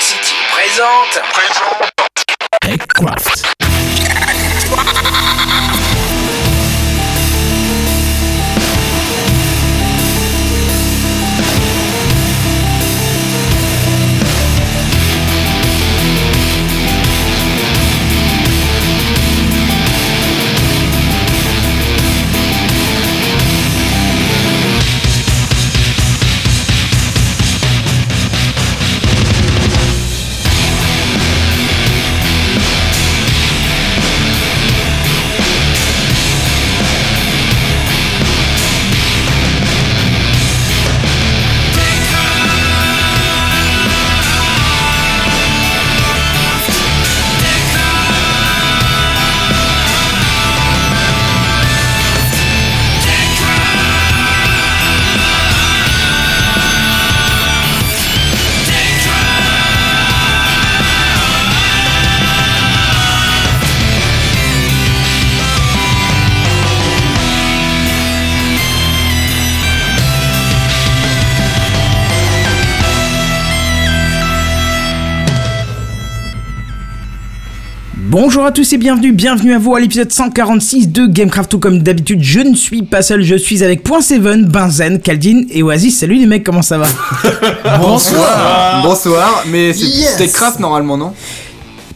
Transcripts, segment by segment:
City présente. TechCraft. À tous et bienvenue, bienvenue à vous à l'épisode 146 de Gamecraft. Tout comme d'habitude, je ne suis pas seul, je suis avec Point Seven, Benzen, Kaldin et Oasis. Salut les mecs, comment ça va? Bonsoir. Bonsoir, mais c'est Yes. Craft normalement, non?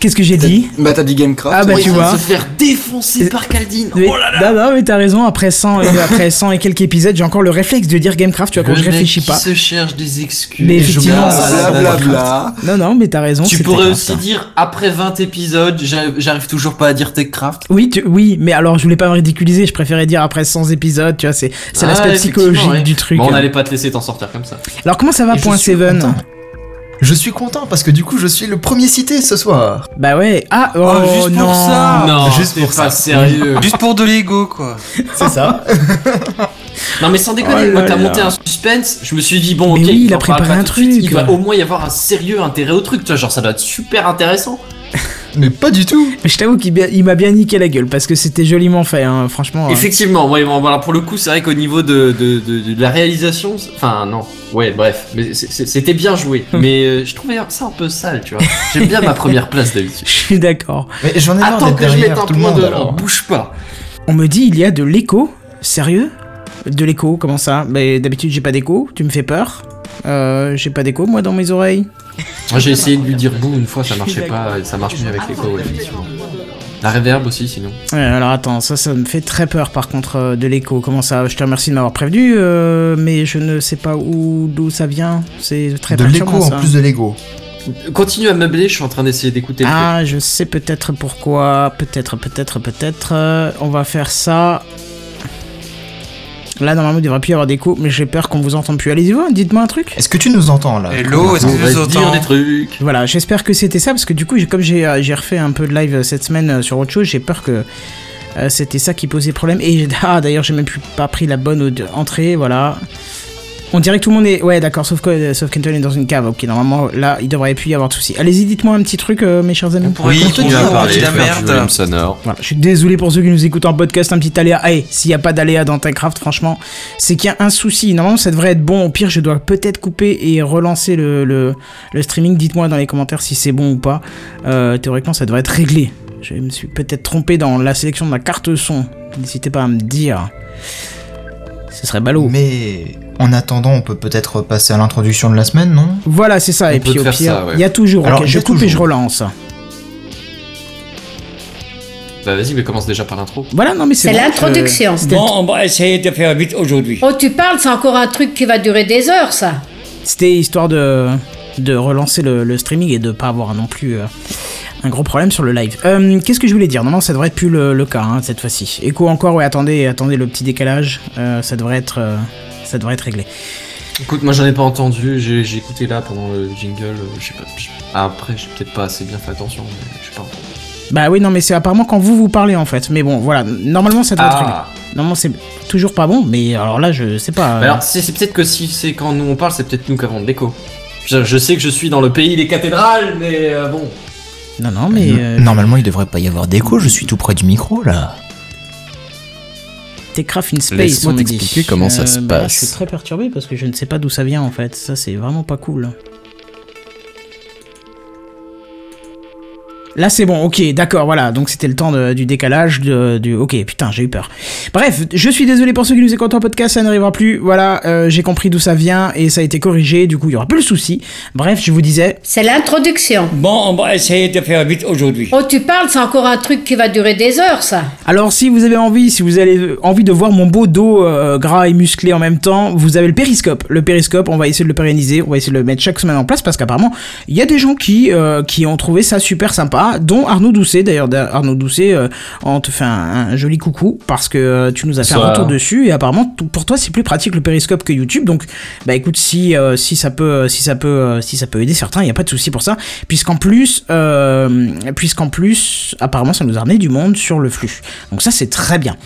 Qu'est-ce que j'ai dit Bah t'as dit Gamecraft. Ah bah Ouais, tu vois. se faire défoncer par Caldine. Mais- Oh là là. Non, non, mais t'as raison, après 100, et, après 100 et quelques épisodes, j'ai encore le réflexe de dire Gamecraft, tu vois, quand je réfléchis qui pas. se cherche des excuses. Mais effectivement, Blablabla. Non, non, mais t'as raison. Tu pourrais aussi dire après 20 épisodes, j'arrive toujours pas à dire Techcraft. Oui, tu- oui, mais alors je voulais pas me ridiculiser, je préférais dire après 100 épisodes, tu vois, c'est c'est Ah, l'aspect psychologique ouais. du truc. Bon, on allait pas te laisser t'en sortir comme ça. Alors comment ça va, Point Seven. Je suis content parce que du coup je suis le premier cité ce soir. Bah ouais, ah, oh, juste pour non. ça. non, juste pour pas ça. sérieux. Juste pour de l'ego, quoi. C'est ça. non mais sans déconner, Oh moi là t'as monté un suspense, je me suis dit bon Mais ok, oui, il il a préparé pas un suite, truc. Il va au moins y avoir un sérieux intérêt au truc, tu vois, genre ça doit être super intéressant. Mais pas du tout. Mais je t'avoue qu'il m'a bien niqué la gueule parce que c'était joliment fait, hein, franchement. euh. Effectivement, ouais, bon, voilà, pour le coup, c'est vrai qu'au niveau de, de, de, de la réalisation, enfin non, ouais, bref, mais c'était bien joué, mais euh, je trouvais ça un peu sale, tu vois. J'aime bien ma première place d'habitude. Je suis d'accord. Mais j'en ai marre Attends que je mette un point de, alors. bouge pas. On me dit il y a de l'écho. Sérieux? De l'écho, comment ça? Mais d'habitude j'ai pas d'écho, tu me fais peur. Euh, j'ai pas d'écho moi dans mes oreilles. Moi, j'ai essayé de lui dire bouh une fois, ça marchait pas, et ça marche mieux avec l'écho, effectivement. La reverb aussi, sinon. Ouais, alors attends, ça, ça me fait très peur par contre euh, de l'écho. Comment ça Je te remercie de m'avoir prévenu, euh, mais je ne sais pas où d'où ça vient. C'est très De l'écho en ça. plus de l'ego. Continue à meubler, je suis en train d'essayer d'écouter le. Ah, je sais peut-être pourquoi. Peut-être, peut-être, peut-être. Euh, on va faire ça. Là, normalement, il devrait plus y avoir d'écho, mais j'ai peur qu'on vous entende plus. Allez-y, vous, dites-moi un truc. Est-ce que tu nous entends là Hello, est-ce que tu nous entends des trucs. Voilà, j'espère que c'était ça, parce que du coup, comme j'ai euh, j'ai refait un peu de live euh, cette semaine euh, sur autre chose, j'ai peur que euh, c'était ça qui posait problème. Et ah, d'ailleurs, j'ai même plus pas pris la bonne entrée, voilà. On dirait que tout le monde est. Ouais, d'accord, sauf que sauf qu'Anton est dans une cave. Ok, normalement, là, il devrait plus y avoir de soucis. Allez-y, dites-moi un petit truc, euh, mes chers amis. Oui, Continue à parler, la merde. volume sonore. Voilà, je suis désolé pour ceux qui nous écoutent en podcast, un petit aléa. Allez, s'il n'y a pas d'aléa dans Techcraft, franchement, c'est qu'il y a un souci. Normalement, ça devrait être bon. Au pire, je dois peut-être couper et relancer le, le, le streaming. Dites-moi dans les commentaires si c'est bon ou pas. Euh, théoriquement, ça devrait être réglé. Je me suis peut-être trompé dans la sélection de ma carte son. N'hésitez pas à me dire. Ce serait ballot. Mais en attendant, on peut peut-être passer à l'introduction de la semaine, non? Voilà, c'est ça. On et peut puis au faire pire, ouais. il y a toujours. Alors, je coupe et je relance. Bah vas-y, mais commence déjà par l'intro. Voilà, non mais c'est l'introduction. c'était- Bon, on va essayer de faire vite aujourd'hui. Oh, tu parles, c'est encore un truc qui va durer des heures, ça. C'était histoire de, de relancer le, le streaming et de pas avoir non plus euh, un gros problème sur le live. Euh, Qu'est-ce que je voulais dire? Non, non, ça devrait être plus le, le cas hein, cette fois-ci. Écho encore, ouais, attendez, attendez le petit décalage. Euh, ça devrait être, euh, ça devrait être réglé. Écoute, moi j'en ai pas entendu, j'ai écouté là pendant le jingle, euh, je sais pas. je- Après, j'ai peut-être pas assez bien fait attention, mais je sais pas entendu. Bah oui, non, mais c'est apparemment quand vous vous parlez en fait. Mais bon, voilà, normalement ça devrait être réglé. Ah, Normalement c'est toujours pas bon, mais alors là, je sais pas. Euh, alors c'est c'est peut-être que si c'est quand nous on parle, c'est peut-être nous qui avons de l'écho. Je, je sais que je suis dans le pays des cathédrales, mais euh, bon. Non, non, mais. euh, Normalement, il devrait pas y avoir d'écho, je suis tout près du micro là. Techcraft in Space, Laisse-moi t'expliquer comment ça se bah, passe. Je suis très perturbé parce que je ne sais pas d'où ça vient en fait. Ça, c'est vraiment pas cool. Là c'est bon, ok, d'accord, voilà. Donc c'était le temps de- du décalage de- du. Ok, putain, j'ai eu peur. Bref, je suis désolé pour ceux qui nous écoutent en podcast, ça n'arrivera plus. Voilà, euh, j'ai compris d'où ça vient et ça a été corrigé. Du coup, il y aura plus le souci. Bref, je vous disais. C'est l'introduction. Bon, on va essayer de faire vite aujourd'hui. Oh, tu parles, c'est encore un truc qui va durer des heures, ça. Alors, si vous avez envie, si vous avez envie de voir mon beau dos euh, gras et musclé en même temps, vous avez le périscope. Le périscope, on va essayer de le pérenniser, on va essayer de le mettre chaque semaine en place parce qu'apparemment, il y a des gens qui euh, qui ont trouvé ça super sympa, dont Arnaud Doucet. D'ailleurs, Arnaud Doucet, euh, on te fait un, un joli coucou parce que euh, tu nous as fait un retour dessus et apparemment pour toi c'est plus pratique le périscope que YouTube. Donc, bah écoute, si euh, si ça peut si ça peut euh, si ça peut aider certains, il y a pas de souci pour ça, puisqu'en plus puisqu'en plus apparemment ça nous a ramené du monde sur le flux. Donc ça c'est très bien.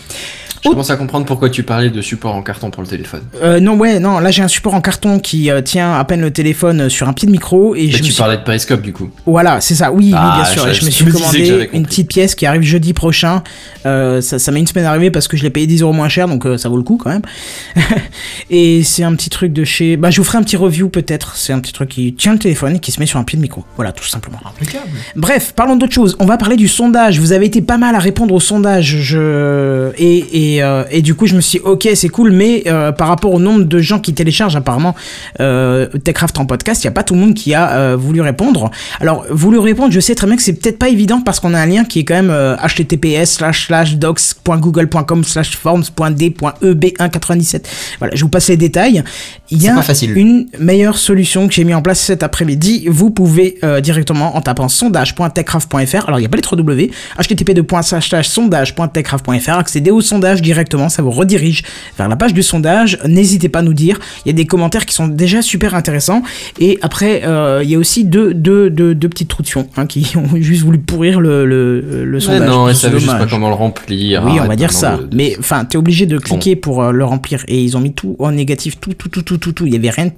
Je commence à comprendre pourquoi tu parlais de support en carton pour le téléphone. Euh, non, ouais, non, là j'ai un support en carton qui euh, tient à peine le téléphone euh, sur un pied de micro et Mais je me tu suis... parlais de Periscope du coup. Voilà, c'est ça, oui, Ah, oui, bien sûr. je- me suis me commandé une petite pièce qui arrive jeudi prochain. Euh, ça, ça met une semaine à arriver parce que je l'ai payé 10 euros moins cher, donc euh, ça vaut le coup quand même. et c'est un petit truc de chez. Bah, je vous ferai un petit review peut-être. C'est un petit truc qui tient le téléphone et qui se met sur un pied de micro. Voilà, tout simplement. Impeccable. Bref, parlons d'autre chose. On va parler du sondage. Vous avez été pas mal à répondre au sondage. Je... Et, et, euh, et du coup, je me suis dit, ok, c'est cool, mais euh, par rapport au nombre de gens qui téléchargent apparemment euh, Techcraft en podcast, il n'y a pas tout le monde qui a euh, voulu répondre. Alors, voulu répondre, je sais très bien que c'est peut-être pas évident parce qu'on a un lien qui est quand même euh, https slash slash docs.google.com slash forms.d.eb197. Voilà, je vous passe les détails. Il y a une meilleure solution que j'ai mis en place cet après-midi. Vous pouvez directement en tapant sondage.techcraft.fr. Alors il n'y a pas les 3 W. http sondage.techcraft.fr. Accéder au sondage directement, ça vous redirige vers la page du sondage. N'hésitez pas à nous dire. Il y a des commentaires qui sont déjà super intéressants. Et après, euh, il y a aussi deux, deux, deux, deux petites trous de fion hein, qui ont juste voulu pourrir le, le, le Mais sondage. non, ils savaient juste pas comment le remplir. Oui, on va dire ça. de- Mais enfin, t'es obligé de cliquer pour euh, le remplir. Et ils ont mis tout en négatif, tout, tout, tout, tout, tout, tout. Il y avait rien.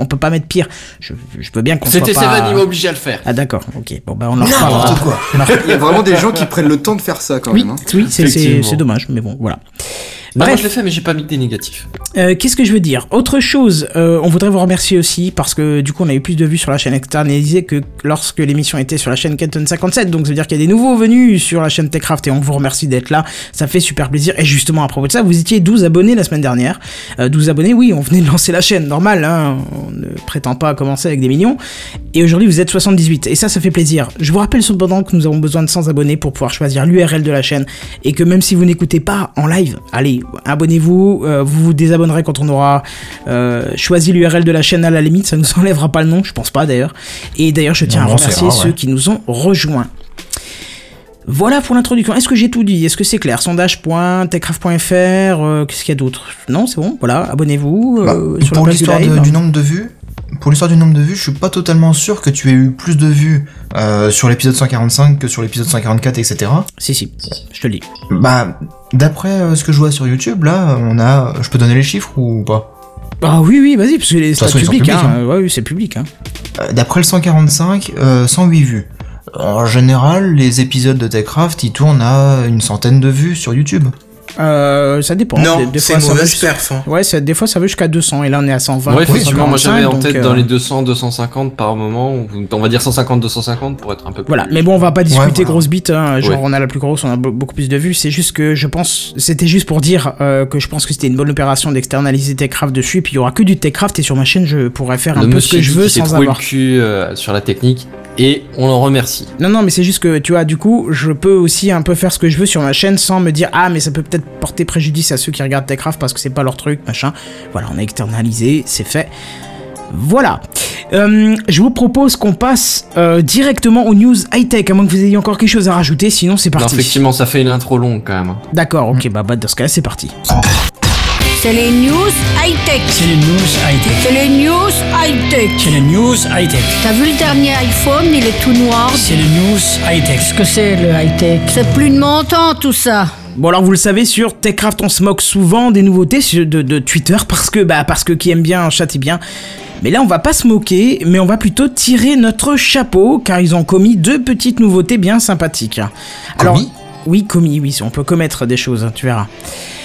On peut pas mettre pire. Je, je veux bien qu'on soit C'était pas... Seven, il m'a obligé à le faire. Ah d'accord, ok. Bon bah on en reparlera. N'importe quoi. Il y a vraiment des gens qui prennent le temps de faire ça quand Oui, même. hein. oui, c'est dommage, mais bon, voilà. Moi Bref. je l'ai fait, mais j'ai pas mis des négatifs. Euh, Qu'est-ce que je veux dire? Autre chose, euh, on voudrait vous remercier aussi parce que du coup on a eu plus de vues sur la chaîne externalisée que lorsque l'émission était sur la chaîne Kenton 57. Donc ça veut dire qu'il y a des nouveaux venus sur la chaîne Techcraft et on vous remercie d'être là. Ça fait super plaisir. Et justement à propos de ça, vous étiez 12 abonnés la semaine dernière. Euh, 12 abonnés, oui, on venait de lancer la chaîne, normal. Hein, on ne prétend pas commencer avec des millions. Et aujourd'hui vous êtes 78. Et ça, ça fait plaisir. Je vous rappelle cependant que nous avons besoin de 100 abonnés pour pouvoir choisir l'URL de la chaîne et que même si vous n'écoutez pas en live, allez, abonnez-vous, euh, vous vous désabonnerez quand on aura euh, choisi l'URL de la chaîne à la limite, ça nous enlèvera pas le nom, je pense pas d'ailleurs. Et d'ailleurs, je tiens Non, à remercier rare, ceux qui nous ont rejoints. Voilà pour l'introduction. Est-ce que j'ai tout dit? Est-ce que c'est clair? Sondage.techcraft.fr euh, Qu'est-ce qu'il y a d'autre? Non, c'est bon. Voilà, abonnez-vous Bah, pour du l'histoire du nombre de vues, pour l'histoire du nombre de vues, je suis pas totalement sûr que tu aies eu plus de vues euh, sur l'épisode 145 que sur l'épisode 144, etc. Si, si, je te le dis. Bah, d'après euh, ce que je vois sur YouTube, là, on a, je peux donner les chiffres ou pas? Ah oui, oui, vas-y, parce que les stats publics, hein. hein. Ouais, oui, c'est public. Hein. Euh, D'après le 145, euh, 108 vues. En général, les épisodes de Techcraft, ils tournent à une centaine de vues sur YouTube. Euh, ça dépend. Non, Des- des c'est ça mauvaise jusqu'à- perf. hein. Ouais, ça- des fois ça va jusqu'à 200 et là on est à 120. Ouais, effectivement, moi 145, j'avais en tête euh, dans les 200, 250 par moment. On va dire 150, 250 pour être un peu plus. Voilà, mais bon, on va pas discuter voilà. grosse bite, hein, genre Ouais. on a la plus grosse, on a be- beaucoup plus de vues, c'est juste que je pense, c'était juste pour dire euh, que je pense que c'était une bonne opération d'externaliser Techcraft dessus, puis il y aura que du Techcraft et sur ma chaîne je pourrais faire un le peu ce que je veux sans avoir. le cul euh, sur la technique et on l'en remercie. Non, non, mais c'est juste que tu vois, du coup, je peux aussi un peu faire ce que je veux sur ma chaîne sans me dire ah, mais ça peut peut-être porter préjudice à ceux qui regardent Techcraft parce que c'est pas leur truc, machin. Voilà, on a externalisé, c'est fait. Voilà. Euh, je vous propose qu'on passe euh, directement aux news high-tech, à moins que vous ayez encore quelque chose à rajouter, sinon c'est Non, parti. effectivement, ça fait une intro longue quand même. hein. D'accord, ok, bah, bah dans ce cas-là, c'est parti. C'est les news high-tech. C'est les news high-tech. C'est les news high-tech. C'est les news high-tech. T'as vu le dernier iPhone, il est tout noir. C'est les news high-tech. Qu'est-ce que c'est le high-tech? C'est plus de mon temps tout ça. Bon alors vous le savez sur Techcraft on se moque souvent des nouveautés de, de Twitter parce que bah parce que qui aime bien châtie bien. Mais là on va pas se moquer, mais on va plutôt tirer notre chapeau car ils ont commis deux petites nouveautés bien sympathiques. Alors oui commis oui on peut commettre des choses hein, tu verras.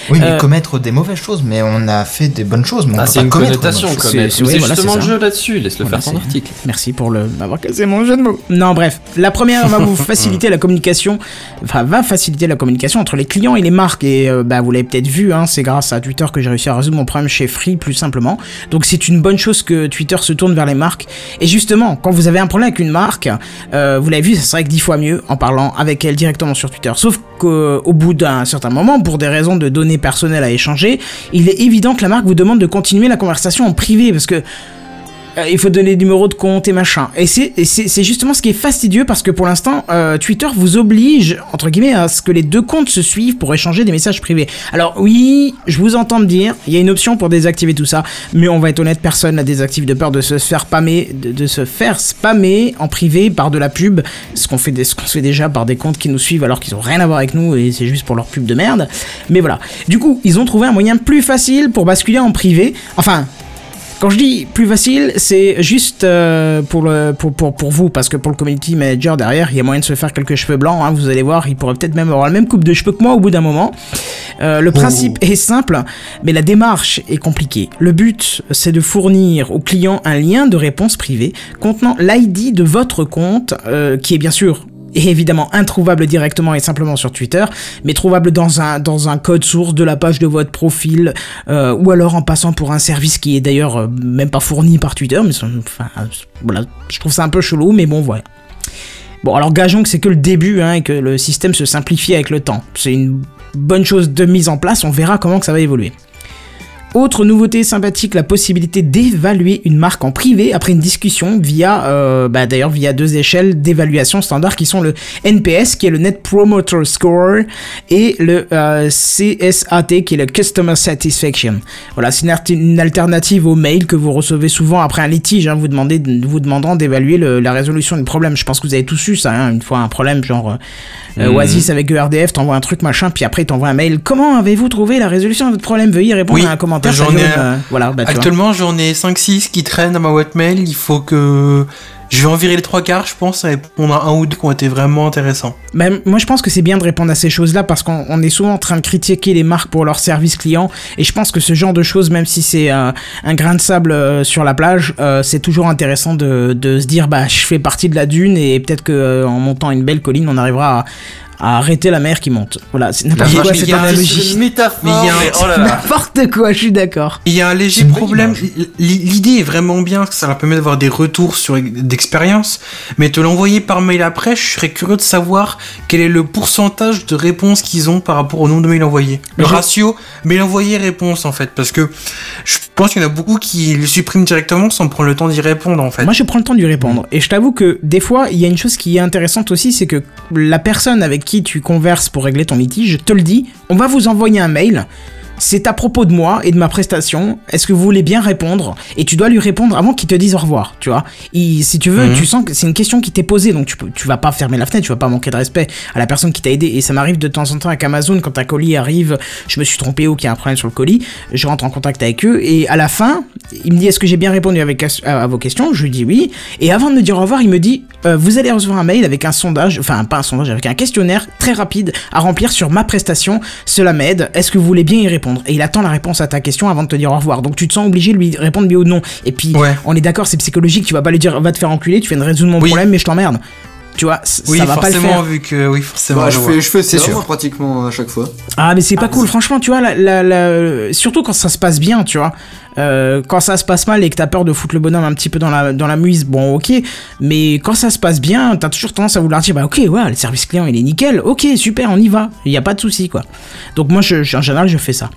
Oui, mais Euh, commettre des mauvaises choses, mais on a fait des bonnes choses. Mais on Ah, peut c'est une commettre des connotation. C'est- C'est oui, voilà, justement le ça. jeu là-dessus, laisse-le Voilà, faire ton c'est- article. Merci pour le m'avoir cassé mon jeu de mots. Non, bref, la première va vous faciliter la communication, enfin va faciliter la communication entre les clients et les marques. Et euh, bah vous l'avez peut-être vu, hein, c'est grâce à Twitter que j'ai réussi à résoudre mon problème chez Free plus simplement. Donc c'est une bonne chose que Twitter se tourne vers les marques. Et justement, quand vous avez un problème avec une marque, euh, vous l'avez vu, ça serait que dix fois mieux en parlant avec elle directement sur Twitter. Sauf qu'au bout d'un certain moment, pour des raisons de données personnelles à échanger, il est évident que la marque vous demande de continuer la conversation en privé parce que euh, il faut donner le numéro de compte et machin. Et c'est justement ce qui est fastidieux parce que pour l'instant, euh, Twitter vous oblige, entre guillemets, à ce que les deux comptes se suivent pour échanger des messages privés. Alors oui, je vous entends me dire, il y a une option pour désactiver tout ça, mais on va être honnête, personne la désactive de peur de se faire spammer, de, de se faire spammer en privé par de la pub, ce qu'on fait, fait déjà par des comptes qui nous suivent alors qu'ils ont rien à voir avec nous et c'est juste pour leur pub de merde. Mais voilà. Du coup, ils ont trouvé un moyen plus facile pour basculer en privé. Enfin, quand je dis plus facile, c'est juste euh, pour, le, pour, pour, pour vous, parce que pour le community manager derrière, il y a moyen de se faire quelques cheveux blancs, hein, vous allez voir, il pourrait peut-être même avoir la même coupe de cheveux que moi au bout d'un moment. Euh, le principe est simple, mais la démarche est compliquée. Le but, c'est de fournir au client un lien de réponse privé contenant l'ID de votre compte, euh, qui est bien sûr et évidemment introuvable directement et simplement sur Twitter, mais trouvable dans un, dans un code source de la page de votre profil, euh, ou alors en passant pour un service qui est d'ailleurs euh, même pas fourni par Twitter, mais enfin, euh, voilà, je trouve ça un peu chelou, mais bon, voilà. Bon, alors gageons que c'est que le début, hein, et que le système se simplifie avec le temps. C'est une bonne chose de mise en place, on verra comment que ça va évoluer. Autre nouveauté sympathique, la possibilité d'évaluer une marque en privé après une discussion via, euh, bah d'ailleurs via deux échelles d'évaluation standard qui sont le NPS qui est le Net Promoter Score et le euh, CSAT qui est le Customer Satisfaction. Voilà, c'est une, alter- une alternative au mail que vous recevez souvent après un litige, hein, vous, demandez, vous demandant d'évaluer la résolution du problème. Je pense que vous avez tous eu ça, hein, une fois un problème genre euh, Mhm. Oasis avec ERDF, t'envoies un truc machin, puis après t'envoies un mail. Comment avez-vous trouvé la résolution de votre problème? Veuillez répondre Oui, à un commentaire. Ai euh, voilà, bah. Actuellement, j'en ai 5-6 qui traînent dans ma boîte mail. Il faut que. Je vais en virer les trois quarts, je pense, et répondre à un ou deux qui ont été vraiment intéressants. Bah, moi, je pense que c'est bien de répondre à ces choses-là parce qu'on on est souvent en train de critiquer les marques pour leur service client. Et je pense que ce genre de choses, même si c'est euh, un grain de sable euh, sur la plage, euh, c'est toujours intéressant de, de se dire bah, je fais partie de la dune et peut-être que euh, en montant une belle colline, on arrivera à, à arrêter la mer qui monte. Voilà, c'est n'importe quoi cette il y a un- analogie. C'est une métaphore. Mais il y a un- mais oh là là. N'importe quoi, je suis d'accord. Il y a un léger problème. L'idée est vraiment bien, ça leur permet d'avoir des retours sur d'expérience, mais te l'envoyer par mail après, je serais curieux de savoir quel est le pourcentage de réponses qu'ils ont par rapport au nombre de mails envoyés. Le je- ratio mail envoyé réponse en fait, parce que je pense qu'il y en a beaucoup qui le suppriment directement sans prendre le temps d'y répondre en fait. Moi, je prends le temps lui répondre. Et je t'avoue que des fois, il y a une chose qui est intéressante aussi, c'est que la personne avec qui tu converses pour régler ton litige te le dit. On va vous envoyer un mail. C'est à propos de moi et de ma prestation. Est-ce que vous voulez bien répondre? Et tu dois lui répondre avant qu'il te dise au revoir, tu vois. Il- si tu veux, Mhm. tu sens que c'est une question qui t'est posée, donc tu, peux, tu vas pas fermer la fenêtre, tu vas pas manquer de respect à la personne qui t'a aidé. Et ça m'arrive de temps en temps avec Amazon, quand un colis arrive, je me suis trompé ou qu'il y a un problème sur le colis, je rentre en contact avec eux et à la fin, il me dit est-ce que j'ai bien répondu avec, à, à vos questions? Je lui dis oui. Et avant de me dire au revoir, il me dit euh, vous allez recevoir un mail avec un sondage, enfin pas un sondage, avec un questionnaire très rapide à remplir sur ma prestation. Cela m'aide. Est-ce que vous voulez bien y répondre? Et il attend la réponse à ta question avant de te dire au revoir. Donc tu te sens obligé de lui répondre oui ou non. Et puis Ouais. on est d'accord, c'est psychologique. Tu vas pas lui dire va te faire enculer, tu viens de résoudre mon Oui. problème, mais je t'emmerde. Tu vois, oui, ça va pas le forcément, faire. vu que oui, forcément. Bah, je fais, je fais C'est ça sûr. pratiquement à chaque fois. Ah mais c'est pas cool, franchement, tu vois, la, la- la- surtout quand ça se passe bien, tu vois. Euh, quand ça se passe mal et que t'as peur de foutre le bonhomme un petit peu dans la, dans la muise, bon ok, mais quand ça se passe bien, t'as toujours tendance à vouloir dire, bah ok, ouais, le service client il est nickel, ok, super, on y va, il y a pas de souci quoi. Donc moi, je, je- en général, je fais ça.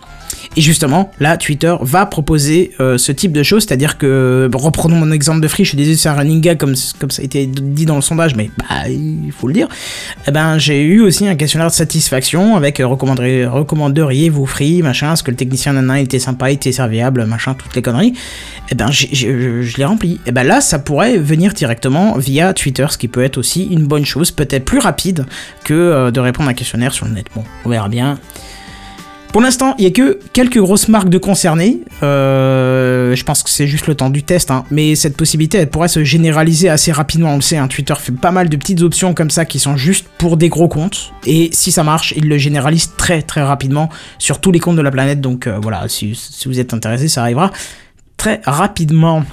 Et justement, là, Twitter va proposer euh, ce type de choses, c'est-à-dire que, reprenons mon exemple de Free, je suis désolé, c'est un running comme, comme ça a été dit dans le sondage, mais bah, il faut le dire. Eh ben, j'ai eu aussi un questionnaire de satisfaction avec euh, recommanderiez-vous Free, machin, est-ce que le technicien nana était sympa, était serviable, machin, toutes les conneries. Eh ben, je l'ai rempli. Eh ben là, ça pourrait venir directement via Twitter, ce qui peut être aussi une bonne chose, peut-être plus rapide que euh, de répondre à un questionnaire sur le net. Bon, on verra bien. Pour l'instant, il y a que quelques grosses marques de concernés. Euh, je pense que c'est juste le temps du test, hein. mais cette possibilité, elle pourrait se généraliser assez rapidement. On le sait, hein, Twitter fait pas mal de petites options comme ça qui sont juste pour des gros comptes. Et si ça marche, il le généralise très très rapidement sur tous les comptes de la planète. Donc euh, voilà, si, vous êtes intéressé, ça arrivera très rapidement.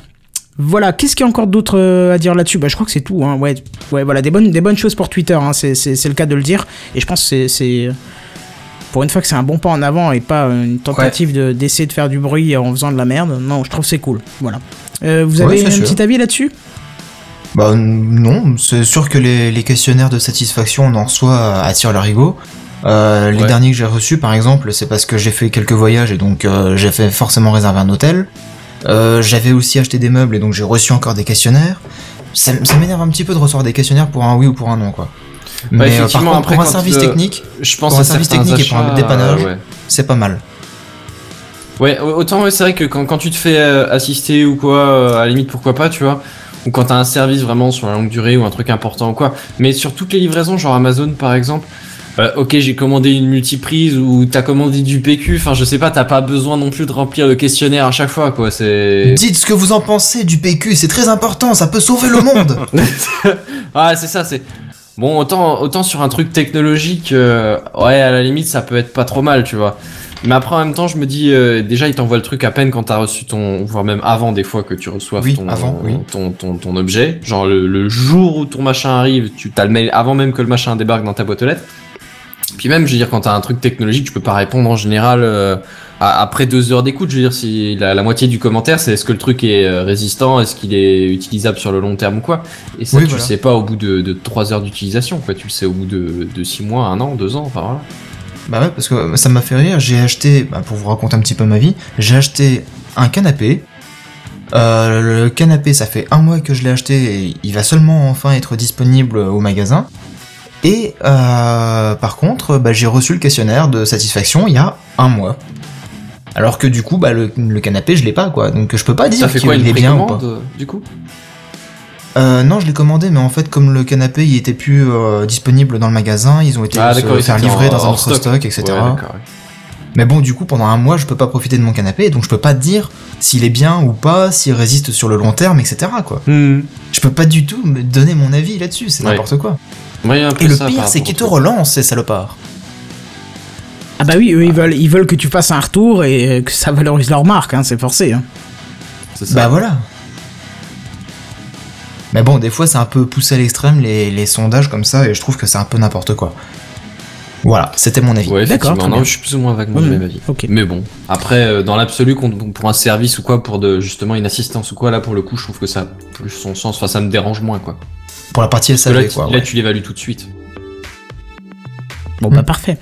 Voilà, qu'est-ce qu'il y a encore d'autre euh, à dire là-dessus? Bah, je crois que c'est tout. Hein. Ouais, ouais, voilà, des bonnes, des bonnes choses pour Twitter. Hein. C'est, le cas de le dire. Et je pense que c'est pour une fois que c'est un bon pas en avant et pas une tentative de, d'essayer de faire du bruit en faisant de la merde. Non, je trouve c'est cool. Voilà. Euh, vous avez un sûr. petit avis là-dessus? Bah non, c'est sûr que les, les questionnaires de satisfaction on en reçoit attirent l'arigot. Euh, les Ouais. derniers que j'ai reçus, par exemple, c'est parce que j'ai fait quelques voyages et donc euh, j'ai fait forcément réserver un hôtel. Euh, J'avais aussi acheté des meubles et donc j'ai reçu encore des questionnaires. Ça, ça m'énerve un petit peu de recevoir des questionnaires pour un oui ou pour un non, quoi. Mais euh, par effectivement, contre, après, pour un service technique, Je pense Pour un service technique et pour un dépannage. ouais. c'est pas mal. Ouais, autant ouais, c'est vrai que quand, quand tu te fais euh, assister ou quoi, euh, à la limite pourquoi pas, tu vois. Ou quand t'as un service vraiment sur la longue durée ou un truc important ou quoi. Mais sur toutes les livraisons, genre Amazon par exemple, euh, ok j'ai commandé une multiprise ou t'as commandé du PQ, enfin je sais pas, t'as pas besoin non plus de remplir le questionnaire à chaque fois quoi, c'est... Dites ce que vous en pensez du PQ, c'est très important, ça peut sauver le monde. ah c'est ça, c'est... Bon autant, autant sur un truc technologique, euh, ouais à la limite ça peut être pas trop mal tu vois. Mais après, en même temps, je me dis, euh, déjà, il t'envoie le truc à peine quand t'as reçu ton, voire même avant des fois que tu reçoives Oui, ton, avant, oui. ton, ton, ton objet. Genre, le, le jour où ton machin arrive, tu t'as le mail avant même que le machin débarque dans ta boîte aux lettres. Puis même, je veux dire, quand t'as un truc technologique, tu peux pas répondre en général euh, après deux heures d'écoute. Je veux dire, si la, la moitié du commentaire, c'est est-ce que le truc est euh, résistant, est-ce qu'il est utilisable sur le long terme ou quoi. Et ça, Oui, tu voilà. le sais pas au bout de, de trois heures d'utilisation, quoi. Tu le sais au bout de, de six mois, un an, deux ans, enfin voilà. Bah ouais, parce que ça m'a fait rire. J'ai acheté, bah, pour vous raconter un petit peu ma vie, j'ai acheté un canapé. Euh, le canapé, ça fait un mois que je l'ai acheté et il va seulement enfin être disponible au magasin. Et euh, par contre, bah, j'ai reçu le questionnaire de satisfaction il y a un mois. Alors que du coup, bah, le, le canapé, je l'ai pas, quoi. Donc je peux pas dire qu'il est bien ou pas. euh, du coup? Euh, non, je l'ai commandé, mais en fait, comme le canapé, il était plus euh, disponible dans le magasin, ils ont été Ah, se faire livrer dans un autre stock. stock, etc. Ouais. Mais bon, du coup, pendant un mois, je peux pas profiter de mon canapé, donc je peux pas te dire s'il est bien ou pas, s'il résiste sur le long terme, etc. Quoi. Je peux pas du tout me donner mon avis là-dessus, c'est Ouais. n'importe quoi. Ouais, Et le pire, c'est qu'ils te relancent, ces salopards. Ah bah oui, eux, ils veulent, ils veulent que tu fasses un retour et euh, que ça valorise leur marque, hein, c'est forcé. Hein. C'est ça. Bah voilà. Mais bon, des fois, c'est un peu poussé à l'extrême, les, les sondages comme ça, et je trouve que c'est un peu n'importe quoi. Voilà, c'était mon avis. Ouais, D'accord, non, bien. je suis plus ou moins vaguement Ouais, du même avis. ok. Mais bon, après, euh, dans l'absolu, pour un service ou quoi, pour de, justement une assistance ou quoi, là, pour le coup, je trouve que ça a plus son sens. Enfin, ça me dérange moins, quoi. Pour la partie là, SAV, tu- quoi. là, ouais. tu l'évalues tout de suite. Bon Hmm. bah parfait.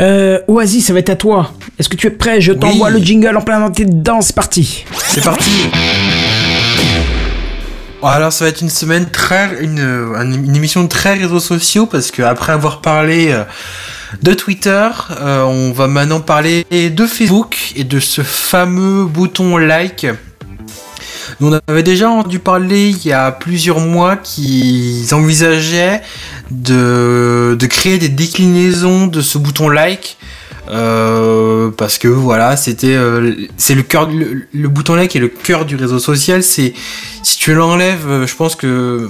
Euh, Oasis, ça va être à toi. Est-ce que tu es prêt? Je t'envoie le jingle en plein dans tes dents, c'est parti. C'est parti Alors ça va être une semaine très une, une émission très réseaux sociaux parce que après avoir parlé euh, de Twitter, euh, on va maintenant parler de Facebook et de ce fameux bouton like. On avait déjà entendu parler il y a plusieurs mois qu'ils envisageaient de, créer des déclinaisons de ce bouton like. Euh, parce que voilà, c'était euh, c'est le cœur bouton like est le cœur du réseau social. C'est si tu l'enlèves, euh, je pense que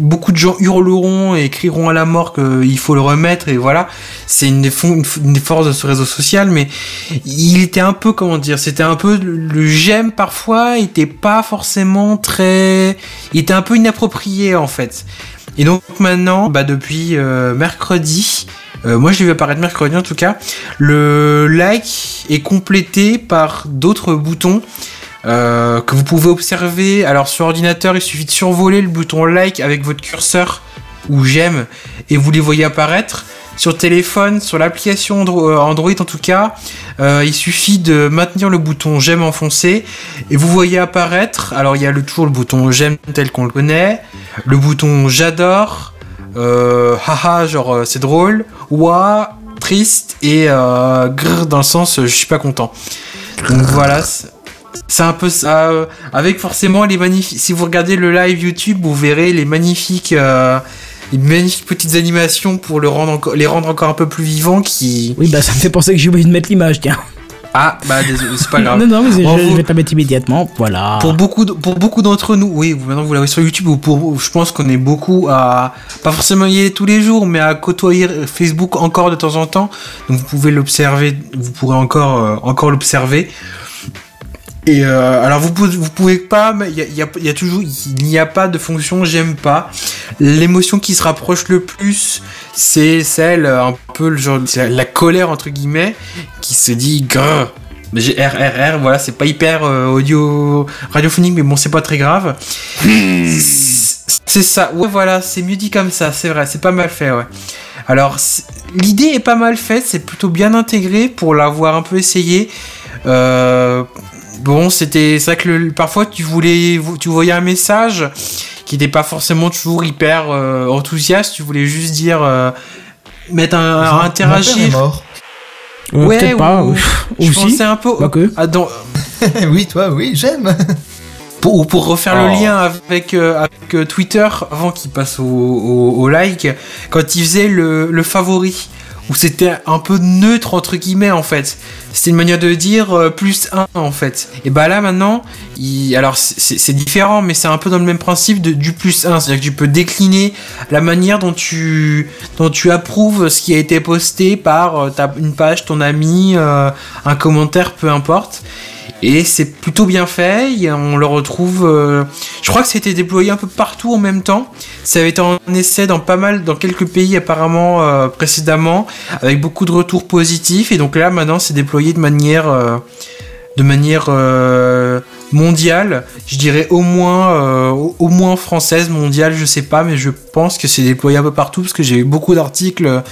beaucoup de gens hurleront et crieront à la mort qu'il faut le remettre et voilà. C'est une des forces de ce réseau social, mais il était un peu comment dire, c'était un peu le, le j'aime parfois, il était pas forcément très, il était un peu inapproprié en fait. Et donc maintenant, bah depuis euh, mercredi, euh, moi je l'ai vu apparaître mercredi en tout cas, le like est complété par d'autres boutons euh, que vous pouvez observer. Alors sur ordinateur, il suffit de survoler le bouton like avec votre curseur ou j'aime et vous les voyez apparaître. Sur téléphone, sur l'application euh, Android en tout cas, euh, il suffit de maintenir le bouton j'aime enfoncé et vous voyez apparaître. Alors il y a le, toujours le bouton j'aime tel qu'on le connaît, le bouton j'adore, haha genre c'est drôle, ouah triste et grrr dans le sens je suis pas content. Donc voilà. C'est- un peu ça, euh, avec forcément les magnifiques. Si vous regardez le live YouTube, vous verrez les magnifiques, euh, une magnifique petites animations pour le rendre encore, les rendre encore un peu plus vivants qui. Oui, bah ça me fait penser que j'ai oublié de mettre l'image, tiens. Ah, bah désolé, c'est pas grave. Non, non, mais je, Bon, je vous- vais la mettre immédiatement. Voilà. Pour beaucoup, de- pour beaucoup d'entre nous, oui, vous- maintenant que vous l'avez sur YouTube, ou pour, je pense qu'on est beaucoup à, pas forcément y aller tous les jours, mais à côtoyer Facebook encore de temps en temps. Donc vous pouvez l'observer, vous pourrez encore, euh, encore l'observer. Et euh, alors vous pouvez, vous pouvez pas, il y a, toujours, il n'y a pas de fonction j'aime pas. L'émotion qui se rapproche le plus, c'est celle euh, un peu le genre, la, colère entre guillemets, qui se dit grrr. J'ai RRR, voilà, c'est pas hyper euh, audio radiophonique, mais bon, c'est pas très grave. c'est ça, ouais, voilà, c'est mieux dit comme ça, c'est vrai, c'est pas mal fait, ouais. Alors, l'idée est pas mal faite, c'est plutôt bien intégré pour l'avoir un peu essayé. Euh, bon, c'était, c'est vrai que le- parfois tu voulais, tu voyais un message qui n'était pas forcément toujours hyper euh, enthousiaste, tu voulais juste dire, euh, mettre un, Mon père est interagir. mort. Euh, Ouais, Peut-être pas. ou- ou- Je Aussi. pensais un peu Pas que. à dans- oui, toi, oui, j'aime. pour, ou pour refaire le Oh. lien avec, euh, avec Twitter avant qu'il passe au, au, au like, quand il faisait le, le favori, où c'était un peu neutre entre guillemets en fait. C'était une manière de dire euh, plus 1 en fait. Et bah là maintenant, alors c'est- différent, mais c'est un peu dans le même principe du plus 1. C'est-à-dire que tu peux décliner la manière dont tu, dont approuves ce qui a été posté par euh, une page, ton ami, euh, un commentaire, peu importe. Et c'est plutôt bien fait, on le retrouve... euh, je crois que c'était déployé un peu partout en même temps. Ça avait été en essai dans pas mal, dans quelques pays apparemment euh, précédemment, avec beaucoup de retours positifs. Et donc là maintenant c'est déployé de manière... euh, de manière mondiale, je dirais au moins, au, moins française, mondiale, je sais pas, mais je pense que c'est déployé un peu partout parce que j'ai eu beaucoup d'articles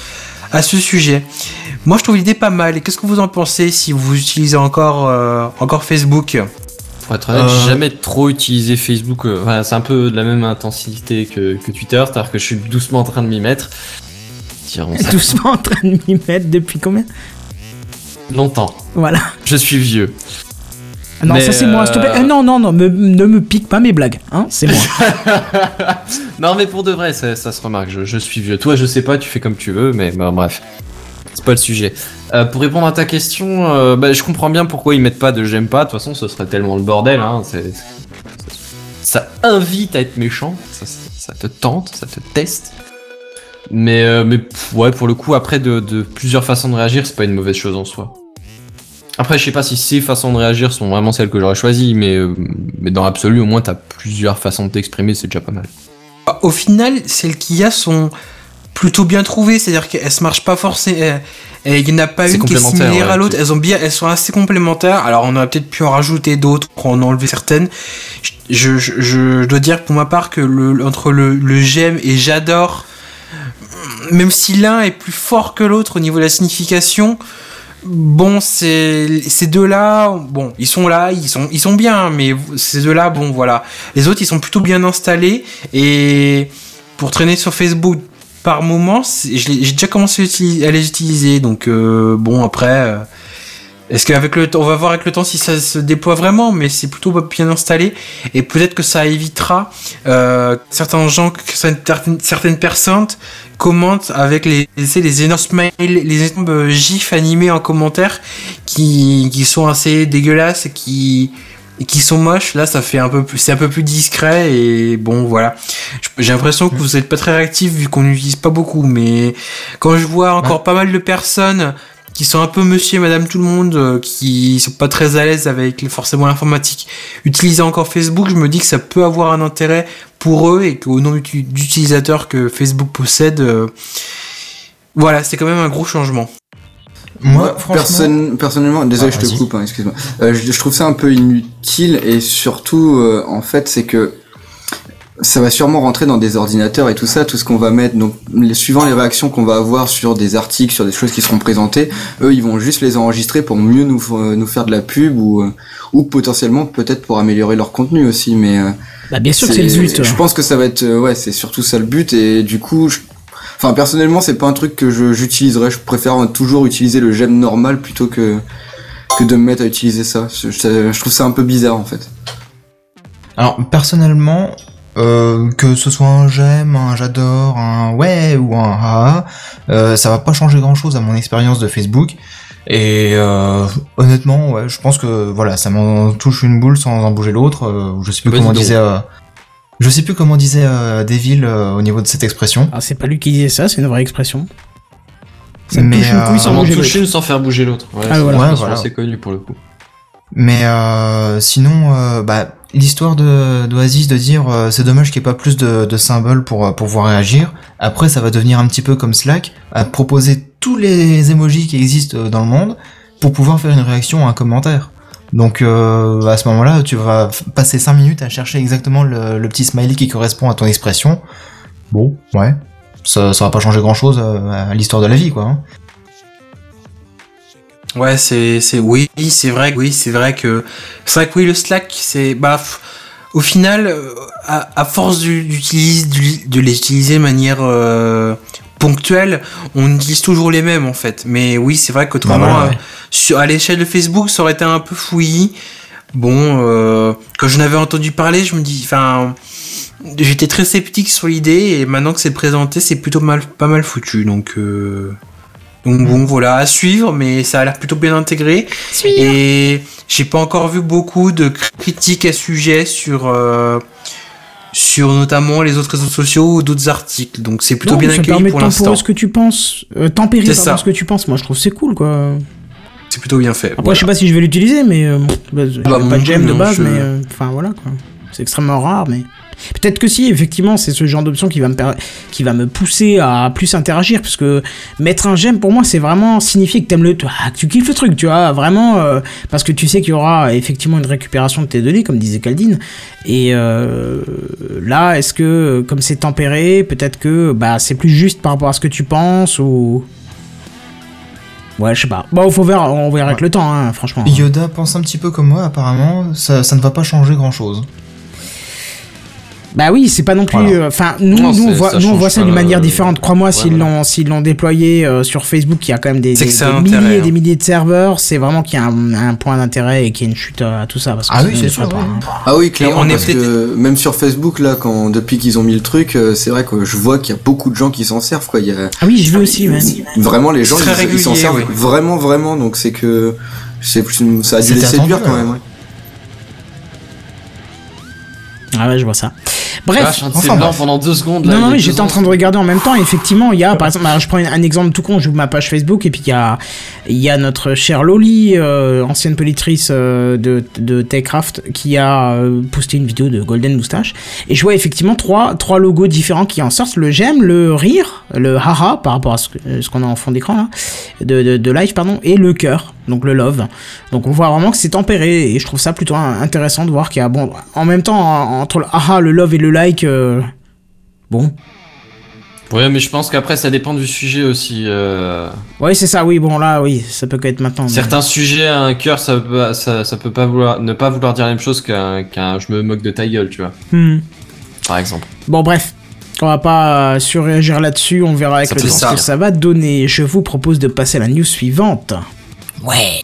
à ce sujet. Moi, je trouve l'idée pas mal. Et qu'est-ce que vous en pensez si vous utilisez encore, euh, encore Facebook? Pour être honnête, Euh. j'ai jamais trop utilisé Facebook. euh, Enfin, c'est un peu de la même intensité que, que Twitter, c'est-à-dire que je suis doucement en train de m'y mettre. Dirons ça Doucement en train de m'y mettre depuis combien? Longtemps. Voilà. Je suis vieux. Non, Mais, ça c'est moi, s'il te plaît. euh, Euh, non, non, non, me- ne me pique pas mes blagues, hein, c'est moi. Non, mais pour de vrai, ça, ça se remarque. Je, je suis vieux. Toi, je sais pas, tu fais comme tu veux, mais bah, bref. C'est pas le sujet. Euh, pour répondre à ta question, euh, bah, je comprends bien pourquoi ils mettent pas de j'aime pas. De toute façon, ce serait tellement le bordel. Hein. c'est- Ça invite à être méchant. Ça, ça te tente, ça te teste. Mais, mais ouais, pour le coup, après, de, de plusieurs façons de réagir, c'est pas une mauvaise chose en soi. Après, je sais pas si ces façons de réagir sont vraiment celles que j'aurais choisies, mais, euh, mais dans l'absolu, au moins, t'as plusieurs façons de t'exprimer, c'est déjà pas mal. Bah, Au final, celles qu'il y a sont plutôt bien trouvées. C'est-à-dire qu'elles se marchent pas forcément. Et il n'y en a pas une qui est similaire ouais, à l'autre. Elles ont bien, elles sont assez complémentaires. Alors, on aurait peut-être pu en rajouter d'autres, en enlever certaines. Je, je, je dois dire pour ma part que le, entre le, le j'aime et j'adore, même si l'un est plus fort que l'autre au niveau de la signification, bon, ces deux-là, bon, ils sont là, ils sont, ils sont bien, mais ces deux-là, bon, voilà. Les autres, ils sont plutôt bien installés et pour traîner sur Facebook par moment, j'ai déjà commencé à, les utiliser, donc euh, bon, après. Est-ce qu'avec le temps, on va voir avec le temps si ça se déploie vraiment, mais c'est plutôt bien installé et peut-être que ça évitera euh, certains gens, que certaines, certaines personnes commentent avec les, les énormes smiles, les énormes gifs animés en commentaire qui, qui sont assez dégueulasses et qui, et qui sont moches. Là, ça fait un peu plus, c'est un peu plus discret et bon, voilà. J'ai l'impression que vous êtes pas très réactif vu qu'on n'utilise pas beaucoup, mais quand je vois encore pas mal de personnes qui sont un peu monsieur et madame tout le monde, euh, qui sont pas très à l'aise avec forcément l'informatique, utiliser encore Facebook, je me dis que ça peut avoir un intérêt pour eux et qu'au nombre d'uti- d'utilisateurs que Facebook possède, euh, voilà, c'est quand même un gros changement. Moi, franchement, Personne- personnellement, désolé, Ah, je te coupe, hein, excuse-moi. Euh, je, je trouve ça un peu inutile et surtout, euh, en fait, c'est que ça va sûrement rentrer dans des ordinateurs et tout ça, tout ce qu'on va mettre. Donc, les, suivant les réactions qu'on va avoir sur des articles, sur des choses qui seront présentées, eux, ils vont juste les enregistrer pour mieux nous, f- nous faire de la pub ou, euh, ou potentiellement peut-être pour améliorer leur contenu aussi. Mais euh, Bah, bien sûr que c'est le but. Je pense que ça va être, euh, ouais, c'est surtout ça le but et du coup, je- enfin personnellement, c'est pas un truc que j'utiliserais. Je préfère toujours utiliser le j'aime normal plutôt que que de me mettre à utiliser ça. Je, je- je trouve ça un peu bizarre en fait. Alors personnellement, euh, que ce soit un j'aime, un j'adore, un ouais ou un ah, euh, ça va pas changer grand chose à mon expérience de Facebook. Et euh, honnêtement, ouais, je pense que voilà, ça m'en touche une boule sans en bouger l'autre. euh, je sais plus comment disait, euh, je sais plus comment disait euh, Devil euh, au niveau de cette expression. Ah, c'est pas lui qui disait ça, c'est une vraie expression. Ça Mais, touche une couille euh, sans touche l'autre. une sans faire bouger l'autre. Ouais, Ah, c'est voilà. Ouais, voilà. assez connue pour le coup. Mais euh, sinon, euh, bah, l'histoire de d'Oasis de dire euh, c'est dommage qu'il n'y ait pas plus de, symboles pour euh, pouvoir réagir. Après, ça va devenir un petit peu comme Slack, à proposer tous les emojis qui existent euh, dans le monde pour pouvoir faire une réaction à un commentaire. Donc à ce moment-là, tu vas passer 5 minutes à chercher exactement le, petit smiley qui correspond à ton expression. Bon, ouais. Ça, ça va pas changer grand-chose à l'histoire de la vie, quoi. hein. Ouais, c'est, c'est, oui, c'est vrai, oui, c'est vrai que, c'est vrai que oui, le Slack, c'est, bah, au final, euh, à, à force du- d'utiliser, du- de les utiliser de manière euh, ponctuelle, on utilise toujours les mêmes en fait. Mais oui, c'est vrai qu'autrement, Bah euh, ouais. à l'échelle de Facebook, ça aurait été un peu fouillis. Bon, euh, quand j'en avais entendu parler, je me dis, enfin, j'étais très sceptique sur l'idée et maintenant que c'est présenté, c'est plutôt mal, pas mal foutu. Donc, euh, donc bon, voilà, à suivre, mais ça a l'air plutôt bien intégré. Et j'ai pas encore vu beaucoup de critiques à sujet sur, euh, sur notamment les autres réseaux sociaux ou d'autres articles. Donc c'est plutôt Non, bien ça accueilli permet pour l'instant. ce que tu penses, euh, tempérer pardon, ce que tu penses. Moi, je trouve que c'est cool, quoi. C'est plutôt bien fait. Après, Voilà. je sais pas si je vais l'utiliser, mais euh, bah, Bah, pas de de base, je- mais euh, enfin voilà quoi. C'est extrêmement rare, mais peut-être que si, effectivement, c'est ce genre d'option qui va me qui va me pousser à plus interagir, parce que mettre un j'aime pour moi, c'est vraiment signifier que t'aimes le, ah, que tu kiffes le truc, tu vois, vraiment, euh, parce que tu sais qu'il y aura effectivement une récupération de tes données, comme disait Caldine. Et euh, là, est-ce que comme c'est tempéré, peut-être que bah c'est plus juste par rapport à ce que tu penses ou Ouais, je sais pas. Bon, faut voir, on verra avec le temps, hein, franchement. Yoda pense un petit peu comme moi, apparemment, ça, ça ne va pas changer grand-chose. Bah oui, c'est pas non plus. Voilà. euh, Enfin, nous, Non, nous, voit, ça nous, on voit ça d'une manière différente. Crois-moi, s'ils l'ont, s'ils l'ont déployé euh, sur Facebook, il y a quand même des, milliers, et des hein. milliers de serveurs. C'est vraiment qu'il y a un, un point d'intérêt et qu'il y a une chute à, tout ça. Parce que Ah oui, c'est sûr, ouais. hein. Ah oui, clairement, on est parce que même sur Facebook, là, quand depuis qu'ils ont mis le truc, euh, c'est vrai que je vois qu'il y a beaucoup de gens qui s'en servent, quoi. Il y a Ah oui, je veux aussi, ouais. vraiment les gens, ils s'en servent oui. vraiment, vraiment. Donc c'est que c'est ça a dû les séduire quand même. Ah ouais, je vois ça. Bref. Vache, enfin, bref. pendant deux secondes. là, Non, non, deux j'étais en train de regarder en même temps. et Effectivement, il y a, par exemple, alors, je prends un, exemple tout con, j'ouvre ma page Facebook et puis il y a, il y a notre chère Loli, euh, ancienne politrice euh, de, de Techcraft, qui a euh, posté une vidéo de Golden Moustache. Et je vois effectivement trois, trois logos différents qui en sortent le j'aime, le rire, le haha par rapport à ce, qu'on a en fond d'écran là, de, de, de live, pardon, et le cœur, donc le love. Donc on voit vraiment que c'est tempéré et je trouve ça plutôt intéressant de voir qu'il y a, bon, en même temps, en- entre le haha, le love et le like, euh, bon. Ouais, mais je pense qu'après, ça dépend du sujet aussi. euh. Ouais, c'est ça, oui, bon, là, oui, ça peut qu'être maintenant. mais- Certains sujets, un cœur, ça peut, ça, ça peut pas vouloir, ne pas vouloir dire la même chose qu'un qu'un je me moque de ta gueule, tu vois, Hmm. par exemple. Bon, bref. On va pas euh, surréagir là-dessus, on verra avec Ça le temps que ça va donner. Je vous propose de passer à la news suivante. Ouais.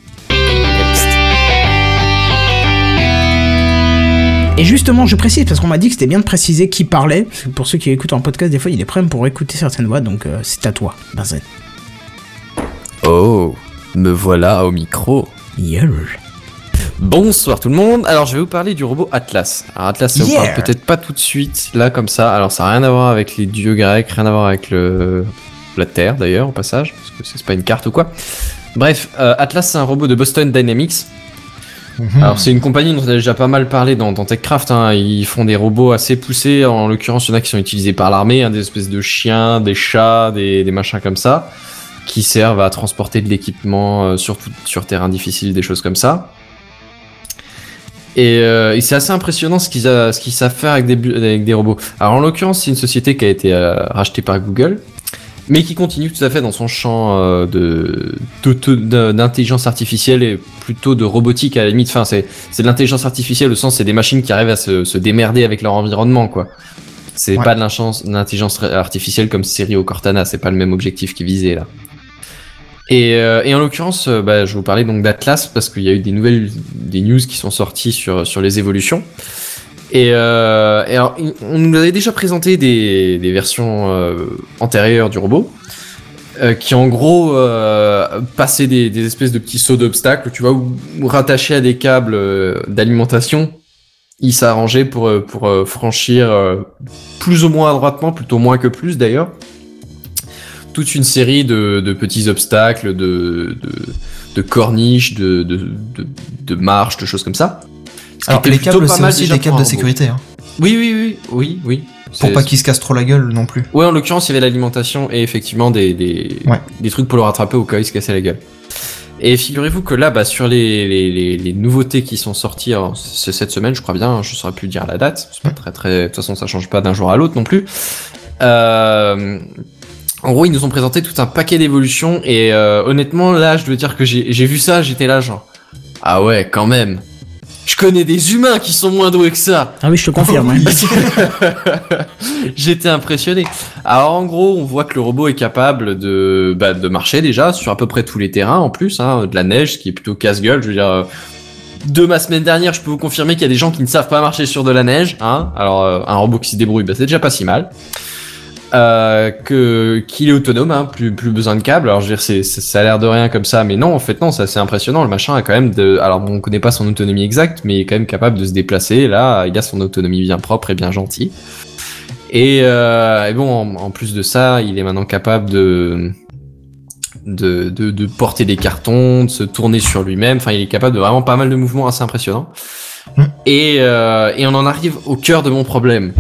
Et justement, je précise, parce qu'on m'a dit que c'était bien de préciser qui parlait. parce que Pour ceux qui écoutent en podcast, des fois, il des problèmes pour écouter certaines voix, donc euh, c'est à toi, Benzen. Oh, me voilà au micro. Yeah. Bonsoir tout le monde. Alors je vais vous parler du robot Atlas. Alors Atlas, ça vous Yeah. parle peut-être pas tout de suite là comme ça. Alors ça a rien à voir avec les dieux grecs, rien à voir avec le la Terre d'ailleurs au passage, parce que c'est pas une carte ou quoi. Bref, euh, Atlas c'est un robot de Boston Dynamics. Mhm. Alors c'est une compagnie dont on a déjà pas mal parlé dans, dans TechCraft. Hein. Ils font des robots assez poussés. En l'occurrence, il y en a qui sont utilisés par l'armée, hein, des espèces de chiens, des chats, des, des machins comme ça, qui servent à transporter de l'équipement, euh, sur terrain difficile, des choses comme ça. Et, euh, et c'est assez impressionnant ce qu'ils savent faire avec des, bu- avec des robots. Alors en l'occurrence, c'est une société qui a été euh, rachetée par Google, mais qui continue tout à fait dans son champ euh, de d'intelligence artificielle et plutôt de robotique à la limite. Enfin, c'est c'est de l'intelligence artificielle au sens c'est des machines qui arrivent à se, se démerder avec leur environnement, quoi. C'est Ouais. pas de l'intelligence l'intelligence artificielle comme Siri ou Cortana, c'est pas le même objectif qui visait là. Et, euh, et en l'occurrence, euh, bah, je vous parlais donc d'Atlas parce qu'il y a eu des nouvelles, des news qui sont sorties sur, sur les évolutions. Et, euh, on nous avait déjà présenté des, versions euh, antérieures du robot, euh, qui en gros passaient des, espèces de petits sauts d'obstacles, tu vois, rattachés à des câbles d'alimentation, il s'arrangeait pour, franchir plus ou moins adroitement, plutôt moins que plus d'ailleurs, toute une série de, petits obstacles, de, corniches, de marches, de choses comme ça. Alors les câbles, c'est aussi des de sécurité, hein, Oui, oui, oui, oui, oui. pour pas qu'ils se cassent trop la gueule non plus. Ouais, en l'occurrence, il y avait l'alimentation et effectivement des, des, Ouais. des trucs pour le rattraper au cas où il se cassait la gueule. Et figurez-vous que là, bah, sur les, les, les, les nouveautés qui sont sorties, c'est cette semaine, je crois bien, je saurais plus dire la date. C'est pas très, très, de toute façon, ça change pas d'un jour à l'autre non plus. Euh, en gros, ils nous ont présenté tout un paquet d'évolutions et euh, honnêtement, là, je dois dire que j'ai vu ça, j'étais là genre, ah ouais, quand même. Je connais des humains qui sont moins doués que ça. Ah oui, je te confirme. ouais. J'étais impressionné. Alors en gros, on voit que le robot est capable de, bah, de marcher déjà sur à peu près tous les terrains en plus, hein, de la neige, ce qui est plutôt casse-gueule. Je veux dire, euh, de ma semaine dernière, je peux vous confirmer qu'il y a des gens qui ne savent pas marcher sur de la neige. Hein. Alors euh, un robot qui se débrouille, bah, c'est déjà pas si mal. Euh, que qu'il est autonome, hein, plus plus besoin de câbles. Alors je veux dire, c'est ça a l'air de rien comme ça, mais non, en fait non, c'est assez impressionnant. Le machin a quand même de, alors bon, on connaît pas son autonomie exacte, mais il est quand même capable de se déplacer. Là, il a son autonomie bien propre et bien gentille. Et, euh, et bon, en, en plus de ça, il est maintenant capable de de, de, de porter des cartons, de se tourner sur lui-même. Enfin, il est capable de vraiment pas mal de mouvements assez impressionnants. Mm. Et, euh, et on en arrive au cœur de mon problème.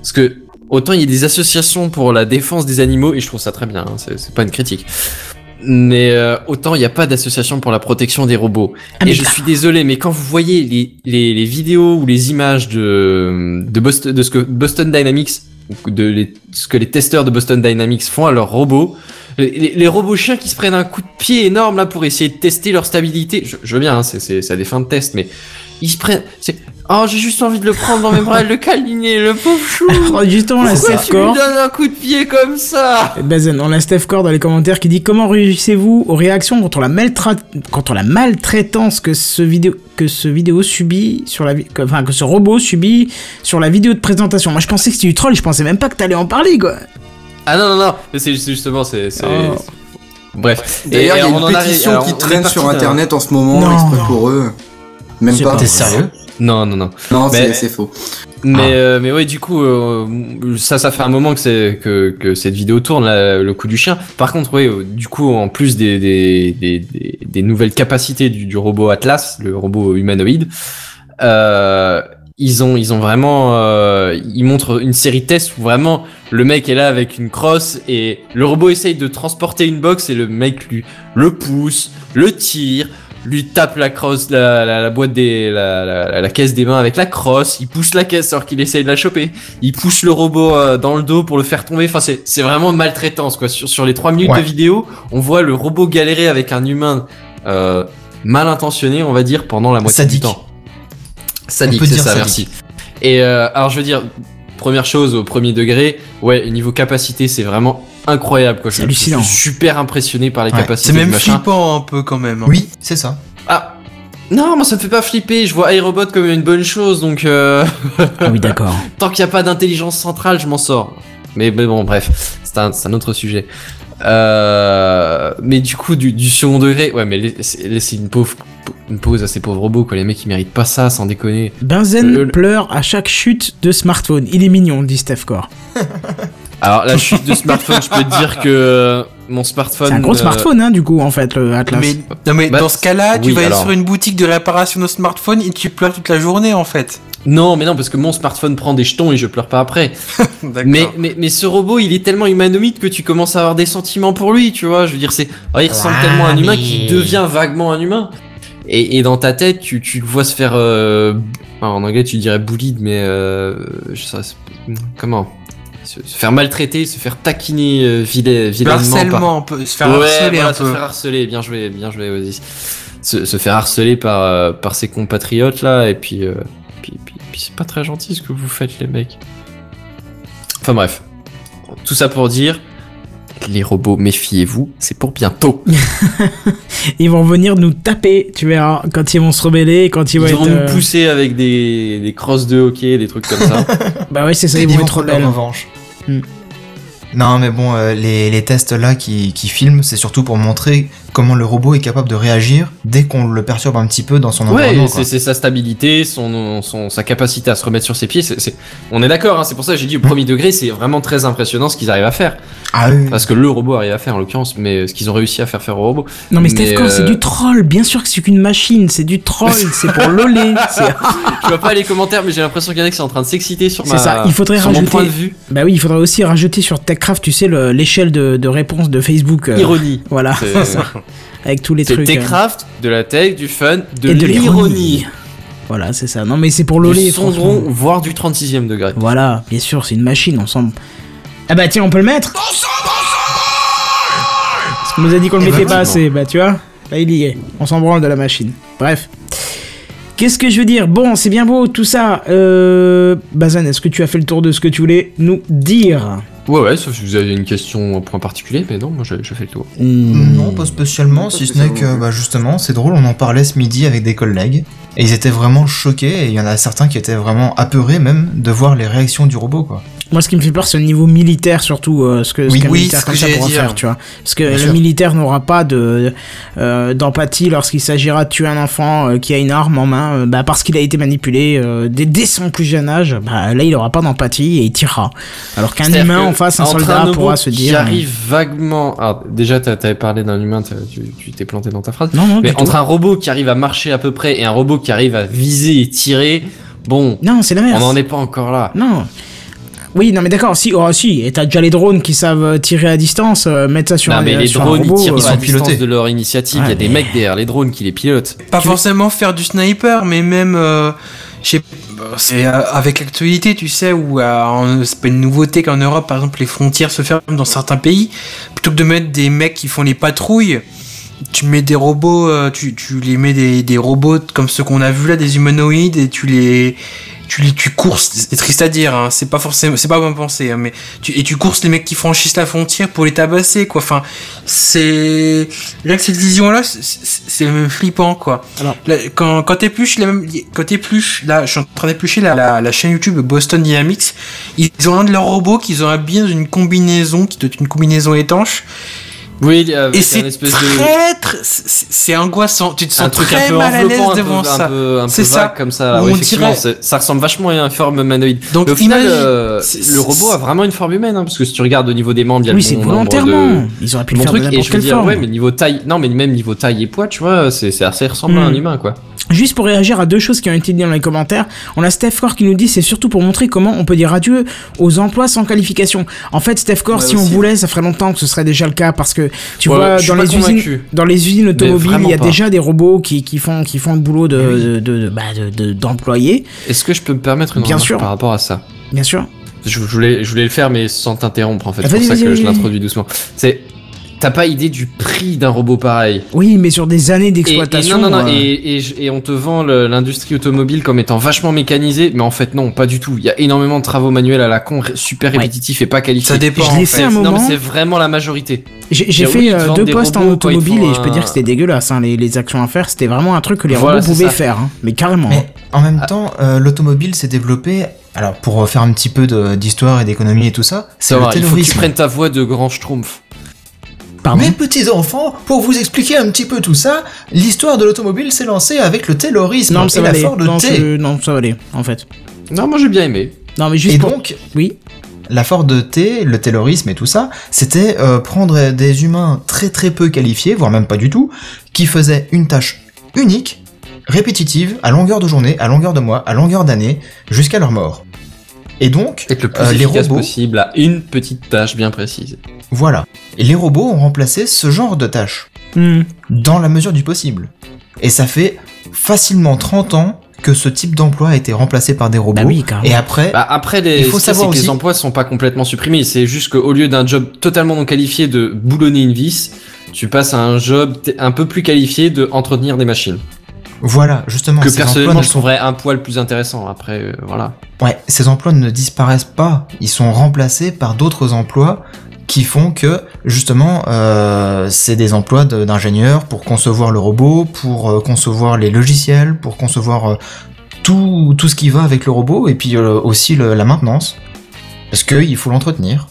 Parce que autant il y a des associations pour la défense des animaux, et je trouve ça très bien, hein, c'est pas une critique. Mais euh, autant il n'y a pas d'association pour la protection des robots. Ah, et je suis désolé, mais quand vous voyez les, les, les vidéos ou les images de, de, Boston, de ce que Boston Dynamics, ou de les- ce que les testeurs de Boston Dynamics font à leurs robots, les, robots chiens qui se prennent un coup de pied énorme là pour essayer de tester leur stabilité, je, je veux bien, hein, c'est à des fins de test, mais ils se prennent... Oh, j'ai juste envie de le prendre dans mes bras et de le câliner, le pauvre chou Oh, Justement, la Pourquoi Steph tu lui Core. donnes un coup de pied comme ça Bazen, on a Steph Core dans les commentaires qui dit comment réagissez-vous aux réactions contre la, maltra- contre la maltraitance que ce vidéo que ce vidéo subit sur la que- enfin que ce robot subit sur la vidéo de présentation? Moi je pensais que c'était du troll, je pensais même pas que t'allais en parler quoi. Ah non, non, non, mais c'est justement, c'est... Oh. Bref. D'ailleurs, il y a une pétition qui traîne sur internet en ce moment, Non. exprès pour eux. Même pas. T'es sérieux Non, non, non. Non, Mais- c'est faux. Mais, Ah. euh, mais ouais, du coup, euh, ça, ça fait un moment que, c'est, que, que cette vidéo tourne, là, le coup du chien. Par contre, oui, euh, du coup, en plus des, des, des, des, des nouvelles capacités du, du robot Atlas, le robot humanoïde, euh, ils ont, ils ont vraiment, euh, ils montrent une série de tests où vraiment le mec est là avec une crosse et le robot essaye de transporter une box et le mec lui le pousse, le tire, lui tape la crosse, la, la, la boîte des, la, caisse des mains avec la crosse, il pousse la caisse alors qu'il essaye de la choper, il pousse le robot euh, dans le dos pour le faire tomber. Enfin, c'est, c'est vraiment maltraitance quoi. Sur, sur les trois minutes Ouais. de vidéo, on voit le robot galérer avec un humain euh, mal intentionné, on va dire, pendant la moitié Sadique. du temps. Sadique, peut c'est dire ça, sadique. merci. Et euh, alors je veux dire, première chose au premier degré, ouais, niveau capacité, c'est vraiment incroyable quoi. Je, C'est hallucinant. je suis super impressionné par les Ouais, capacités C'est même flippant un peu quand même. hein. Oui, c'est ça. Ah non, moi ça me fait pas flipper. Je vois iRobot comme une bonne chose, donc euh, Ah oui d'accord. tant qu'il n'y a pas d'intelligence centrale, je m'en sors. Mais, mais bon, bref, c'est un, c'est un autre sujet. Euh, mais du coup, du, du second degré, ouais, mais laissez une pauvre une pause à ces pauvres robots, quoi. Les mecs, ils méritent pas ça, sans déconner. Benzen Le- le- pleure à chaque chute de smartphone. Il est mignon, dit Steph Core. Alors, la chute de smartphone, je peux te dire que euh, mon smartphone. C'est un gros euh, smartphone hein du coup en fait le Atlas. Mais, non mais Bah, dans ce cas-là, tu oui, vas aller alors. sur une boutique de réparation de smartphone et tu pleures toute la journée en fait. Non, mais non, parce que mon smartphone prend des jetons et je pleure pas après. Mais, mais, mais ce robot, il est tellement humanoïde que tu commences à avoir des sentiments pour lui, tu vois. Je veux dire, c'est, ah, il ressemble tellement à un humain qu'il devient vaguement un humain. Et, et dans ta tête, tu, tu le vois se faire, euh, en anglais, tu dirais bullied, mais euh, je sais, c'est- comment? Se, se faire maltraiter, se faire taquiner euh, vilain, vilainement. harcèlement, se faire ouais, harceler voilà, un se peu. faire harceler, bien joué, bien joué, vas-y. Se, se faire harceler par, euh, par ses compatriotes là, et puis, puis, puis, puis c'est pas très gentil ce que vous faites, les mecs. Enfin bref, tout ça pour dire, Les robots, méfiez-vous, c'est pour bientôt. Ils vont venir nous taper, tu verras, quand ils vont se rebeller, quand ils Ils vont nous euh, pousser avec des, des crosses de hockey, des trucs comme ça. Bah ouais, c'est ça, ils vont être rebelles. revanche. Hmm. Non, mais bon, euh, les, les tests là qui, qui filment, c'est surtout pour montrer comment le robot est capable de réagir dès qu'on le perturbe un petit peu dans son environnement. ouais, c'est c'est sa stabilité, son, son, sa capacité à se remettre sur ses pieds. c'est c'est- On est d'accord, hein, c'est pour ça que j'ai dit au premier degré, c'est vraiment très impressionnant ce qu'ils arrivent à faire. Ah oui. Parce que le robot arrive à faire en l'occurrence, mais ce qu'ils ont réussi à faire faire au robot. Non mais Mais, Steph Core, c'est euh, du troll. Bien sûr que c'est qu'une machine, c'est du troll, c'est pour loler. c'est- Je vois pas les commentaires, mais j'ai l'impression qu'il y en a qui sont en train de s'exciter sur C'est ma. ça, il faudrait sur mon rajouter- point de vue. Bah oui, il faudrait aussi rajouter sur TechCraft, tu sais, le- l'échelle de, de réponse de Facebook. euh, Ironie. Voilà, C'est- c'est ça. Avec tous les trucs. euh, Techcraft, de la tech, du fun, de de l'ironie. Voilà, c'est ça. Non mais c'est pour Du sondron, franchement. voire du 36ème degré. Voilà, bien sûr, c'est une machine, on s'en... Ah bah tiens, on peut le mettre Parce qu'on nous a dit qu'on le Eh mettait ben, pas assez, bah tu vois, là il y est, on s'en branle de la machine. Bref. Qu'est-ce que je veux dire? Bon, c'est bien beau tout ça. Euh... Bazan, est-ce que tu as fait le tour de ce que tu voulais nous dire? Ouais, ouais, sauf si vous avez une question, un point particulier, mais non, moi je, je fais le tour. Hmm. Non, pas spécialement, pas si ce n'est que, bah, justement, c'est drôle, on en parlait ce midi avec des collègues, et ils étaient vraiment choqués, et il y en a certains qui étaient vraiment apeurés même de voir les réactions du robot, quoi. Moi, ce qui me fait peur, c'est le niveau militaire, surtout, euh, ce que ce Oui, qu'un oui, militaire ce comme que ça pourra dire. faire, tu vois. Parce que Bien le sûr. militaire n'aura pas de euh, d'empathie lorsqu'il s'agira de tuer un enfant euh, qui a une arme en main, euh, bah, parce qu'il a été manipulé euh, dès, dès son plus jeune âge. Bah, là, il aura pas d'empathie et il tirera. Alors qu'un humain en face, un entre soldat robot pourra se Qui dire. euh, arrive vaguement. Alors, déjà, t'avais parlé d'un humain, tu t'es planté dans ta phrase. Non, non, Mais tout. entre un robot qui arrive à marcher à peu près et un robot qui arrive à viser et tirer, bon, Non, c'est la on merde. n'en est pas encore là. Non. Oui, non, mais d'accord, si, oh, si, et t'as déjà les drones qui savent euh, tirer à distance, euh, mettre ça sur non, un mais les sur un drones, robot, ils tirent euh, pas à sont distance pilotés. de leur initiative. Il y a Ouais, des mecs derrière les drones qui les pilotent. Pas Tu- forcément faire du sniper, mais même, euh, je sais, c'est euh, avec l'actualité, tu sais, où euh, c'est pas une nouveauté qu'en Europe, par exemple, les frontières se ferment dans certains pays. Plutôt que de mettre des mecs qui font les patrouilles, tu mets des robots, euh, tu, tu les mets des, des robots comme ceux qu'on a vu là, des humanoïdes, et tu les tu, les- tu courses, c'est triste à dire, hein, c'est pas forcément, c'est pas bonne pensée, hein, mais tu, et tu courses les mecs qui franchissent la frontière pour les tabasser, quoi. Enfin, c'est là que cette vision-là, c'est même flippant, quoi. Alors- Là, quand quand t'épluches les mêmes, quand t'épluches, là, je suis en train d'éplucher la, la, la chaîne YouTube Boston Dynamics, ils ont un de leurs robots qu'ils ont habillé dans une combinaison qui doit être une combinaison étanche, Oui, avec et un c'est espèce très, de. très- c'est c'est angoissant. Tu te Un sens truc très un peu mal à l'aise un devant peu, ça. un peu, un peu C'est ça. comme ça. Ouais, effectivement, ça ressemble vachement à une forme humanoïde. Donc au final, imagine- euh, le robot a vraiment une forme humaine, hein, parce que si tu regardes au niveau des membres, il y a Oui, le c'est volontairement. de- Ils auraient pu le faire de truc, et n'importe je veux quelle dire, forme. ouais, mais niveau taille, non, mais même niveau taille et poids, tu vois, c'est assez ressemblant à un Hmm. humain, quoi. Juste pour réagir à deux choses qui ont été dites dans les commentaires, on a Steph Core qui nous dit c'est surtout pour montrer comment on peut dire adieu aux emplois sans qualification. En fait, Steph Core, Ouais, si on voulait, ça ferait longtemps que ce serait déjà le cas parce que tu Ouais, vois dans les usines, dans les usines automobiles, il y a pas. déjà des robots qui, qui font qui font le boulot de de- bah, de- de- d'employés, Est-ce que je peux me permettre une Bien sûr. par rapport à ça? Bien sûr. je, je voulais, je voulais le faire, mais sans t'interrompre, en fait. Ah, C'est pour ça que je l'introduis doucement. C'est. T'as pas idée du prix d'un robot pareil. Oui, mais sur des années Et, et d'exploitation. non, non, non, euh, et, et, je- et on te vend l'industrie automobile comme étant vachement mécanisée, mais en fait, non, pas du tout. Il y a énormément de travaux manuels à la con, super Ouais. répétitifs et pas qualifiés. Ça dépend. Je l'ai fait. un Non, mais moment. c'est vraiment la majorité. J'ai fait euh, deux postes en automobile et je peux un- dire que c'était dégueulasse. hein, les, les actions à faire, c'était vraiment un truc que les Voilà, robots pouvaient ça. faire, hein, mais carrément. Mais en même temps, euh, l'automobile s'est développé. Alors, pour faire un petit peu d'histoire et d'économie et tout ça, c'est Ça le va, il faut que tu prennes ta voix de grand schtroumpf. Pardon. Mes petits enfants, pour vous expliquer un petit peu tout ça, l'histoire de l'automobile s'est lancée avec le taylorisme Non, ça et va la aller. Ford Non, T. je- non, ça va aller, en fait. Non, moi j'ai bien aimé. Non, mais juste Et pour... donc, Oui. la Ford T, le taylorisme et tout ça, c'était euh, prendre des humains très très peu qualifiés, voire même pas du tout, qui faisaient une tâche unique, répétitive, à longueur de journée, à longueur de mois, à longueur d'année, jusqu'à leur mort. Et donc, Être le plus Euh, les efficace robots- possible à une petite tâche bien précise. voilà. Et les robots ont remplacé ce genre de tâches, Hmm. dans la mesure du possible. Et ça fait facilement 30 ans que ce type d'emploi a été remplacé par des robots. Bah oui, et après, Bah, après, les, Il faut savoir c'est que les aussi- emplois sont pas complètement supprimés. C'est juste qu'au lieu d'un job totalement non qualifié de boulonner une vis, tu passes à un job un peu plus qualifié de entretenir des machines. Voilà, justement, que ces emplois personnellement, ne je trouverais un poil plus intéressant. Après, euh, voilà. Ouais, ces emplois ne disparaissent pas, ils sont remplacés par d'autres emplois qui font que justement euh, c'est des emplois de- d'ingénieurs pour concevoir le robot, pour euh, concevoir les logiciels, pour concevoir euh, tout, tout ce qui va avec le robot et puis euh, aussi le- la maintenance. Parce qu'il faut l'entretenir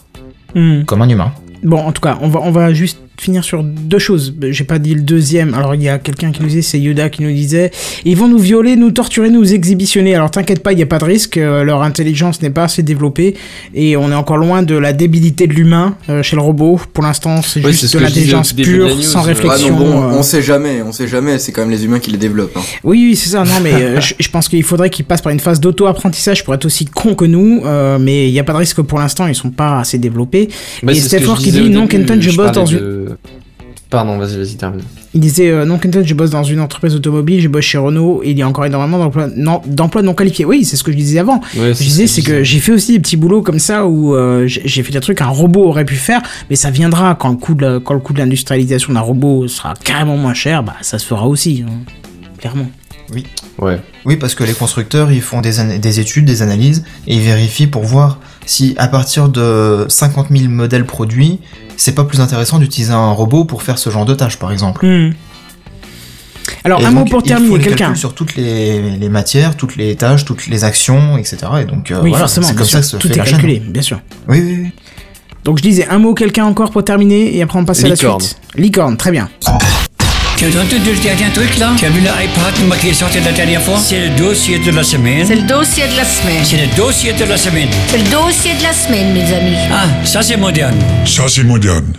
Hmm. comme un humain. Bon, en tout cas, on va, on va juste finir sur deux choses. J'ai pas dit le deuxième. Alors, il y a quelqu'un qui nous disait, c'est Yoda qui nous disait, ils vont nous violer, nous torturer, nous exhibitionner. Alors, t'inquiète pas, il y a pas de risque. euh, leur intelligence n'est pas assez développée et on est encore loin de la débilité de l'humain euh, chez le robot. Pour l'instant, c'est juste de l'intelligence pure, sans Ah réflexion. non, bon, euh. on sait jamais, on sait jamais, c'est quand même les humains qui les développent. hein. Oui, oui, c'est ça. Non, mais je, je pense qu'il faudrait qu'ils passent par une phase d'auto-apprentissage pour être aussi cons que nous. euh, mais il n'y a pas de risque pour l'instant, ils sont pas assez développés. Bah, Et Steph qui dit, non, Kenton, je bosse dans de- Pardon, vas-y, vas-y, termine. Il disait euh, non Kenton, je bosse dans une entreprise automobile, je bosse chez Renault et il y a encore énormément d'emplois non, d'emplois non qualifiés. Oui, c'est ce que je disais avant. Ouais, Ce que je disais, c'est que j'ai fait aussi des petits boulots comme ça où euh, j'ai fait des trucs qu'un robot aurait pu faire, mais ça viendra quand le coût de, la- quand le coût de l'industrialisation d'un robot sera carrément moins cher, bah ça se fera aussi, hein. clairement. Ouais. Oui, parce que les constructeurs, ils font des, des études, des analyses, et ils vérifient pour voir si à partir de 50 000 modèles produits, c'est pas plus intéressant d'utiliser un robot pour faire ce genre de tâches, par exemple. Hmm. Alors Et un mot pour il terminer, quelqu'un. sur toutes les, les matières, toutes les tâches, toutes les actions, etc. Et donc, euh, Oui, voilà, forcément, c'est comme sûr, ça que se tout fait est la calculé, chaîne. bien sûr. Oui, oui, oui. Donc je disais un mot, quelqu'un encore pour terminer et après on passe à la Licorne. suite. Licorne, très bien. Entendu le dernier truc là? Tu as vu l'iPad moi, qui est sorti la dernière fois? C'est le dossier de la semaine. C'est le dossier de la semaine. C'est le dossier de la semaine. C'est le dossier de la semaine, mes amis. Ah, ça c'est moderne. Ça, c'est moderne.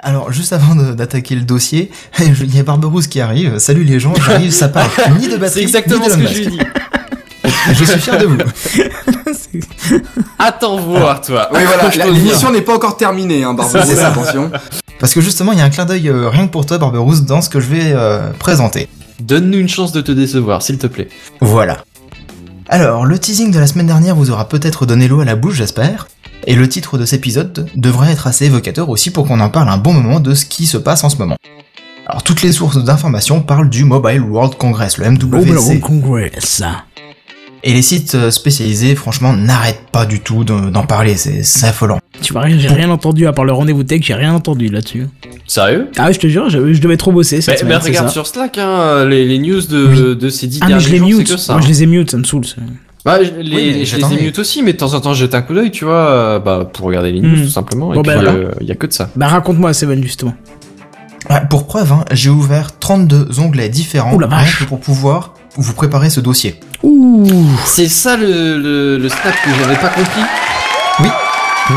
Alors, juste avant d'attaquer le dossier, il y a Barberousse qui arrive. Salut les gens, j'arrive, ça part ni de batterie, C'est exactement ni de ce que je dis. Je suis fier de vous. Attends voir, toi. Oui, voilà, l'émission n'est pas encore terminée, hein, Barberousse, attention. Parce que justement, il y a un clin d'œil euh, rien que pour toi, Barberousse, dans ce que je vais euh, présenter. Donne-nous une chance de te décevoir, s'il te plaît. Voilà. Alors, le teasing de la semaine dernière vous aura peut-être donné l'eau à la bouche, j'espère. Et le titre de cet épisode devrait être assez évocateur aussi pour qu'on en parle un bon moment de ce qui se passe en ce moment. Alors, toutes les sources d'informations parlent du Mobile World Congress, le MWC. Congress. Et les sites euh, spécialisés, franchement, n'arrêtent pas du tout de- d'en parler, c'est affolant. Tu vois, rien, j'ai rien entendu à part le rendez-vous tech, j'ai rien entendu là-dessus. Sérieux? Ah, je te jure, je, je devais trop bosser cette Bah, semaine, bah, c'est regarde ça. sur Slack, hein, les, les news de, de ces dix Ah, mais derniers je les jours, c'est mute. que ça. Moi, hein. je les ai mute, ça me saoule. ça. Bah, je, les, Oui, je les ai mute aussi, mais de temps en temps, je jette un coup d'œil, tu vois, euh, bah, pour regarder les news, Hmm. tout simplement. Bon, et bah, puis, voilà. euh, y a que de ça. Bah, raconte-moi, Seven, justement. Ouais, pour preuve, hein, j'ai ouvert 32 onglets différents la vache. pour pouvoir vous préparer ce dossier. Ouh. C'est ça le, le, le snap que j'avais pas compris. Oui.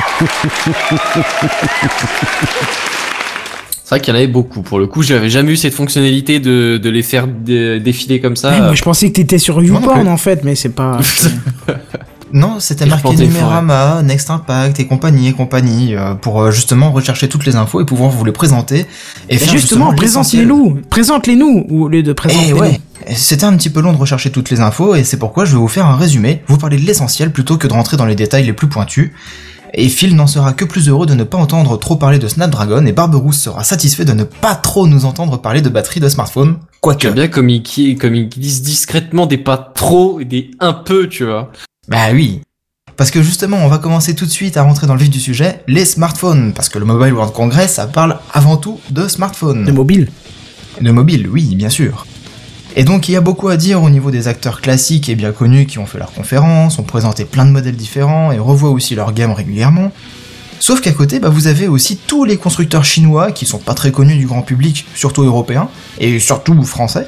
C'est vrai qu'il y en avait beaucoup. Pour le coup, j'avais jamais eu cette fonctionnalité de, de les faire dé- défiler comme ça. Ouais, moi, je pensais que t'étais sur YouPorn, en fait, mais c'est pas... Non, c'était Et marqué Numérama, Next Impact et compagnie et compagnie euh, pour euh, justement rechercher toutes les infos et pouvoir vous les présenter. Et Mais faire justement, l'essentiel. présente-les-nous. Présente-les-nous, au lieu de présenter Eh nous ouais, c'était un petit peu long de rechercher toutes les infos et c'est pourquoi je vais vous faire un résumé, vous parler de l'essentiel plutôt que de rentrer dans les détails les plus pointus. Et Phil n'en sera que plus heureux de ne pas entendre trop parler de Snapdragon et Barberousse sera satisfait de ne pas trop nous entendre parler de batterie de smartphone, quoique. J'aime bien comme ils, comme ils disent discrètement des pas trop et des un peu, tu vois. Bah oui. Parce que justement, on va commencer tout de suite à rentrer dans le vif du sujet, les smartphones, parce que le Mobile World Congress, ça parle avant tout de smartphones. De mobile. De mobile, oui, bien sûr. Et donc il y a beaucoup à dire au niveau des acteurs classiques et bien connus qui ont fait leurs conférences, ont présenté plein de modèles différents et revoient aussi leur gamme régulièrement. Sauf qu'à côté, bah, vous avez aussi tous les constructeurs chinois qui sont pas très connus du grand public, surtout européens, et surtout français,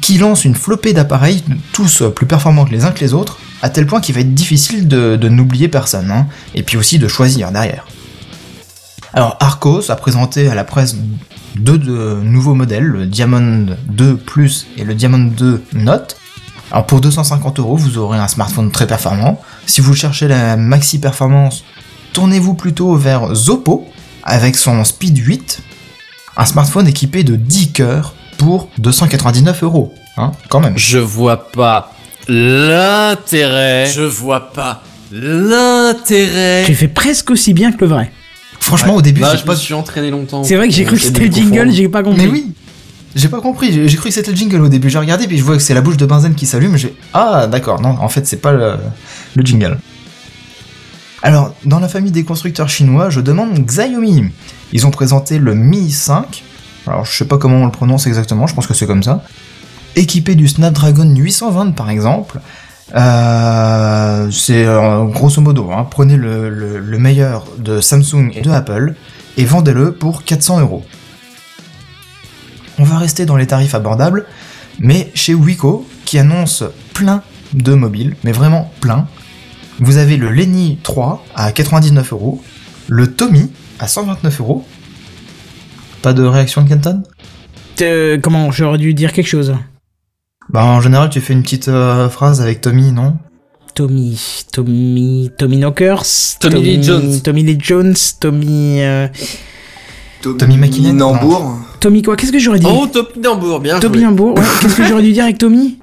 qui lancent une flopée d'appareils, tous plus performants que les uns que les autres, à tel point qu'il va être difficile de, n'oublier personne, hein, et puis aussi de choisir derrière. Alors Arcos a présenté à la presse deux de nouveaux modèles, le Diamond 2 Plus et le Diamond 2 Note. Alors pour 250 euros, vous aurez un smartphone très performant. Si vous cherchez la maxi performance, tournez-vous plutôt vers Zoppo avec son Speed 8, un smartphone équipé de 10 cœurs pour 299 euros. Hein, quand même. Je vois pas l'intérêt. Je vois pas l'intérêt. Tu fais presque aussi bien que le vrai. Franchement, au début, Bah, j'ai je pas me suis entraîné longtemps. C'est vrai que j'ai cru que c'était le jingle, j'ai pas compris. Mais oui J'ai pas compris, j'ai cru que c'était le jingle au début. J'ai regardé puis je vois que c'est la bouche de benzène qui s'allume. J'ai ah d'accord, non, en fait c'est pas le, le jingle. Alors, dans la famille des constructeurs chinois, je demande Xiaomi. Ils ont présenté le Mi 5. Alors, je sais pas comment on le prononce exactement, je pense que c'est comme ça. Équipé du Snapdragon 820 par exemple. Euh, c'est euh, grosso modo, hein, prenez le, le- le meilleur de Samsung et de Apple et vendez-le pour 400 euros. On va rester dans les tarifs abordables, mais chez Wiko, qui annonce plein de mobiles, mais vraiment plein, vous avez le Lenny 3 à 99 euros, le Tommy à 129 euros. Pas de réaction de Kenton? Euh, comment? J'aurais dû dire quelque chose. Bah en général tu fais une petite euh, phrase avec Tommy, non? Tommy, Tommy, Tommy Knockers, Tommy Lee Jones. Tommy Lee Jones, Tommy, euh, Tommy McKinnon, Nambour. Tommy quoi? Qu'est-ce que j'aurais dit? Oh, Topinambour, bien Tommy joué. Hambourg. Ouais. Qu'est-ce que j'aurais dû dire avec Tommy?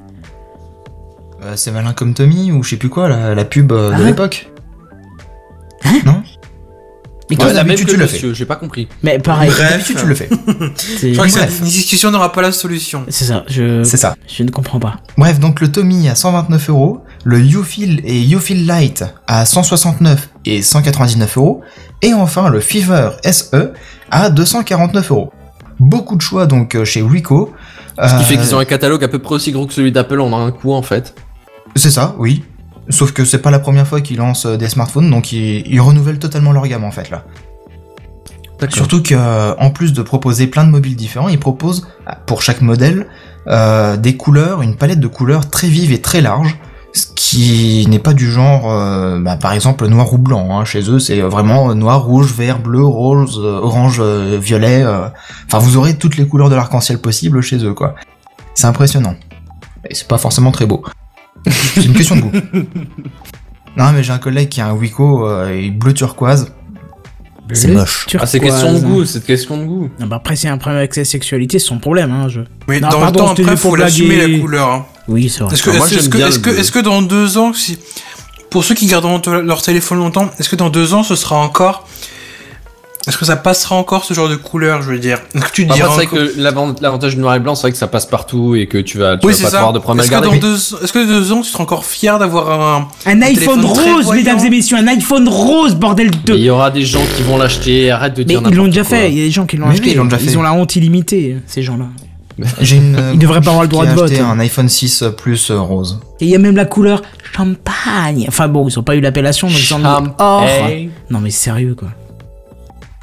Euh, C'est malin comme Tommy ou je sais plus quoi, la, la pub euh, de Hein l'époque. Hein? Non? Mais Ouais, d'habitude, que tu le fais. monsieur, j'ai pas compris. Mais pareil. D'habitude tu le fais. c'est- Je crois que cette discussion n'aura pas la solution. C'est ça. Je. C'est ça. Je ne comprends pas. Bref, donc le Tommy à 129 euros, le Ufil et Ufil Lite à 169 et 199 euros, et enfin le Fever SE à 249 euros. Beaucoup de choix donc euh, chez Ricoh. Ce qui Euh, fait qu'ils ont un catalogue à peu près aussi gros que celui d'Apple en un coup en fait. C'est ça, oui. Sauf que c'est pas la première fois qu'ils lancent euh, des smartphones, donc ils, ils renouvellent totalement leur gamme en fait là. Surtout qu'en plus de proposer plein de mobiles différents, ils proposent euh, pour chaque modèle euh, des couleurs, une palette de couleurs très vive et très large, ce qui n'est pas du genre, euh, bah, par exemple noir ou blanc. hein. Chez eux, c'est vraiment noir, rouge, vert, bleu, rose, euh, orange, euh, violet. euh. Enfin, vous aurez toutes les couleurs de l'arc-en-ciel possibles chez eux, quoi. C'est impressionnant. Et c'est pas forcément très beau. C'est une question de goût. Non, mais j'ai un collègue qui a un Wiko euh, et bleu turquoise. C'est moche. Ah, c'est question de goût, c'est question de goût. Ah bah après, s'il y a un problème avec sa sexualité, c'est son problème. Hein, je... Mais Non, dans pardon, le temps, après, faut l'assumer la couleur. hein. Oui, c'est vrai. Est-ce que, Moi, est-ce, que, est-ce que, bleu. est-ce que dans deux ans, si, pour ceux qui garderont leur téléphone longtemps, est-ce que dans deux ans, ce sera encore, est-ce que ça passera encore ce genre de couleur, je veux dire? Est-ce que tu Après, diras c'est vrai encore- que l'avant- l'avantage du noir et blanc, c'est vrai que ça passe partout et que tu vas, tu Oui, vas c'est pas ça. avoir de problème à Est-ce le que, garder. dans deux, est-ce que dans deux ans, tu seras encore fier d'avoir un, Un iPhone rose, mesdames et messieurs, un iPhone rose, bordel Mais de. il y aura des gens qui vont l'acheter, arrête de Mais dire ils l'ont déjà quoi. fait, il y a des gens qui l'ont Mais acheté. oui, ils l'ont déjà fait. ont la honte illimitée, ces gens-là. J'ai une. Ils devraient pas avoir le droit de vote. un iPhone 6 Plus euh, rose. Et il y a même la couleur champagne. Enfin bon, ils ont pas eu l'appellation, donc ils ont mis or. Hey. Non mais sérieux quoi.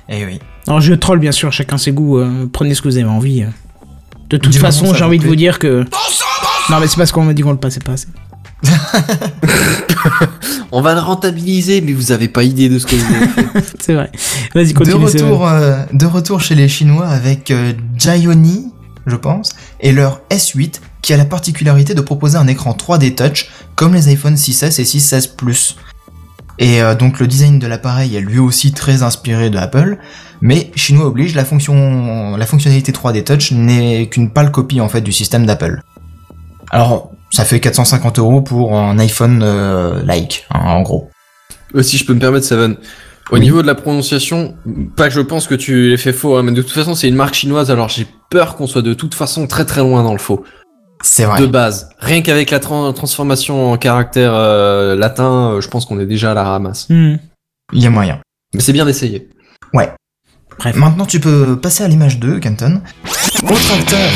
Eh oui. Non, je troll bien sûr, chacun ses goûts. euh, prenez ce que vous avez envie. euh. De toute Du façon, j'ai envie de vous dire que. Non mais c'est parce qu'on m'a dit qu'on le passait pas assez. On va le rentabiliser, mais vous avez pas idée de ce que vous avez fait. C'est vrai. Vas-y, De continue. c'est retour, euh, de retour chez les Chinois avec euh, Xiaomi, je pense, et leur S8 qui a la particularité de proposer un écran 3D Touch comme les iPhone 6S et 6S Plus. Et euh, donc le design de l'appareil est lui aussi très inspiré de Apple, mais chinois oblige, la, fonction, la fonctionnalité 3D Touch n'est qu'une pâle copie en fait du système d'Apple. Alors ça fait 450 euros pour un iPhone euh, like, hein, en gros. Euh, si je peux me permettre, Seven. Au Oui. niveau de la prononciation, pas que je pense que tu l'aies fait faux, hein, mais de toute façon, c'est une marque chinoise, alors j'ai peur qu'on soit de toute façon très très loin dans le faux. C'est vrai. De base. Rien qu'avec la tran- transformation en caractère euh, latin, euh, je pense qu'on est déjà à la ramasse. Hmm. Il y a moyen. Mais c'est bien d'essayer. Bref. Maintenant, tu peux passer à l'image 2, Canton. Autre acteur.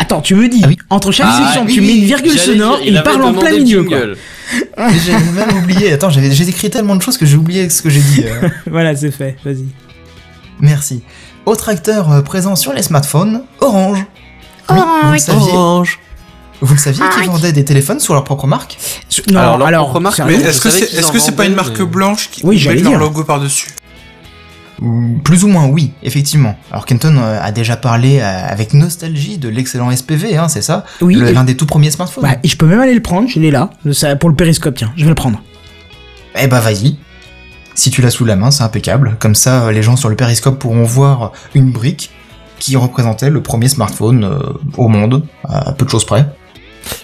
Attends, tu me dis, Ah oui. entre chaque Ah, section, oui, tu oui, mets une virgule sonore dire, et il parle en plein le milieu. J'ai même oublié. Attends, j'ai écrit tellement de choses que j'ai oublié ce que j'ai dit. euh. Voilà, c'est fait. Vas-y. Merci. Autre acteur présent sur les smartphones, Orange. Oui, vous le saviez, Orange. vous le saviez qu'ils vendaient des téléphones sous leur propre marque Non, Alors, alors, leur propre marque, Mais est-ce que c'est, pas une marque mais- blanche qui Oui, met leur dire. logo par-dessus Ou Plus ou moins oui, effectivement. Alors Kenton euh, a déjà parlé euh, avec nostalgie de l'excellent SPV, hein, c'est ça Oui, L'un des tout premiers smartphones. Bah, je peux même aller le prendre, je l'ai là. Ça, pour le périscope, tiens, je vais le prendre. Eh bah vas-y. Si tu l'as sous la main, c'est impeccable. Comme ça, euh, les gens sur le périscope pourront voir une brique qui représentait le premier smartphone euh, au monde, à peu de choses près.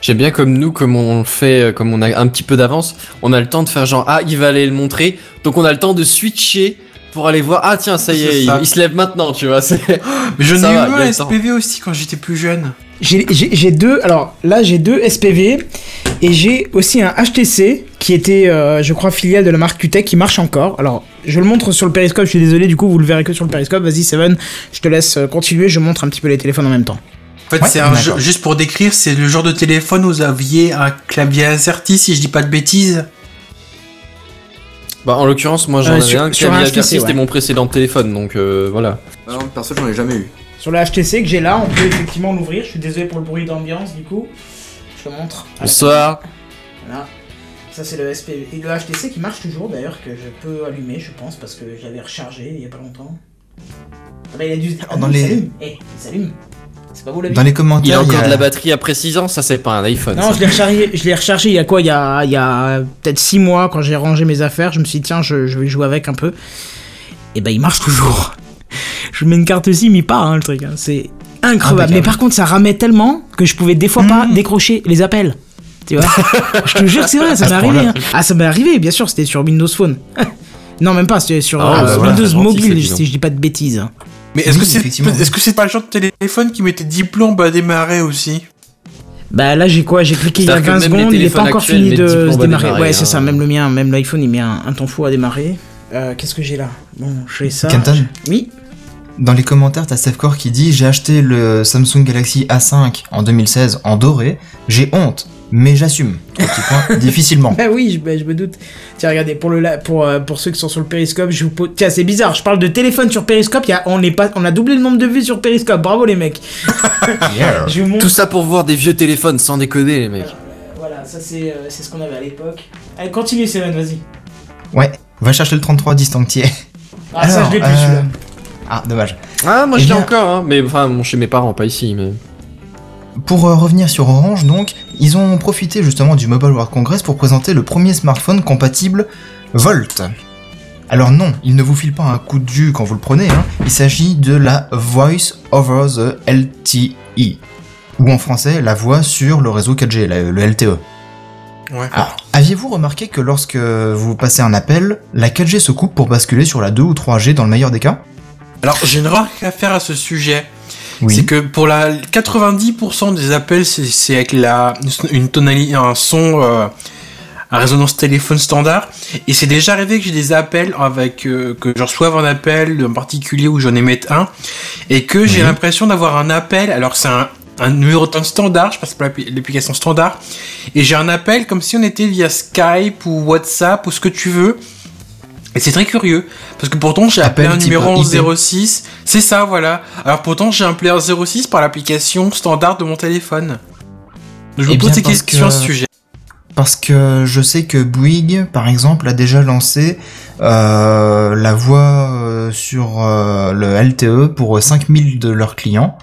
J'aime bien comme nous, comme on le fait, euh, comme on a un petit peu d'avance, on a le temps de faire genre ah il va aller le montrer, donc on a le temps de switcher pour aller voir ah tiens ça y est, il, ça. il se lève maintenant tu vois. c'est- Mais j'en ai Ça eu un. SPV aussi quand j'étais plus jeune. J'ai deux, alors là j'ai deux SPV et j'ai aussi un HTC qui était, euh, je crois, filiale de la marque QTech, qui marche encore. Alors, je le montre sur le périscope, je suis désolé, du coup, vous le verrez que sur le périscope. Vas-y, Seven, je te laisse euh, continuer, je montre un petit peu les téléphones en même temps. En fait, Ouais, c'est un d'accord. jeu, juste pour décrire, c'est le genre de téléphone où vous aviez un clavier AZERTY, si je dis pas de bêtises. Bah, en l'occurrence, moi j'en Euh, avais sur- un HTC, averti, c'était ouais. mon précédent téléphone, donc euh, voilà. Ah non, perso, j'en ai jamais eu. Sur le HTC que j'ai là, on peut effectivement l'ouvrir. Je suis désolé pour le bruit d'ambiance, du coup. Je te montre. Bonsoir. Voilà. Ça, c'est le SP. Et le HTC qui marche toujours, d'ailleurs, que je peux allumer, je pense, parce que je l'avais rechargé il y a pas longtemps. Ah bah, il a dû. Ah, Dans il les- s'allume. Eh, il s'allume. C'est pas vous la vie. Dans les Il a commentaires, il y encore a- de la batterie après 6 ans, ça c'est pas un iPhone. Non, ça. je l'ai rechargé, je l'ai rechargé il y a quoi Il y a, il y a peut-être 6 mois quand j'ai rangé mes affaires. Je me suis dit, tiens, je, je vais jouer avec un peu. Et ben, il marche toujours. Je mets une carte SIM, il part, hein, le truc. hein. C'est incroyable. Impeccable. Mais par contre, ça ramait tellement que je pouvais des fois pas Mhm. décrocher les appels. Tu vois Je te jure que c'est vrai, ça m'est arrivé. hein. Ah, ça m'est arrivé, bien sûr, c'était sur Windows Phone. non, même pas, c'était sur Ah, euh, bah Windows c'est Mobile, c'est si je dis pas de bêtises. Mais est-ce Oui, que c'est effectivement. est-ce que c'est pas le genre de téléphone qui mettait 10 plombes à démarrer aussi Bah là j'ai quoi? J'ai cliqué il y a C'est-à-dire que 20 même les secondes, il est pas encore fini de 10 plombes se démarrer. démarrer, Ouais c'est hein. ça, même le mien, même l'iPhone il met un, un temps fou à démarrer. Euh, Qu'est-ce que j'ai là? Bon j'ai ça. Kenton Oui Dans les commentaires, t'as Safcore qui dit J'ai acheté le Samsung Galaxy A5 en 2016 en doré. J'ai honte, mais j'assume. Petit point, difficilement. Bah oui, je, bah, je me doute. Tiens regardez, pour, le, la- pour, euh, pour ceux qui sont sur le périscope, je vous pose... Tiens c'est bizarre, je parle de téléphone sur périscope, il y a, on, est pas, on a doublé le nombre de vues sur périscope, bravo les mecs. Yeah. Je vous montre. Tout ça pour voir des vieux téléphones, sans déconner, les mecs. Voilà, ça c'est euh, c'est ce qu'on avait à l'époque. Allez continue Seven, vas-y. Ouais, va chercher le 33 distancié. Ah ça je l'ai plus euh, celui-là. Ah, dommage. Ah, moi Eh je l'ai bien- encore, hein, mais enfin, bon, chez mes parents, pas ici, mais. Pour euh, revenir sur Orange, donc, ils ont profité justement du Mobile World Congress pour présenter le premier smartphone compatible Volt. Alors non, il ne vous file pas un coup de jus quand vous le prenez, hein. il s'agit de la Voice over the LTE, ou en français la voix sur le réseau 4G, la- le LTE. Ouais. Alors, aviez-vous remarqué que lorsque vous passez un appel, la 4G se coupe pour basculer sur la 2 ou 3G dans le meilleur des cas? Alors, j'ai une remarque à faire à ce sujet. Oui. C'est que pour la 90% des appels, c'est avec la une tonalité, un son euh, à résonance téléphone standard. Et c'est déjà arrivé que j'ai des appels avec euh, que je reçoive un appel en particulier où j'en émette un et que j'ai Oui. l'impression d'avoir un appel alors c'est un un numéro de standard, je passe par l'appli- l'application standard, et j'ai un appel comme si on était via Skype ou WhatsApp ou ce que tu veux. Et c'est très curieux, parce que pourtant j'ai appelé Appel un numéro en IP. 06, c'est ça voilà. Alors pourtant j'ai appelé un 06 par l'application standard de mon téléphone. Je Eh me pose bien, des questions à ce sujet. Parce que je sais que Bouygues, par exemple, a déjà lancé euh, la voix euh, sur euh, le LTE pour 5000 de leurs clients.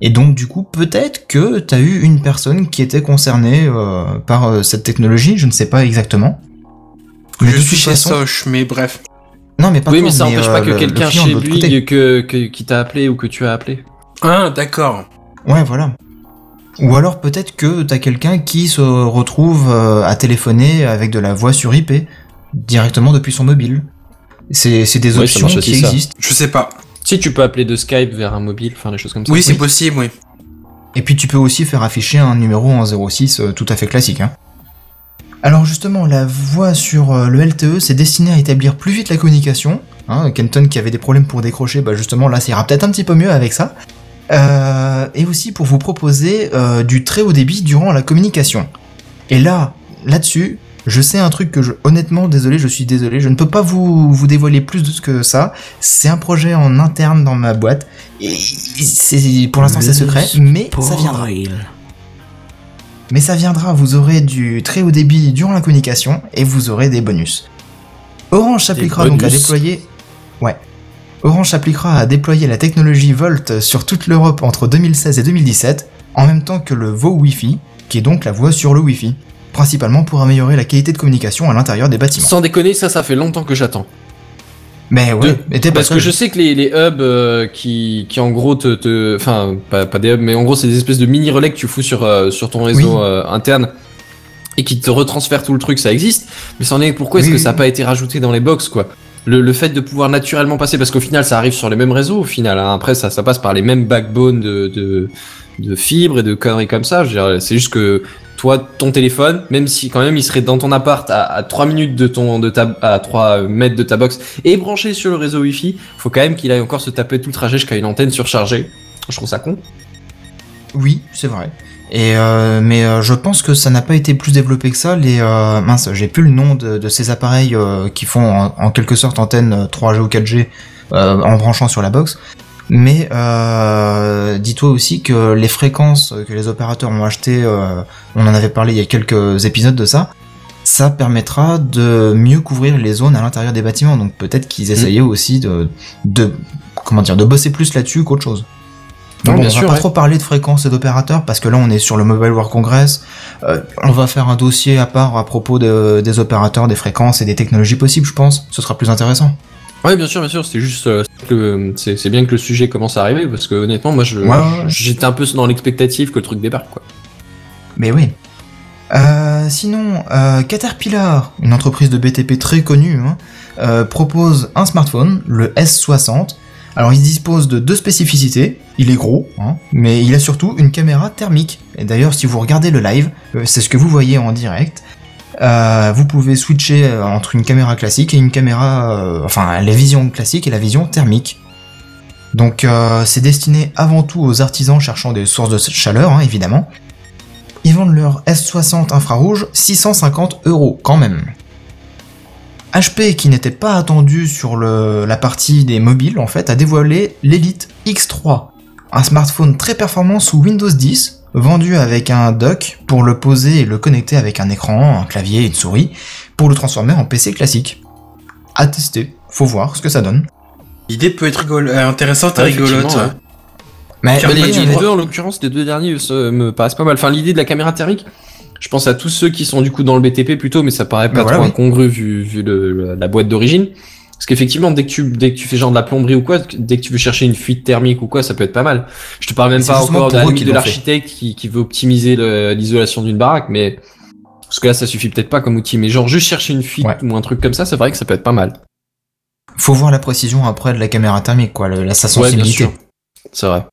Et donc, du coup, peut-être que tu as eu une personne qui était concernée euh, par cette technologie, je ne sais pas exactement. Mais je suis chez façon- Soch, mais bref. Non, mais pas oui, mais ça n'empêche pas euh, que quelqu'un chez. Bouygues que, que- qui t'a appelé ou que tu as appelé. Ah, d'accord. Ouais, voilà. Ou alors peut-être que t'as quelqu'un qui se retrouve euh, à téléphoner avec de la voix sur IP directement depuis son mobile. C'est c'est des options qui ça. existent. Je sais pas. Si tu peux appeler de Skype vers un mobile, enfin des choses comme ça. Oui, c'est possible, oui. Et puis tu peux aussi faire afficher un numéro en 06 euh, tout à fait classique. Hein. Alors justement, la voix sur euh, le LTE, c'est destiné à établir plus vite la communication. Hein, Kenton qui avait des problèmes pour décrocher, bah justement là ça ira peut-être un petit peu mieux avec ça. Euh, et aussi pour vous proposer euh, du très haut débit durant la communication. Et là, là-dessus, je sais un truc que je, honnêtement, désolé, je suis désolé, je ne peux pas vous, vous dévoiler plus de ce que ça. C'est un projet en interne dans ma boîte. Et c'est, pour l'instant, c'est secret, mais ça viendra. Mais ça viendra, vous aurez du très haut débit durant la communication et vous aurez des bonus. Orange s'appliquera donc à déployer. Ouais. Orange s'appliquera à déployer la technologie Volt sur toute l'Europe entre 2016 et 2017, en même temps que le VO Wi-Fi, qui est donc la voix sur le Wi-Fi, principalement pour améliorer la qualité de communication à l'intérieur des bâtiments. Sans déconner, ça, ça fait longtemps que j'attends. Mais ouais, De- mais t'es pas Parce que je sais que les, les hubs euh, qui, qui en gros te, enfin pas, pas des hubs, mais en gros c'est des espèces de mini relais que tu fous sur euh, sur ton réseau Oui. euh, interne et qui te retransfèrent tout le truc, ça existe. Mais c'en est pourquoi est-ce Oui, que oui. ça n'a pas été rajouté dans les box quoi? Le, le fait de pouvoir naturellement passer, parce qu'au final ça arrive sur les mêmes réseaux au final. hein. Après ça, ça passe par les mêmes backbones de, de de fibres et de conneries comme ça. C'est juste que toi, ton téléphone, même si quand même il serait dans ton appart à, à 3 minutes de ton, de ta, à 3 mètres de ta box et branché sur le réseau Wi-Fi, faut quand même qu'il aille encore se taper tout le trajet jusqu'à une antenne surchargée. Je trouve ça con. Oui, c'est vrai. Et euh, mais euh, je pense que ça n'a pas été plus développé que ça. Les euh, mince, j'ai plus le nom de, ces appareils euh, qui font en, quelque sorte antenne 3G ou 4G euh, en branchant sur la box. Mais euh, dis-toi aussi que les fréquences que les opérateurs ont achetées, euh, on en avait parlé il y a quelques épisodes de ça, ça permettra de mieux couvrir les zones à l'intérieur des bâtiments. Donc peut-être qu'ils essayaient aussi de, de comment dire, de bosser plus là-dessus qu'autre chose. Non, Donc, bien on va sûr, pas ouais. trop parler de fréquences et d'opérateurs parce que là on est sur le Mobile World Congress. Euh, on va faire un dossier à part à propos de- des opérateurs, des fréquences et des technologies possibles, je pense. Ce sera plus intéressant. Ouais, bien sûr, bien sûr. C'était juste, euh, que c'est c'est bien que le sujet commence à arriver parce que honnêtement, moi, Ouais, ouais, j'étais un peu dans l'expectative que le truc débarque, quoi. Mais oui. Euh, sinon, euh, Caterpillar, une entreprise de BTP très connue, hein, euh, propose un smartphone, le S60. Alors il dispose de deux spécificités, il est gros, hein, mais il a surtout une caméra thermique. Et d'ailleurs si vous regardez le live, euh, c'est ce que vous voyez en direct, euh, vous pouvez switcher euh, entre une caméra classique et une caméra, euh, enfin la vision classique et la vision thermique. Donc c'est destiné avant tout aux artisans cherchant des sources de chaleur, hein, évidemment. Ils vendent leur S60 infrarouge 650 euros quand même. HP, qui n'était pas attendu sur la partie des mobiles, en fait, a dévoilé l'Elite X3, un smartphone très performant sous Windows 10, vendu avec un dock pour le poser et le connecter avec un écran, un clavier et une souris, pour le transformer en PC classique. À tester, faut voir ce que ça donne. L'idée peut être rigolo- euh, intéressante et Ouais, rigolote. ouais. Mais Bah, les, deux, en l'occurrence, les deux derniers se- me paraissent pas mal. Enfin, l'idée de la caméra thermique, je pense à tous ceux qui sont du coup dans le BTP plutôt, mais ça paraît pas Bah, voilà, trop oui. incongru vu, vu le- le- la boîte d'origine. Parce qu'effectivement, dès que tu dès que tu fais genre de la plomberie ou quoi, dès que tu veux chercher une fuite thermique ou quoi, ça peut être pas mal. Je te parle même pas encore de, de l'architecte qui, qui veut optimiser l'isolation d'une baraque, mais parce que là, ça suffit peut-être pas comme outil. Mais genre juste chercher une fuite Ouais. ou un truc comme ça, c'est vrai que ça peut être pas mal. faut voir la précision après de la caméra thermique, quoi, le- la, sa Ouais, sensibilité. C'est vrai.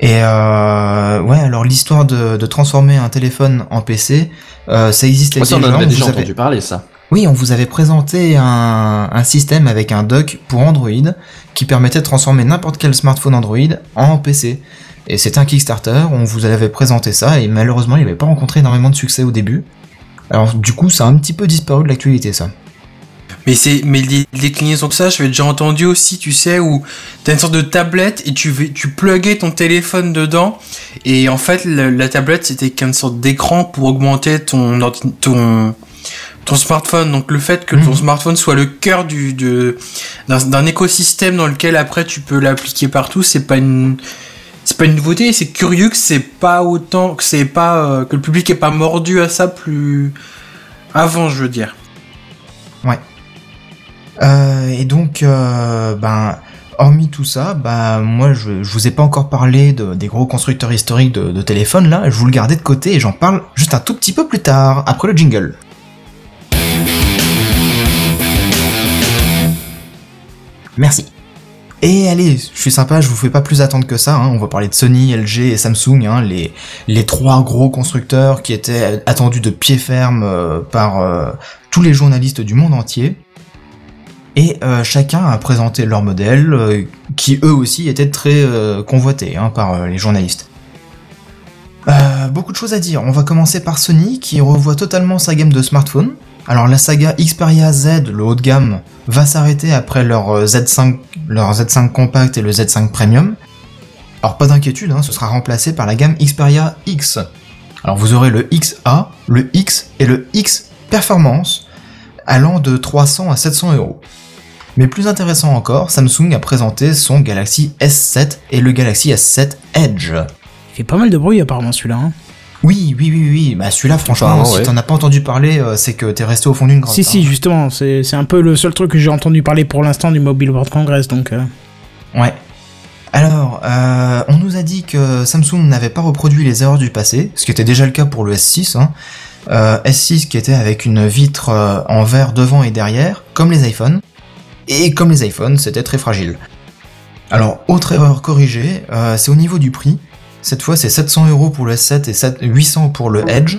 Et euh, ouais, alors l'histoire de, de transformer un téléphone en PC, euh, ça existait Moi, ça, on en on déjà entendu parler, ça. Oui, on vous avait présenté un, système avec un dock pour Android qui permettait de transformer n'importe quel smartphone Android en PC. Et c'était un Kickstarter, on vous avait présenté ça et malheureusement il n'avait pas rencontré énormément de succès au début. Alors du coup ça a un petit peu disparu de l'actualité ça. Mais c'est, mais les déclinaisons que ça, j'avais déjà entendu aussi, tu sais, où t'as une sorte de tablette et tu tu pluguais ton téléphone dedans et en fait la, tablette c'était qu'une sorte d'écran pour augmenter ton ton ton smartphone. Donc le fait que ton Mhm. smartphone soit le cœur du d'un, écosystème dans lequel après tu peux l'appliquer partout, c'est pas une c'est pas une nouveauté, c'est curieux que c'est pas autant que c'est pas euh, que le public est pas mordu à ça plus avant, je veux dire. Euh, et donc, euh, ben, hormis tout ça, bah moi je, je vous ai pas encore parlé de- des gros constructeurs historiques de, de téléphones là, je vous le gardais de côté et j'en parle juste un tout petit peu plus tard, après le jingle. Merci. Et allez, je suis sympa, je vous fais pas plus attendre que ça, hein, on va parler de Sony, LG et Samsung, hein, les, trois gros constructeurs qui étaient attendus de pied ferme euh, par euh, tous les journalistes du monde entier. Et euh, chacun a présenté leur modèle, qui eux aussi étaient très convoités hein, par les journalistes. Beaucoup de choses à dire. On va commencer par Sony, qui revoit totalement sa gamme de smartphones. Alors la saga Xperia Z, le haut de gamme, va s'arrêter après leur euh, Z5, leur Z5 compact et le Z5 Premium. Alors pas d'inquiétude, hein, ce sera remplacé par la gamme Xperia X. Alors vous aurez le XA, le X et le X Performance, allant de 300 à 700 euros. Mais plus intéressant encore, Samsung a présenté son Galaxy S7 et le Galaxy S7 Edge. Il fait pas mal de bruit apparemment celui-là. Hein. Oui, oui, oui, oui, bah celui-là franchement, si ouais. t'en as pas entendu parler, euh, c'est que t'es resté au fond d'une grotte. Si, hein. si, justement, c'est c'est un peu le seul truc que j'ai entendu parler pour l'instant du Mobile World Congress, donc... euh, Ouais. Alors, euh, on nous a dit que Samsung n'avait pas reproduit les erreurs du passé, ce qui était déjà le cas pour le S6. Hein. Euh, S6 qui était avec une vitre en verre devant et derrière, comme les iPhones. Et comme les iPhones, c'était très fragile. Alors, autre erreur corrigée, c'est au niveau du prix. Cette fois, c'est 700 euros pour le S7 et 7 800 pour le Edge.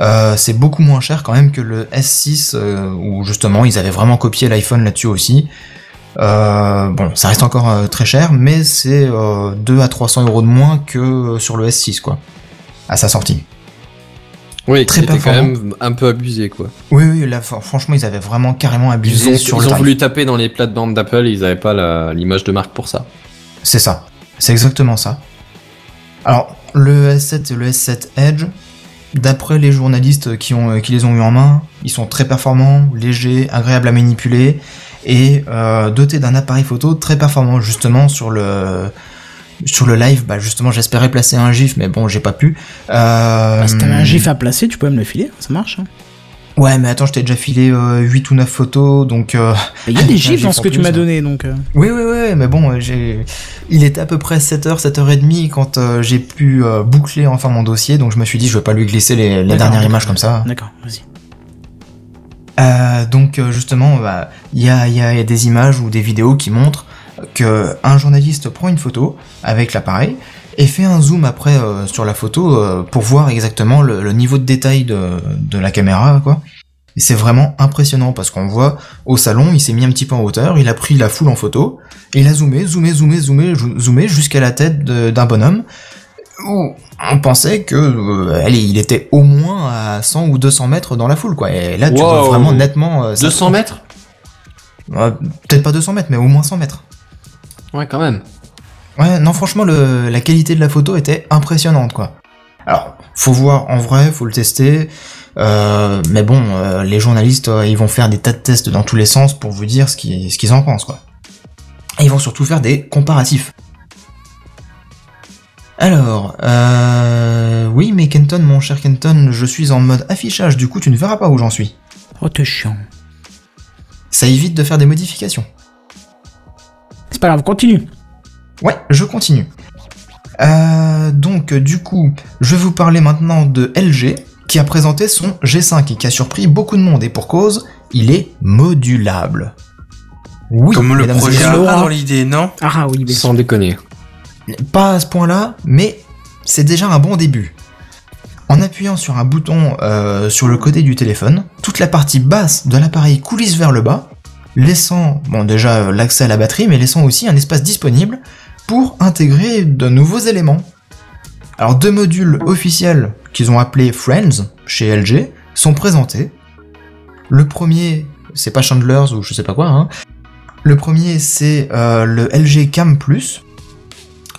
Euh, c'est beaucoup moins cher quand même que le S6 euh, où justement ils avaient vraiment copié l'iPhone là-dessus aussi. Euh, bon, ça reste encore très cher, mais c'est euh, 2 à 300 euros de moins que sur le S6 quoi, à sa sortie. Oui, Très c'était quand même un peu abusé quoi. Oui, oui, là fr- franchement ils avaient vraiment carrément Ils abusé ont, sur ils le ont tarif. voulu taper dans les plates-bandes d'Apple ils avaient pas l'image de marque pour ça. C'est ça. C'est exactement ça. Alors, le S7 et le S7 Edge, d'après les journalistes qui, ont, qui les ont eu en main, ils sont très performants, légers, agréables à manipuler et euh, dotés d'un appareil photo très performant justement sur le sur le live. Bah justement, j'espérais placer un GIF, mais bon, j'ai pas pu. Euh, Bah, si t'avais un gif à placer, tu peux me le filer, ça marche. hein. Ouais, mais attends, je t'ai déjà filé euh, 8 ou 9 photos, donc. euh, Il y a des gifs gif dans ce que tu m'as donné, donc. euh, Oui, oui, oui, mais bon, euh, j'ai... il était à peu près 7h, 7h30 quand euh, j'ai pu euh, boucler enfin mon dossier, donc je me suis dit, je vais pas lui glisser les, dernières d'accord. images comme ça. D'accord, vas-y. Euh, donc euh, justement, bah, il y, a, il y a des images ou des vidéos qui montrent que un journaliste prend une photo avec l'appareil et fait un zoom après euh, sur la photo euh, pour voir exactement le, le niveau de détail de, de la caméra, quoi. Et c'est vraiment impressionnant parce qu'on voit au salon, il s'est mis un petit peu en hauteur, il a pris la foule en photo, et il a zoomé, zoomé, zoomé, zoomé, zoomé jusqu'à la tête d'un bonhomme où on pensait que euh, allez, il était au moins à 100 ou 200 mètres dans la foule, quoi. Et là, tu vois vraiment nettement. euh, ça- 200 mètres? Peut-être pas 200 mètres, mais au moins 100 mètres. Ouais, quand même. Ouais, non, franchement, le, la qualité de la photo était impressionnante, quoi. Alors, faut voir en vrai, faut le tester. euh, mais bon, euh, les journalistes, euh, ils vont faire des tas de tests dans tous les sens pour vous dire ce qu'ils en pensent, quoi. Et ils vont surtout faire des comparatifs. Alors, euh, oui, mais Kenton, mon cher Kenton, je suis en mode affichage, du coup, tu ne verras pas où j'en suis. Oh, t'es chiant. Ça évite de faire des modifications. C'est pas grave, continue. Ouais, je continue. Euh, donc, du coup, je vais vous parler maintenant de LG, qui a présenté son G5 et qui a surpris beaucoup de monde, et pour cause, il est modulable. Oui, Comme le projet A dans l'idée, non Ah oui, mais Sans déconner. pas à ce point-là, mais c'est déjà un bon début. En appuyant sur un bouton euh, sur le côté du téléphone, toute la partie basse de l'appareil coulisse vers le bas, laissant, bon déjà l'accès à la batterie, mais laissant aussi un espace disponible pour intégrer de nouveaux éléments. Alors deux modules officiels qu'ils ont appelés Friends chez LG sont présentés. Le premier, c'est pas Chandler's ou je sais pas quoi, hein. Le premier c'est euh, le LG Cam Plus,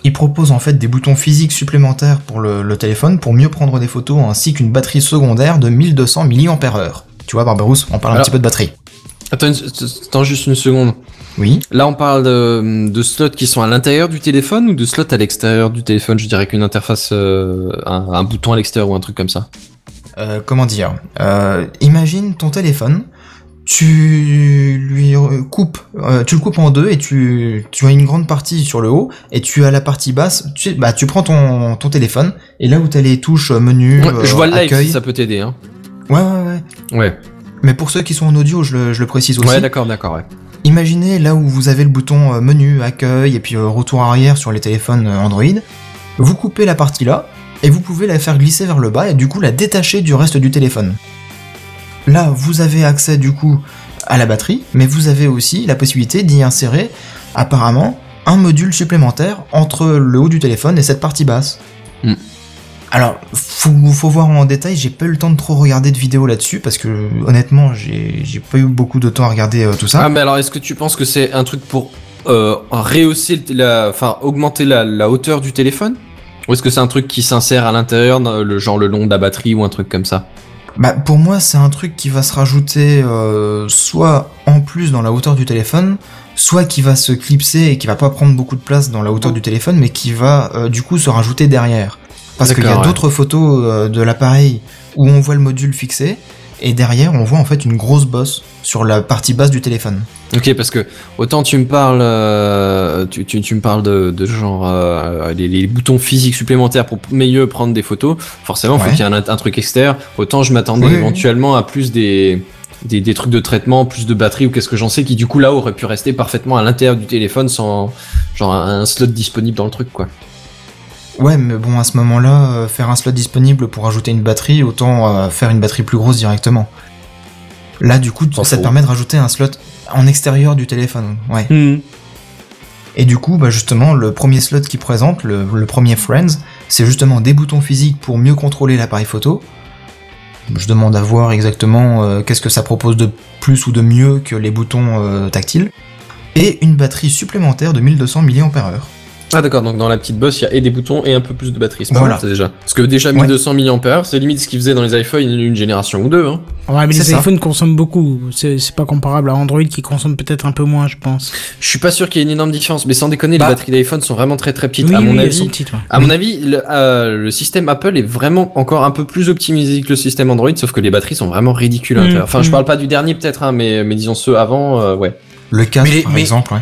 il propose en fait des boutons physiques supplémentaires pour le, le téléphone pour mieux prendre des photos ainsi qu'une batterie secondaire de 1200 mAh. Tu vois Barbarousse, on parle un petit peu de batterie. Attends juste une seconde. Oui. Là, on parle de, de slots qui sont à l'intérieur du téléphone ou de slots à l'extérieur du téléphone? Je dirais qu'une interface, euh, un, un bouton à l'extérieur ou un truc comme ça. Euh, comment dire? Euh, Imagine ton téléphone, tu lui coupes, euh, tu le coupes en deux et tu, tu as une grande partie sur le haut et tu as la partie basse. Tu, bah, tu prends ton, ton téléphone et là où t'as les touches menu, Ouais, je vois le live accueil. si ça peut t'aider. Hein. Ouais, ouais, ouais. Ouais. Mais pour ceux qui sont en audio, je le, je le précise aussi. Ouais, d'accord, d'accord, ouais. Imaginez là où vous avez le bouton euh, menu, accueil et puis euh, retour arrière sur les téléphones euh, Android. Vous coupez la partie là et vous pouvez la faire glisser vers le bas et du coup la détacher du reste du téléphone. Là, vous avez accès du coup à la batterie, mais vous avez aussi la possibilité d'y insérer apparemment un module supplémentaire entre le haut du téléphone et cette partie basse. Hmm. Alors, faut, faut voir en détail, j'ai pas eu le temps de trop regarder de vidéos là-dessus parce que honnêtement, j'ai pas eu beaucoup de temps à regarder euh, tout ça. Ah, mais alors, est-ce que tu penses que c'est un truc pour euh, rehausser, la, enfin, augmenter la, la hauteur du téléphone? Ou est-ce que c'est un truc qui s'insère à l'intérieur, le genre le long de la batterie ou un truc comme ça? Bah pour moi c'est un truc qui va se rajouter euh, soit en plus dans la hauteur du téléphone, soit qui va se clipser et qui va pas prendre beaucoup de place dans la hauteur du téléphone, mais qui va euh, du coup se rajouter derrière. Parce qu'il y a ouais. d'autres photos euh, de l'appareil où on voit le module fixé et derrière on voit en fait une grosse bosse sur la partie basse du téléphone. Ok, parce que autant tu me parles, euh, tu, tu, tu me parles de, de genre euh, les, les boutons physiques supplémentaires pour mieux prendre des photos. Forcément, faut Ouais. qu'il y ait un, un truc externe. Autant je m'attendais Oui, oui. éventuellement à plus des, des des trucs de traitement, plus de batterie ou qu'est-ce que j'en sais, qui du coup là aurait pu rester parfaitement à l'intérieur du téléphone sans genre un, un slot disponible dans le truc quoi. Ouais, mais bon, à ce moment-là, euh, faire un slot disponible pour ajouter une batterie, autant euh, faire une batterie plus grosse directement. Là, du coup, ça te permet de rajouter un slot en extérieur du téléphone. Ouais. Hmm. Et du coup, bah justement, le premier slot qui présente, le, le premier Friends, c'est justement des boutons physiques pour mieux contrôler l'appareil photo. Je demande à voir exactement euh, qu'est-ce que ça propose de plus ou de mieux que les boutons euh, tactiles. Et une batterie supplémentaire de 1200 mAh. Ah d'accord, donc dans la petite bosse, il y a et des boutons et un peu plus de batterie. C'est pas Voilà. déjà. Parce que déjà 1200 mAh, c'est limite ce qu'ils faisaient dans les iPhones une, une génération ou deux. Hein. Ouais, mais C'est les ça. iPhones consomment beaucoup. C'est c'est pas comparable à Android qui consomme peut-être un peu moins, je pense. Je suis pas sûr qu'il y ait une énorme différence, mais sans déconner, Bah. les batteries d'iPhone sont vraiment très très petites. oui, à mon oui, elles avis, sont petites, ouais. À mon avis, le, euh, le système Apple est vraiment encore un peu plus optimisé que le système Android, sauf que les batteries sont vraiment ridicules à Mm, l'intérieur. Enfin, je mm. parle pas du dernier peut-être, hein, mais, mais disons ceux avant, euh, ouais. Le casque, Mais par mais- exemple, ouais.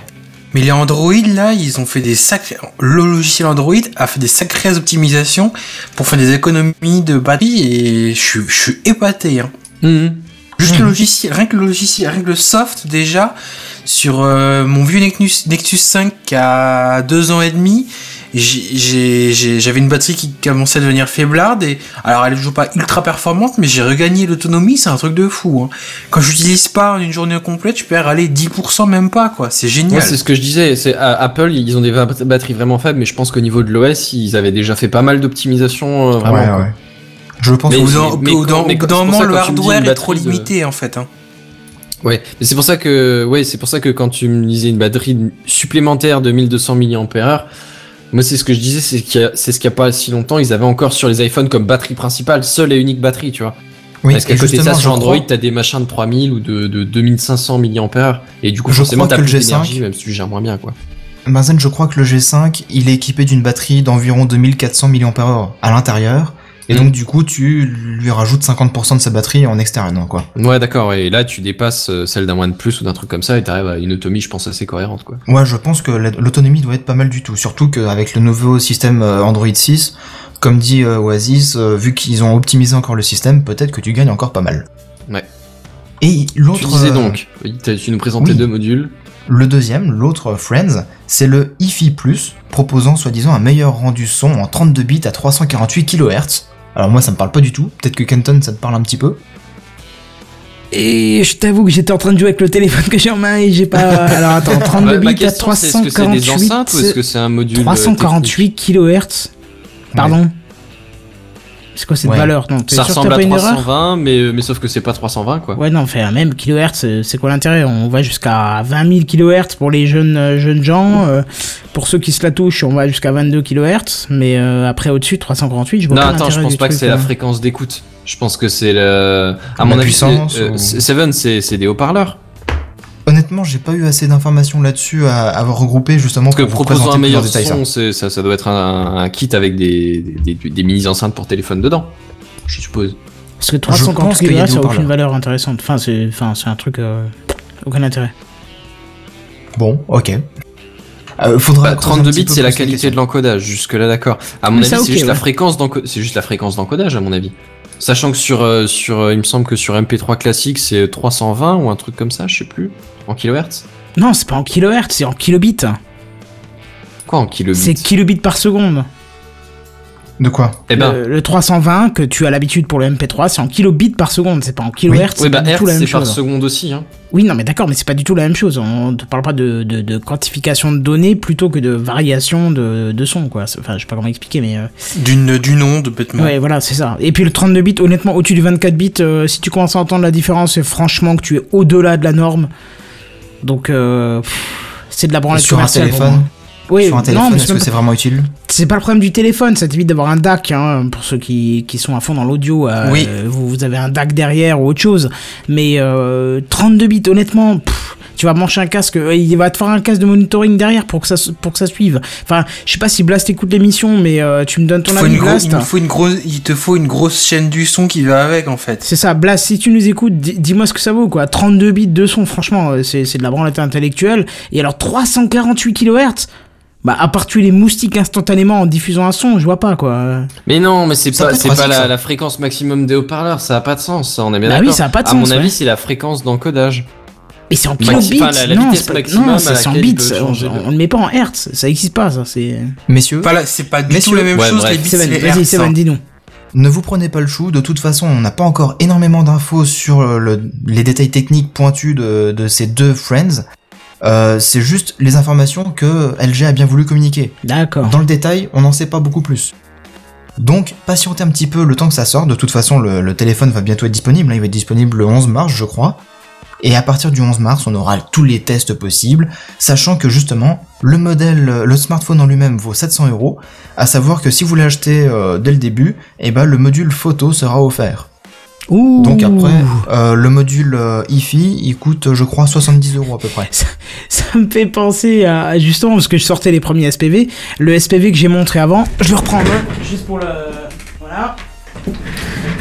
Mais les Android, là, ils ont fait des sacrés... Le logiciel Android a fait des sacrées optimisations pour faire des économies de batterie et je suis, je suis épaté. Hein. Mhm. Juste le logiciel, rien que le logiciel, rien que le soft déjà, sur euh, mon vieux Nexus, Nexus 5 qui a deux ans et demi, j'avais une batterie qui commençait à devenir faiblarde et alors elle est toujours pas ultra performante mais j'ai regagné l'autonomie, c'est un truc de fou. Hein. Quand j'utilise pas en une journée complète, je perds aller 10% même pas quoi, c'est génial. Moi, c'est ce que je disais. C'est à- Apple, ils ont des ba- batteries vraiment faibles, mais je pense qu'au niveau de l'OS, ils avaient déjà fait pas mal d'optimisation. euh, vraiment, ouais, ouais. Je pense Mais- que pour moment, ça, le hardware est trop de- limité en fait. Hein. Ouais, mais c'est pour ça que, ouais, c'est pour ça que quand tu me disais une batterie supplémentaire de 1200 mAh, moi c'est ce que je disais, c'est qu'il y a- c'est ce qu'il y a pas si longtemps, ils avaient encore sur les iPhones comme batterie principale, seule et unique batterie, tu vois. oui, Parce qu'à côté de ça, sur Android, crois- t'as des machins de 3000 ou de, de 2500 mAh, et du coup, Je forcément, t'as que plus le G5 d'énergie, même si tu gères moins bien, quoi. Benzen, je crois que le G5, il est équipé d'une batterie d'environ 2400 mAh à l'intérieur. Et Mm. donc, du coup, tu lui rajoutes 50% de sa batterie en extérieur, non, quoi. Ouais, d'accord, et là, tu dépasses euh, celle d'un OnePlus ou d'un truc comme ça, et t'arrives à une autonomie, je pense, assez cohérente, quoi. Ouais, je pense que la- l'autonomie doit être pas mal du tout. Surtout qu'avec le nouveau système euh, Android 6, comme dit euh, Oasis, vu qu'ils ont optimisé encore le système, peut-être que tu gagnes encore pas mal. Ouais. Et l'autre. Tu disais donc, tu nous présentais oui. deux modules. Le deuxième, l'autre Friends, c'est le IFI Plus, proposant soi-disant un meilleur rendu son en 32 bits à 348 kHz. Alors moi ça me parle pas du tout, peut-être que Kenton ça te parle un petit peu. Et je t'avoue que j'étais en train de jouer avec le téléphone que j'ai en main et j'ai pas. Alors attends, 32 Ma- ma bits à question, c'est est-ce que c'est des 348. enceintes ou est-ce que c'est un module euh, 348 kHz. Pardon C'est quoi cette Ouais. valeur Non, t'es Ça ressemble à pas une erreur 320, mais, mais sauf que c'est pas 320 quoi. Ouais, non, enfin, même kilohertz, c'est- quoi l'intérêt On va jusqu'à 20 000 kHz pour les jeunes, euh, jeunes gens. euh, pour ceux qui se la touchent, on va jusqu'à 22 kHz. Mais euh, après, au-dessus, 348, je vois Non, pas attends, je pense pas que c'est la euh. fréquence d'écoute. Je pense que c'est le. À mon avis, puissance euh, ou- Seven, c'est c'est des haut-parleurs. Honnêtement, j'ai pas eu assez d'informations là-dessus à avoir regroupé justement Parce que pour vous proposant présenter un meilleur détail ça. son, ça, ça doit être un, un kit avec des, des, des- des mini-enceintes pour téléphone dedans. Je suppose. Parce que pense 348 qu'il y a kHz, des ça a aucune valeur intéressante. Enfin, c'est enfin, c'est un truc. euh, aucun intérêt. Bon, ok. Euh, faudra Bah, 32 bits, c'est la qualité de l'encodage. Jusque-là, d'accord. À mon Mais avis, c'est juste la fréquence c'est juste la fréquence d'encodage, à mon avis. Sachant que sur, euh, sur, euh, il me semble que sur MP3 classique, c'est 320 ou un truc comme ça, je sais plus, en kilohertz. Non, c'est pas en kilohertz, c'est en kilobits. Quoi en kilobits? C'est kilobits par seconde. De quoi Eh ben, le, le 320 que tu as l'habitude pour le MP3, c'est en kilobits par seconde, c'est pas en kilohertz. oui, c'est bah pas du Hertz, tout la même c'est par seconde aussi, hein. Oui, non, mais d'accord, mais c'est pas du tout la même chose. On ne parle pas de, de, de quantification de données plutôt que de variation de, de son, quoi. Enfin, je sais pas comment expliquer, mais. euh, D'une, d'une onde, bêtement. Ouais, voilà, c'est ça. Et puis le 32 bits, honnêtement, au-dessus du 24 bits, euh, si tu commences à entendre la différence, c'est franchement que tu es au-delà de la norme. Donc, euh, pff, c'est de la branlette Sur un commerciale téléphone. Oui, Sur un non, téléphone, mais est-ce que c'est vraiment utile c'est pas le problème du téléphone, ça t'évite d'avoir un DAC, hein, pour ceux qui, qui sont à fond dans l'audio. euh, Oui. vous, vous avez un DAC derrière ou autre chose. Mais euh, 32 bits, honnêtement, pff, tu vas brancher un casque, euh, il va te faire un casque de monitoring derrière pour que ça, pour que ça suive. Enfin, je sais pas si Blast écoute l'émission, mais euh, tu me donnes ton avis, Blast. il, me faut une grosse, il te faut une grosse chaîne du son qui va avec en fait. C'est ça, Blast, si tu nous écoutes, di- dis-moi ce que ça vaut, quoi. 32 bits de son, franchement, euh, c'est c'est de la branlette intellectuelle. Et alors, 348 kHz bah, à part tuer les moustiques instantanément en diffusant un son, je vois pas, quoi. Mais non, mais c'est pas, c'est pas la, fréquence maximum des haut-parleurs, ça a pas de sens, ça, on est bien Bah d'accord. oui, ça a pas de À sens, mon avis, c'est la fréquence d'encodage. Mais c'est en kilobits. enfin, non, c'est pas- maximum non, à c'est en bits. On, le met pas en hertz. Ça existe pas, ça. C'est. Messieurs, c'est pas du Messieurs, tout la même ouais, chose, bref. les bits Seven, les vas-y, hertz. Seven, hein. dis-nous. ne vous prenez pas le chou. De toute façon, on n'a pas encore énormément d'infos sur euh, le- les détails techniques pointus de, de ces deux Friends. Euh, c'est juste les informations que LG a bien voulu communiquer. D'accord. Dans le détail, on n'en sait pas beaucoup plus. Donc, patientez un petit peu le temps que ça sorte. De toute façon, le, le téléphone va bientôt être disponible. hein. Il va être disponible le 11 mars, je crois. Et à partir du 11 mars, on aura tous les tests possibles, sachant que justement, le modèle, le smartphone en lui-même vaut 700 euros. À savoir que si vous l'achetez euh, dès le début, eh ben, le module photo sera offert. Ouh. Donc après, euh, le module euh, IFI, il coûte, je crois, 70 euros à peu près. Ça me fait penser à, justement parce que je sortais les premiers SPV. Le SPV que j'ai montré avant, je le reprends juste pour le. Voilà.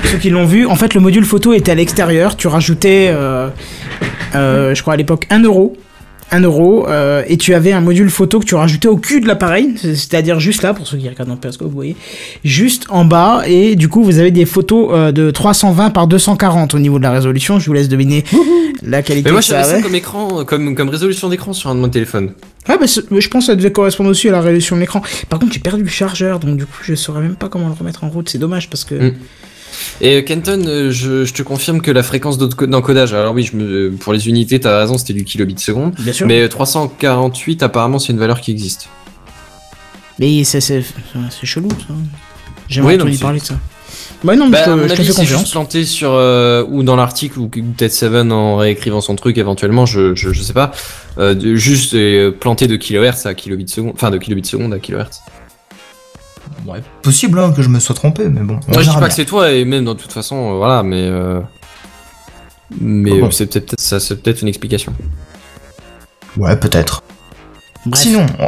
Ceux qui l'ont vu, en fait, le module photo était à l'extérieur. Tu rajoutais, euh, euh, je crois à l'époque, 1 euro. 1 euro, euh, et tu avais un module photo que tu rajoutais au cul de l'appareil, c'est- c'est-à-dire juste là, pour ceux qui regardent en Periscope, vous voyez, juste en bas, et du coup, vous avez des photos euh, de 320 par 240 au niveau de la résolution. Je vous laisse deviner la qualité Mais moi j'avais ça comme écran, comme, comme résolution d'écran sur un de mon téléphone. Ouais, bah, je pense que ça devait correspondre aussi à la résolution de l'écran. Par contre, j'ai perdu le chargeur, donc du coup, je saurais même pas comment le remettre en route. C'est dommage parce que. Mm. Et euh, Kenton, euh, je, je te confirme que la fréquence d'enco- d'encodage, alors oui, je me, pour les unités, t'as raison, c'était du kilobit seconde. Bien sûr. Mais euh, 348, apparemment, c'est une valeur qui existe. Mais c'est, chelou, ça. J'aimerais Oui, entendu parler de ça. Bah non, mais Bah, je, te- fais confiance. planté sur euh, ou dans l'article ou, peut-être Seven en réécrivant son truc éventuellement, je, je, je sais pas. Euh, de- juste euh, planté de kilohertz à kilobit seconde, enfin de kilobit seconde à kilohertz. Ouais, possible hein, que je me sois trompé, mais bon. on Moi, je dis pas bien. que c'est toi et même dans toute façon, euh, voilà, mais euh, mais Ah bon. euh, c'est peut-être ça, c'est peut-être une explication. Ouais, peut-être. Sinon, oh.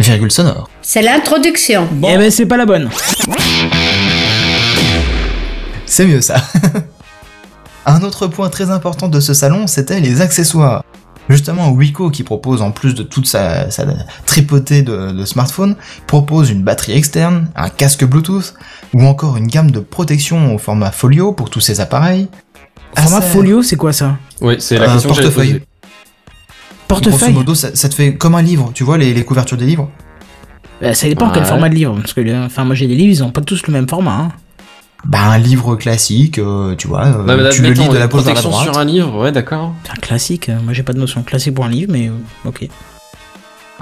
virgule sonore. C'est l'introduction. Eh ben, c'est pas la bonne. C'est mieux ça. Un autre point très important de ce salon, c'était les accessoires. Justement, Wiko, qui propose en plus de toute sa, sa tripotée de, de smartphones, propose une batterie externe, un casque Bluetooth, ou encore une gamme de protection au format folio pour tous ces appareils. Format Acer, folio, c'est quoi ça? Oui, c'est la Euh, question portefeuille. Portefeuille? Grosso modo, ça, ça te fait comme un livre, tu vois, les, les couvertures des livres? Bah, Ça dépend quel Ouais. format de livre. Parce que, le- enfin, moi j'ai des livres, ils ont pas tous le même format. Hein. Bah, un livre classique, euh, tu vois, euh, Non, mais tu le lis de la gauche vers la droite. sur un livre, ouais, d'accord. C'est un classique. euh, Moi j'ai pas de notion de classique pour un livre, mais euh, ok.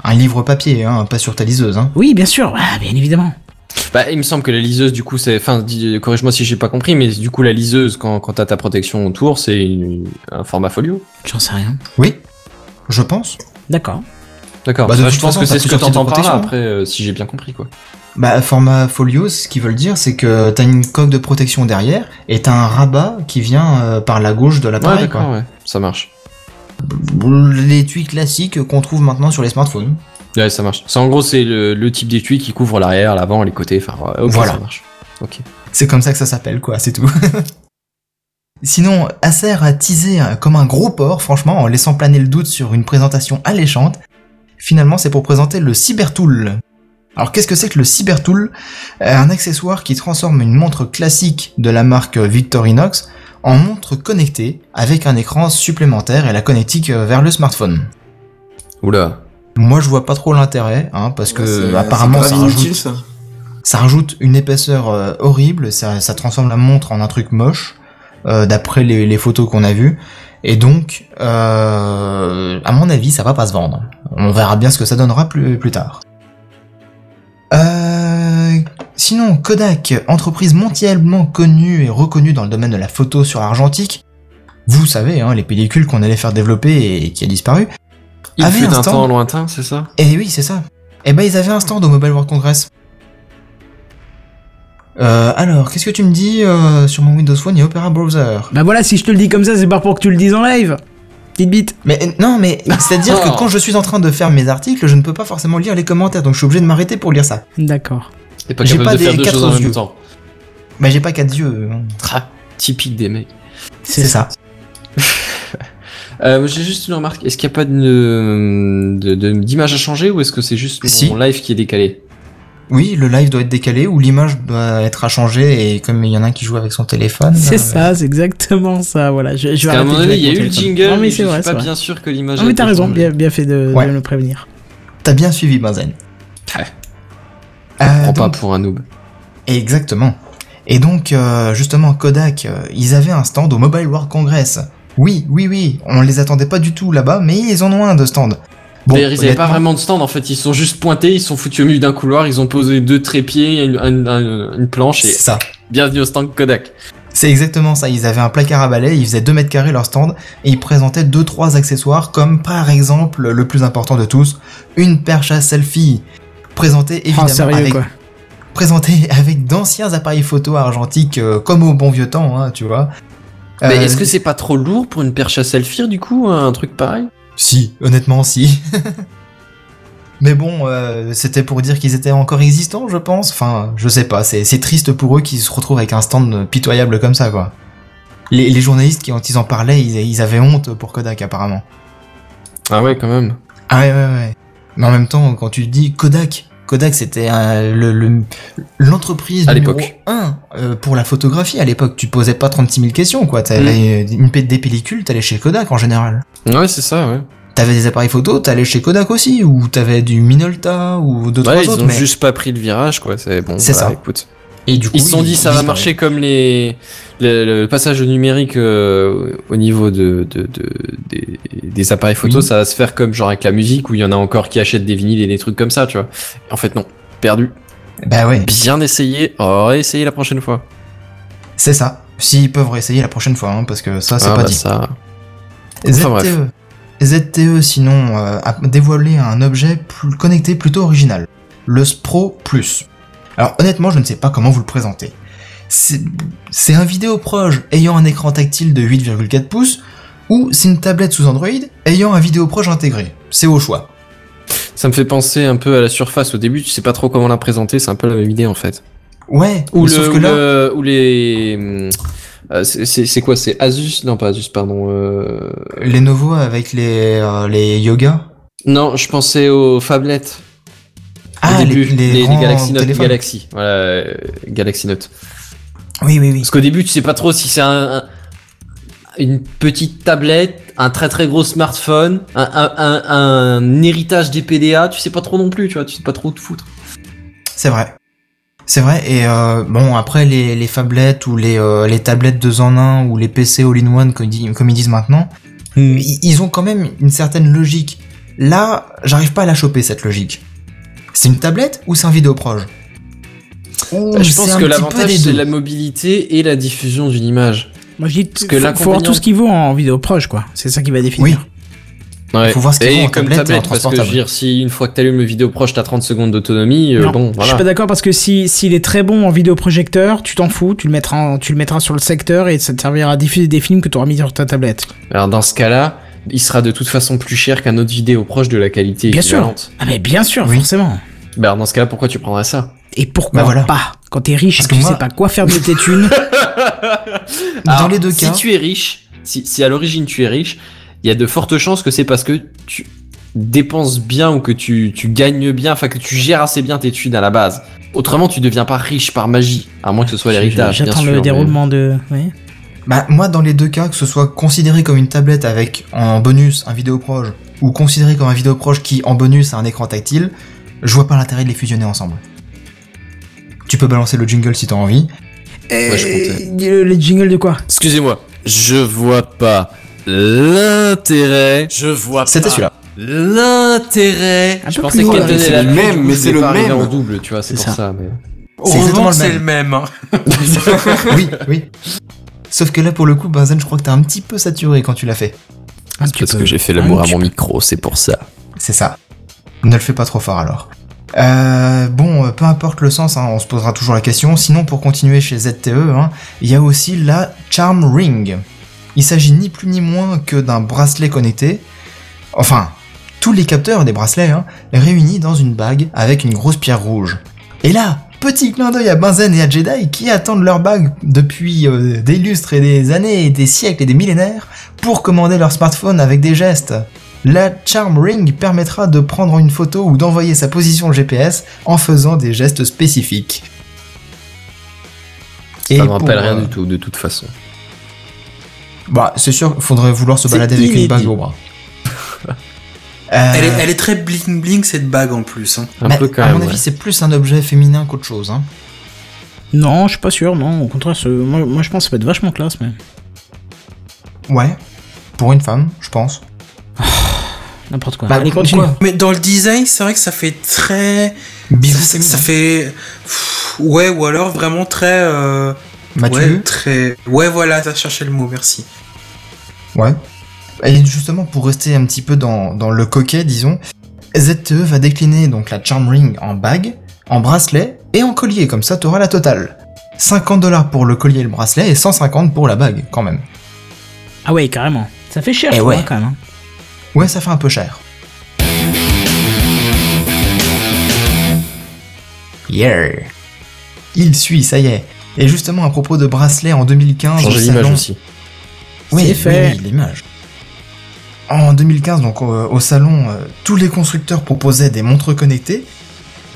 Un livre papier, hein, pas sur ta liseuse. Hein. Oui, bien sûr, ah, bien évidemment. Bah, il me semble que la liseuse, du coup, c'est. Enfin, corrige-moi si j'ai pas compris, mais du coup, la liseuse, quand, quand t'as ta protection autour, c'est une- un format folio. J'en sais rien. Oui, je pense. D'accord. D'accord. Bah, Bah, je pense façon, que c'est ce que t'entends par là, protection. après, euh, si j'ai bien compris, quoi. Bah, format folio, ce qu'ils veulent dire, c'est que t'as une coque de protection derrière et t'as un rabat qui vient euh, par la gauche de Ouais, l'appareil. quoi. d'accord, ouais. Ça marche. L'étui classique qu'on trouve maintenant sur les smartphones. Ouais, ça marche. C'est en gros, c'est le, le type d'étui qui couvre l'arrière, l'avant, les côtés. Enfin, ouais, Voilà. ça marche. Ok. C'est comme ça que ça s'appelle, quoi, c'est tout. Sinon, Acer a teasé euh, comme un gros porc, franchement, en laissant planer le doute sur une présentation alléchante. Finalement, c'est pour présenter le Cybertool. Alors, qu'est-ce que c'est que le Cybertool? Euh, Un accessoire qui transforme une montre classique de la marque Victorinox en montre connectée avec un écran supplémentaire et la connectique euh, vers le smartphone. Oula. Moi, je vois pas trop l'intérêt, hein, parce que C'est- apparemment, c'est ça rajoute inutile, ça. ça rajoute une épaisseur euh, horrible, ça, ça transforme la montre en un truc moche, euh, d'après les, les photos qu'on a vues. Et donc, euh, à mon avis, ça va pas se vendre. On verra bien ce que ça donnera plus, plus tard. Sinon, Kodak, entreprise mondialement connue et reconnue dans le domaine de la photo sur argentique, vous savez, hein, les pellicules qu'on allait faire développer et qui a disparu. Il Avait fut un un stand. temps lointain, c'est ça? Eh oui, c'est ça. Eh ben, ils avaient un stand au Mobile World Congress. Euh, alors, qu'est-ce que tu me dis euh, sur mon Windows Phone et Opera Browser? Bah voilà, si je te le dis comme ça, c'est pas pour que tu le dises en live. Petite bite. Mais euh, non, mais c'est-à-dire que quand je suis en train de faire mes articles, je ne peux pas forcément lire les commentaires, donc je suis obligé de m'arrêter pour lire ça. D'accord. T'es pas J'ai capable pas de faire des deux quatre choses en yeux. même temps. Mais j'ai pas quatre yeux. hein. Ah, typique des mecs. C'est ça. Euh, j'ai juste une remarque. Est-ce qu'il n'y a pas de- de- de- d'image à changer ou est-ce que c'est juste mon Si. live qui est décalé? Oui, le live doit être décalé ou l'image doit être à changer et comme il y en a un qui joue avec son téléphone. C'est euh, ça, c'est exactement ça. Voilà, je, je vais qu'à un arrêter moment donné, il y a eu le jingle, Non, mais mais c'est je vrai, suis c'est pas vrai. bien sûr que l'image. Non, mais a t'as raison, bien, bien fait de, Ouais. de me prévenir. T'as bien suivi, Benzen. Ouais. Euh, Prends pas pour un noob. Exactement. Et donc, euh, justement, Kodak, euh, ils avaient un stand au Mobile World Congress. Oui, oui, oui, on les attendait pas du tout là-bas, mais ils en ont un de stand. Bon, D'ailleurs, ils avaient pas vraiment de stand en fait, ils sont juste pointés, ils sont foutus au milieu d'un couloir, ils ont posé deux trépieds, une, un- un- une planche et C'est ça. bienvenue au stand Kodak. C'est exactement ça. Ils avaient un placard à balai, ils faisaient 2 mètres carrés leur stand, et ils présentaient deux trois accessoires, comme par exemple, le plus important de tous, une perche à selfie. Présentée Ah, évidemment sérieux, avec, quoi. présentée avec d'anciens appareils photo argentiques, euh, comme au bon vieux temps, hein, tu vois. Mais Euh, est-ce que c'est pas trop lourd pour une perche à selfie du coup, un truc pareil? Si, honnêtement, si. Mais bon, euh, c'était pour dire qu'ils étaient encore existants, je pense. Enfin, je sais pas, c'est c'est triste pour eux qu'ils se retrouvent avec un stand pitoyable comme ça, quoi. Les, les journalistes, qui, quand ils en parlaient, ils, ils avaient honte pour Kodak, apparemment. Ah ouais, quand même. Ah ouais, ouais, ouais. Mais en même temps, quand tu dis Kodak, Kodak c'était euh, le- le- l'entreprise À numéro l'époque. 1 euh, pour la photographie. À l'époque, tu posais pas 36 000 questions, quoi. T'avais Mm. une, des pellicules, t'allais chez Kodak en général. Ouais, c'est ça, ouais. T'avais des appareils photo, t'allais chez Kodak aussi, ou t'avais du Minolta, ou d'autres Ouais, ils autres. ont mais... juste pas pris le virage, quoi. C'est bon. C'est voilà, ça. Écoute. Et du coup, Ils se sont dit ça va marcher comme les le, le passage au numérique euh, au niveau de, de, de- des, des appareils photo, Oui. ça va se faire comme genre avec la musique où il y en a encore qui achètent des vinyles et des trucs comme ça, tu vois. En fait non, perdu. Bah ouais, Bien essayé, oh, réessayé la prochaine fois. c'est ça. S'ils peuvent réessayer la prochaine fois, hein, parce que ça, c'est Ah, pas bah, dit. ça. ZTE. Bref. ZTE, sinon, euh, a dévoilé un objet plus connecté plutôt original. Le Spro Plus. Alors honnêtement, je ne sais pas comment vous le présenter. C'est un vidéo proche ayant un écran tactile de 8,4 pouces, ou c'est une tablette sous Android ayant un vidéo proche intégré. C'est au choix. Ça me fait penser un peu à la surface au début, tu sais pas trop comment la présenter, c'est un peu la même idée en fait. Ouais, Ou, le, sauf ou, que là... le- ou les. euh, c'est- quoi? C'est Asus? Non, pas Asus, pardon. euh, Lenovo avec les, euh, les Yoga? Non, je pensais aux phablettes. Ah, début, les, Galaxy Note. Galaxy, voilà, euh, Galaxy Note. Oui, oui, oui. Parce qu'au début, tu sais pas trop si c'est un, un- une petite tablette, un très très gros smartphone, un, un, héritage des PDA, tu sais pas trop non plus, tu vois, tu sais pas trop où te foutre. C'est vrai. C'est vrai, et euh, bon, après, les, les phablettes ou les, euh, les tablettes 2 en 1 ou les PC all-in-one, comme, ils disent- comme ils disent maintenant, ils, ils ont quand même une certaine logique. Là, j'arrive pas à la choper, cette logique. C'est une tablette ou c'est un vidéoproche Ouh, Bah, je pense que l'avantage c'est la mobilité et la diffusion d'une image. Moi je dis, que faut, faut voir tout ce qui vaut en vidéo proche, quoi. C'est ça qui va définir. Oui. Ouais. Faut voir ce qu'il vaut en comme tablette et en tablette, parce que je veux dire, si une fois que t'allumes le vidéo proche, t'as 30 secondes d'autonomie, euh, bon, Je voilà. suis pas d'accord parce que si s'il est très bon en vidéoprojecteur, tu t'en fous, tu le mettras en- tu le mettras sur le secteur et ça te servira à diffuser des films que tu auras mis sur ta tablette. Alors dans ce cas-là, il sera de toute façon plus cher qu'un autre vidéo proche de la qualité Bien sûr. Ah mais bien sûr, Oui. forcément. Bah alors dans ce cas-là, pourquoi tu prendrais ça? Et pourquoi Bah voilà. pas Quand t'es riche, Parce que tu moi- sais pas quoi faire de tes thunes. Dans Alors, les deux si cas, tu es riche, si, si à l'origine tu es riche, il y a de fortes chances que c'est parce que tu dépenses bien ou que tu, tu gagnes bien, enfin que tu gères assez bien tes thunes à la base. Autrement, tu deviens pas riche par magie, à moins que ce soit l'héritage. J'attends le mais- déroulement de. ouais. Bah, moi, dans les deux cas, que ce soit considéré comme une tablette avec en bonus un vidéoproche ou considéré comme un vidéoproche qui en bonus a un écran tactile, je vois pas l'intérêt de les fusionner ensemble. Tu peux balancer le jingle si t'as envie. Ouais, je comptais. Les jingles de quoi? Excusez-moi, je vois pas l'intérêt. Je vois C'était celui-là. L'intérêt. Je pensais qu'elle donnait C'est la même, mais c'est le pas même. en double, tu vois, c'est pour ça. ça. mais... C'est exactement le que c'est même. le même. oui, oui. Sauf que là, pour le coup, Benzen, je crois que t'es un petit peu saturé quand tu l'as fait. Un petit Parce peu. que j'ai fait l'amour à mon micro, c'est pour ça. C'est ça. Ne le fais pas trop fort alors. Euh, bon, euh, peu importe le sens, hein, on se posera toujours la question. Sinon, pour continuer chez ZTE, hein, il y a aussi la Charm Ring. Il s'agit ni plus ni moins que d'un bracelet connecté. Enfin, tous les capteurs des bracelets, hein, réunis dans une bague avec une grosse pierre rouge. Et là, petit clin d'œil à Benzen et à Jedi qui attendent leur bague depuis euh, des lustres et des années et des siècles et des millénaires pour commander leur smartphone avec des gestes. La Charm Ring permettra de prendre une photo ou d'envoyer sa position GPS en faisant des gestes spécifiques. Ça me pour, rappelle rien euh, du tout, de toute façon. Bah, c'est sûr, il faudrait vouloir se balader avec une bague au bras. Elle, est, Euh, elle est très bling bling cette bague en plus. hein. Un bah, peu quand à même. mon ouais. avis, c'est plus un objet féminin qu'autre chose. Hein. Non, je suis pas sûr, non. Au contraire, ce- moi, moi, je pense que ça peut être vachement classe, mais. Ouais, pour une femme, je pense. N'importe quoi. Bah, Allez, continue. quoi Mais dans le design, c'est vrai que ça fait très. Bisous ça, fait. Ouais, ou alors vraiment très. euh, Mathieu Ouais, très. Ouais, voilà, t'as cherché le mot, merci. Ouais. Et justement, pour rester un petit peu dans, dans le coquet, disons, ZTE va décliner donc la Charm Ring en bague, en bracelet et en collier, comme ça t'auras la totale. 50 dollars pour le collier et le bracelet et 150 pour la bague, quand même. Ah ouais, carrément. Ça fait cher, Eh je ouais. hein, quand même. hein. Ouais, ça fait un peu cher. Yeah. Il suit, ça y est. Et justement, à propos de bracelet en 2015, Changer salon- aussi. Oui, C'est fait. oui, l'image. En 2015, donc au, au salon, euh, tous les constructeurs proposaient des montres connectées.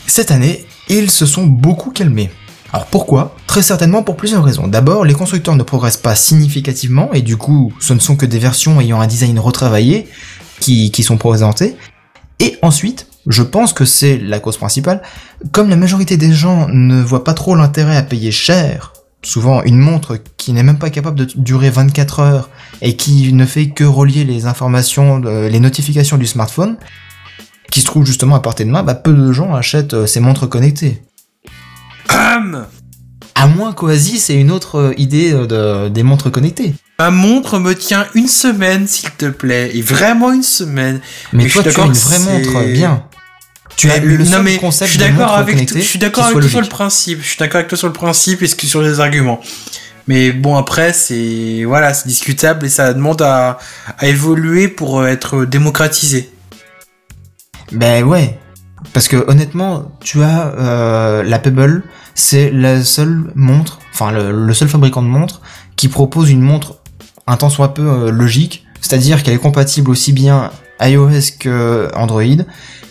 Cette année, ils se sont beaucoup calmés. Alors pourquoi? Très certainement pour plusieurs raisons. D'abord, les constructeurs ne progressent pas significativement et du coup, ce ne sont que des versions ayant un design retravaillé qui, qui sont présentées. Et ensuite, je pense que c'est la cause principale, comme la majorité des gens ne voient pas trop l'intérêt à payer cher, souvent une montre qui n'est même pas capable de durer 24 heures et qui ne fait que relier les informations, euh, les notifications du smartphone, qui se trouve justement à portée de main, bah, peu de gens achètent euh, ces montres connectées. À moins qu'Oasis ait une autre euh, idée de, des montres connectées. Ma montre me tient une semaine, s'il te plaît. Et vraiment une semaine. Mais je toi, suis tu as une vraie c'est- montre bien. Tu as le non, seul mais concept je suis de d'accord montre avec je suis d'accord avec toi sur le principe. Je suis d'accord avec toi sur le principe et sur les arguments. Mais bon après c'est voilà c'est discutable et ça demande à, évoluer pour euh, être démocratisé. Ben ouais. Parce que honnêtement, tu as euh, la Pebble, c'est la seule montre, enfin le, seul fabricant de montres qui propose une montre un tant soit peu euh, logique, c'est-à-dire qu'elle est compatible aussi bien iOS que Android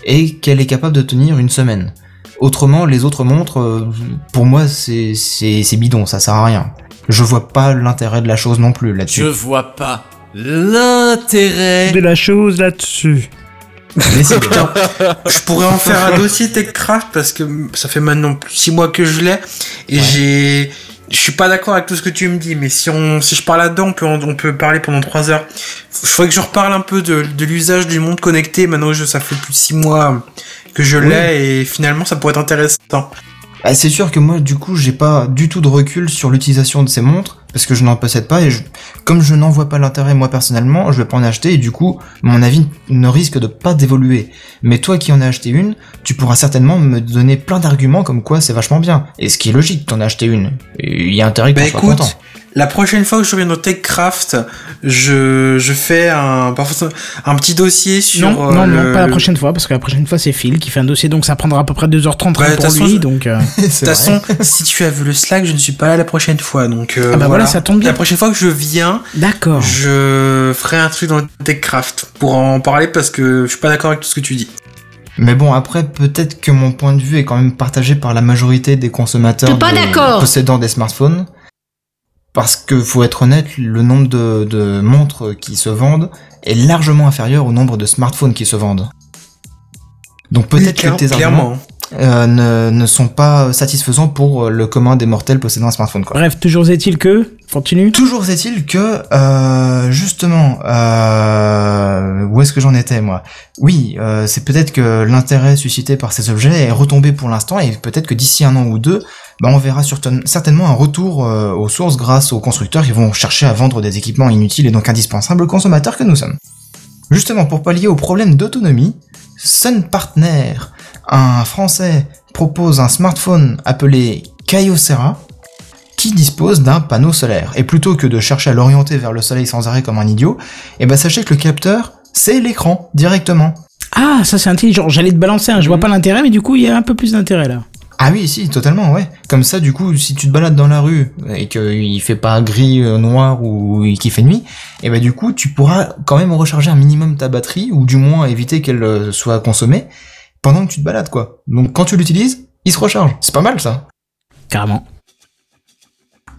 et qu'elle est capable de tenir une semaine. Autrement, les autres montres, euh, pour moi, c'est bidon, ça sert à rien. Je vois pas l'intérêt de la chose non plus là-dessus. Je vois pas l'intérêt. De la chose là-dessus. Mais c'est bien. Je pourrais en faire un dossier TechCraft parce que ça fait maintenant six mois que je l'ai et j'ai je suis pas d'accord avec tout ce que tu me dis, mais si on, si je parle là-dedans, on peut, on peut parler pendant trois heures. Il faudrait que je reparle un peu de, de l'usage du monde connecté. Maintenant, je, ça fait plus de six mois que je l'ai et finalement, ça pourrait être intéressant. Ah, c'est sûr que moi, du coup, j'ai pas du tout de recul sur l'utilisation de ces montres, parce que je n'en possède pas, et je- comme je n'en vois pas l'intérêt moi personnellement, je vais pas en acheter, et du coup, mon avis ne risque de pas d'évoluer. Mais toi qui en as acheté une, tu pourras certainement me donner plein d'arguments comme quoi c'est vachement bien. Et ce qui est logique, t'en as acheté une. Il y a intérêt que Bah tu sois écoute, content. La prochaine fois que je reviens dans TechCraft, je, je fais un, parfois, un petit dossier sur. Non, euh, non, non, le- pas la prochaine fois, parce que la prochaine fois, c'est Phil qui fait un dossier, donc ça prendra à peu près 2h30 Bah, de pour toute lui, euh, De C'est toute façon, si tu as vu le Slack, je ne suis pas là la prochaine fois, donc. euh, Ah bah voilà, ça tombe bien. La prochaine fois que je viens, D'accord. je ferai un truc dans TechCraft pour en parler parce que je suis pas d'accord avec tout ce que tu dis. Mais bon, après, peut-être que mon point de vue est quand même partagé par la majorité des consommateurs T'es pas de- d'accord. possédant des smartphones. Parce que, faut être honnête, le nombre de, de montres qui se vendent est largement inférieur au nombre de smartphones qui se vendent. Donc peut-être que tes arguments euh, ne, ne sont pas satisfaisants pour euh, le commun des mortels possédant un smartphone. Quoi. Bref, toujours est-il que... Continue. Toujours est-il que, euh, justement, euh, où est-ce que j'en étais moi? Oui, euh, c'est peut-être que l'intérêt suscité par ces objets est retombé pour l'instant et peut-être que d'ici un an ou deux, bah, on verra certainement un retour euh, aux sources grâce aux constructeurs qui vont chercher à vendre des équipements inutiles et donc indispensables aux consommateurs que nous sommes. Justement, pour pallier au problème d'autonomie, Sun Partner, un français, propose un smartphone appelé Kyocera, qui dispose d'un panneau solaire. Et plutôt que de chercher à l'orienter vers le soleil sans arrêt comme un idiot, eh ben sachez que le capteur, c'est l'écran, directement. Ah, ça c'est intelligent. J'allais te balancer, un, je vois pas l'intérêt, mais du coup, il y a un peu plus d'intérêt là. Ah oui, si, totalement, ouais. Comme ça, du coup, si tu te balades dans la rue et qu'il fait pas gris, euh, noir ou qu'il fait nuit, et ben du coup, tu pourras quand même recharger un minimum ta batterie ou du moins éviter qu'elle euh, soit consommée pendant que tu te balades, quoi. Donc quand tu l'utilises, il se recharge. C'est pas mal ça. Carrément.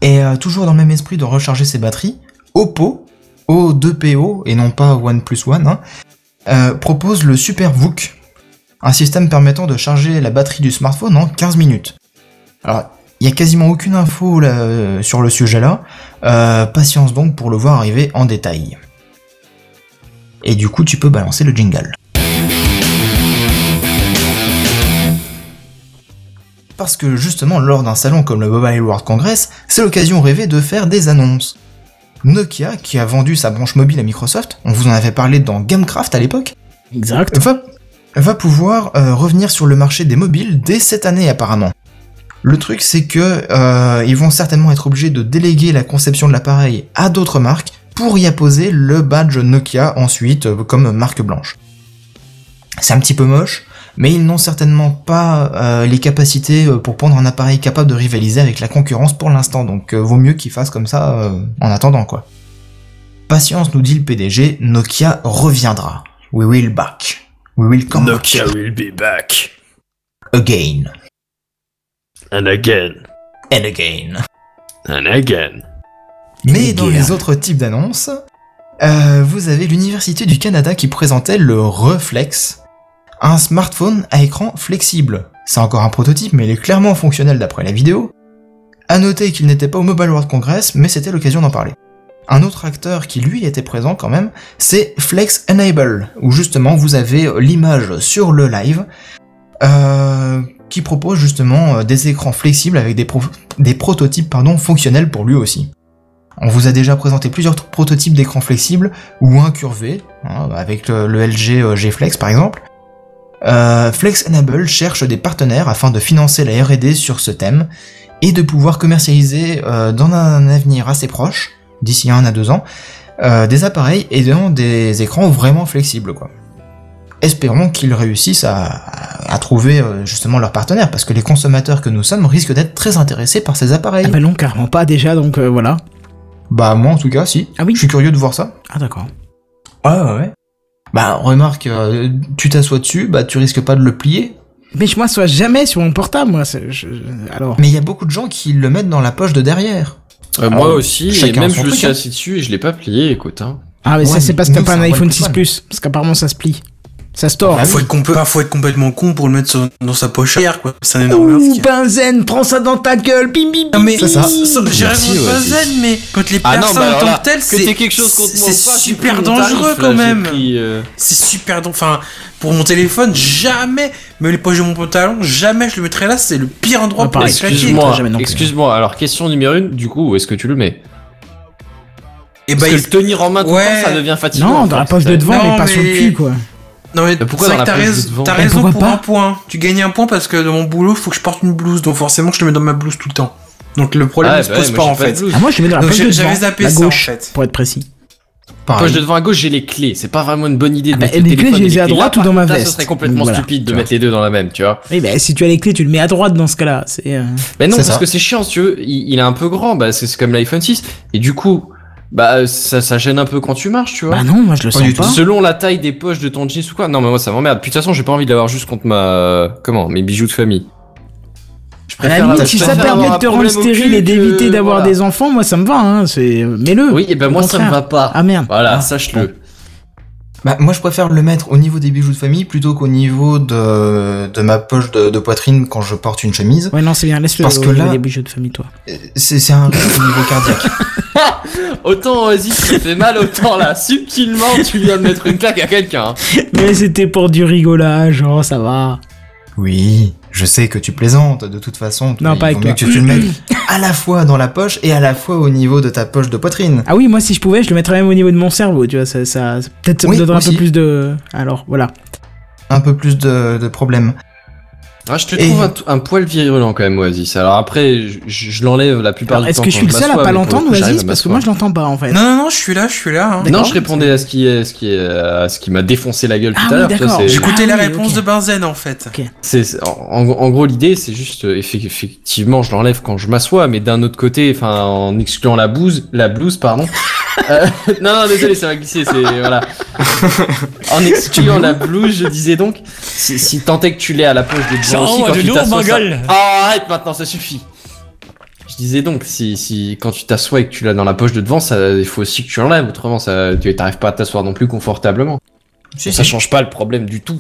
Et euh, toujours dans le même esprit de recharger ses batteries, Oppo, O2PO et non pas OnePlus One, hein, euh, propose le Super VOOC, un système permettant de charger la batterie du smartphone en 15 minutes. Alors, il y a quasiment aucune info là, euh, sur le sujet là. Euh, patience donc pour le voir arriver en détail. Et du coup, tu peux balancer le jingle. Parce que justement, lors d'un salon comme le Mobile World Congress, c'est l'occasion rêvée de faire des annonces. Nokia, qui a vendu sa branche mobile à Microsoft, on vous en avait parlé dans Gamecraft à l'époque, Exact. va, va pouvoir euh, revenir sur le marché des mobiles dès cette année apparemment. Le truc c'est que euh, ils vont certainement être obligés de déléguer la conception de l'appareil à d'autres marques pour y apposer le badge Nokia ensuite euh, comme marque blanche. C'est un petit peu moche, mais ils n'ont certainement pas euh, les capacités pour prendre un appareil capable de rivaliser avec la concurrence pour l'instant, donc vaut mieux qu'ils fassent comme ça en attendant quoi. Patience nous dit le PDG, Nokia reviendra. We will back. We will come Nokia will be back. back again And again. and again. And again. Mais dans les autres types d'annonces, euh, vous avez l'Université du Canada qui présentait le Reflex, un smartphone à écran flexible. C'est encore un prototype, mais il est clairement fonctionnel d'après la vidéo. À noter qu'il n'était pas au Mobile World Congress, mais c'était l'occasion d'en parler. Un autre acteur qui lui était présent quand même, c'est Flex Enable, où justement vous avez l'image sur le live, euh, qui propose justement euh, des écrans flexibles avec des, pro- des prototypes fonctionnels pour lui aussi. On vous a déjà présenté plusieurs prototypes d'écrans flexibles ou incurvés, hein, avec le, LG euh, G-Flex par exemple. Euh, Flex Enable cherche des partenaires afin de financer la R&D sur ce thème et de pouvoir commercialiser euh, dans un avenir assez proche, d'ici un à deux ans, euh, des appareils ayant des écrans vraiment flexibles quoi. Espérons qu'ils réussissent à, à trouver euh, justement leurs partenaires, parce que les consommateurs que nous sommes risquent d'être très intéressés par ces appareils. Ah bah non, carrément pas déjà, donc euh, voilà. Bah moi en tout cas si. Ah oui Je suis curieux de voir ça. Ah d'accord. Ouais ouais ouais. Bah remarque, tu t'assois dessus, bah tu risques pas de le plier. Mais je m'assois jamais sur mon portable, moi. je- Alors. Mais il y a beaucoup de gens qui le mettent dans la poche de derrière. Euh, moi Alors, aussi, et même je me suis hein. assis dessus et je l'ai pas plié, écoute. Hein. Ah, mais ça, c'est parce que t'as pas un iPhone OnePlus 6 One. Plus. Parce qu'apparemment, ça se plie. Ça se tord. Ah, faut, être compl- faut être complètement con pour le mettre sur- dans sa poche arrière, quoi. C'est un énorme Ouh. Benzen, prends ça dans ta gueule, bim bim Non, mais ça. J'ai raison de Bazen, mais quand les Ah non, personnes bah en tant que telles, que c'est quelque chose contre moi c'est super dangereux tarif, quand là, même. euh, C'est super dan- Enfin, pour mon téléphone, jamais, mais les poches de mon pantalon, jamais je le mettrais là. C'est le pire endroit Ah, pour pareil, les claquer. Excuse-moi, non excuse-moi. Alors, question numéro une, du coup, où est-ce que tu le mets? Et Parce bah, que le tenir en main tout le Ouais. temps, ça devient fatigant. Non, dans la poche de devant, Non, mais pas sur le cul, quoi. Non mais pourquoi c'est dans vrai la que t'as raison, devant t'as Mais raison pourquoi pour pas un point. Tu gagnes un point parce que dans mon boulot, faut que je porte une blouse, donc forcément, je le mets dans ma blouse tout le temps. Donc le problème Ah, ne se bah pose ouais, pas moi, en j'ai fait. Ah, moi, je le mets dans la Donc, poche j'ai- de j'avais devant. zappé ça, en gauche, fait. pour être précis. Pareil. Poche de devant à gauche, j'ai les clés. C'est pas vraiment une bonne idée de Ah bah, mettre le les clés, et les ai à droite là, ou dans ma veste. Ce serait complètement Voilà, stupide tu de mettre les deux dans la même, tu vois. Oui, bah, si tu as les clés, tu le mets à droite dans ce cas-là. C'est. euh, Mais non, parce ça. que c'est chiant, tu veux. Il, il est un peu grand, bah, c'est c'est comme l'iPhone 6. Et du coup, bah, ça, ça gêne un peu quand tu marches, tu vois. Bah non, moi, je le Pas sens du pas. Selon la taille des poches de ton jeans ou quoi. Non, mais moi, ça m'emmerde. Puis de toute façon, j'ai pas envie de l'avoir juste contre ma. Comment Mes bijoux de famille. Je À la limite, si ça préfère permet de te rendre stérile et d'éviter d'avoir voilà. des enfants, moi, ça me va, hein. C'est. Mets-le. Oui, et ben moi, ça me va pas. Ah merde. Voilà, Ah. sache-le. Bah, moi je préfère le mettre au niveau des bijoux de famille plutôt qu'au niveau de, de ma poche de, de poitrine quand je porte une chemise. Ouais, non, c'est bien. Laisse-le Parce au que niveau là- des bijoux de famille, toi. C'est c'est un risque au niveau cardiaque. Autant vas-y, ça fait mal, autant là, subtilement, tu viens de mettre une claque à quelqu'un. Mais c'était pour du rigolage, oh, ça va. Oui, je sais que tu plaisantes de toute façon. Non, pas avec mieux que tu le mettes à la fois dans la poche et à la fois au niveau de ta poche de poitrine. Ah oui, moi, si je pouvais, je le mettrais même au niveau de mon cerveau, tu vois. Ça, ça, peut-être ça Oui, me donnerait un peu plus de. Alors, voilà. Un peu plus de, de problèmes. Ah, je te Et- trouve un, poil virulent quand même, Oasis. Alors après, je, l'enlève la plupart Alors, du Est-ce temps. que je suis le seul à pas l'entendre, Oasis? Parce que moi, je l'entends pas en fait. Non, non, non, je suis là, je suis là. hein. Non, je répondais à ce qui est, ce qui est, à ce qui m'a défoncé la gueule Ah tout oui, à l'heure. d'accord. c'est- J'écoutais Ah la oui, réponse ok. de Benzen en fait. C'est, c'est- en, en gros, l'idée, c'est juste, euh, effe- effectivement, je l'enlève quand je m'assois, mais d'un autre côté, enfin, en excluant la blouse, la blouse, pardon. Euh, non, non, désolé, ça va glisser, c'est, voilà. En excluant la blouse, je disais donc, si, si tant est que tu l'aies à la poche de Ça devant aussi, envoie quand de tu lourd, t'assois, ma ça- gueule. Oh, arrête maintenant, ça suffit. Je disais donc, si, si, quand tu t'assois et que tu l'as dans la poche de devant, ça, il faut aussi que tu l'enlèves, autrement, ça, tu t'arrives pas à t'asseoir non plus confortablement. Si, Ça si. change pas le problème du tout.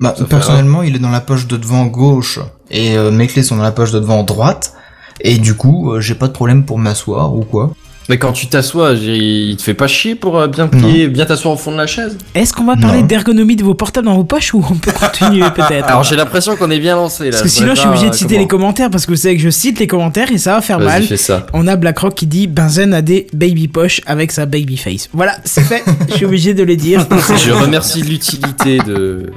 Bah, personnellement, il est dans la poche de devant gauche et euh, mes clés sont dans la poche de devant droite. Et du coup, euh, j'ai pas de problème pour m'asseoir ou quoi. Mais quand tu t'assois, il te fait pas chier pour euh, bien plier, bien t'asseoir au fond de la chaise? Est-ce qu'on va parler d'ergonomie de vos portables dans vos poches ou on peut continuer peut-être? Alors j'ai l'impression qu'on est bien lancé là. Parce que sinon, je suis obligé de citer comment. les commentaires parce que vous savez que je cite les commentaires et ça va faire mal. fais ça. On a BlackRock qui dit Benzen a des baby poches avec sa baby face. Voilà, c'est fait. je suis obligé de le dire. Je remercie l'utilité de,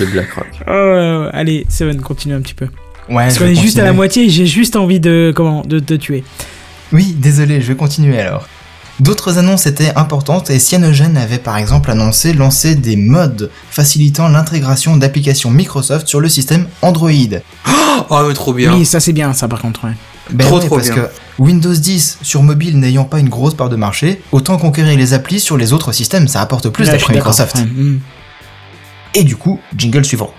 de BlackRock. Oh, allez, Seven, continue un petit peu. Ouais, Parce qu'on est juste à la moitié et j'ai juste envie de comment de te tuer. Oui, désolé, je vais continuer alors. D'autres annonces étaient importantes et Cyanogen avait par exemple annoncé lancer des mods facilitant l'intégration d'applications Microsoft sur le système Android. Oh, mais trop bien. Oui, ça c'est bien, ça par contre. ouais. Ben Trop, ouais, trop parce bien. que Windows 10 sur mobile n'ayant pas une grosse part de marché, autant conquérir les applis sur les autres systèmes, ça apporte plus d'après. Microsoft. Ouais, hmm. Et du coup, jingle suivant.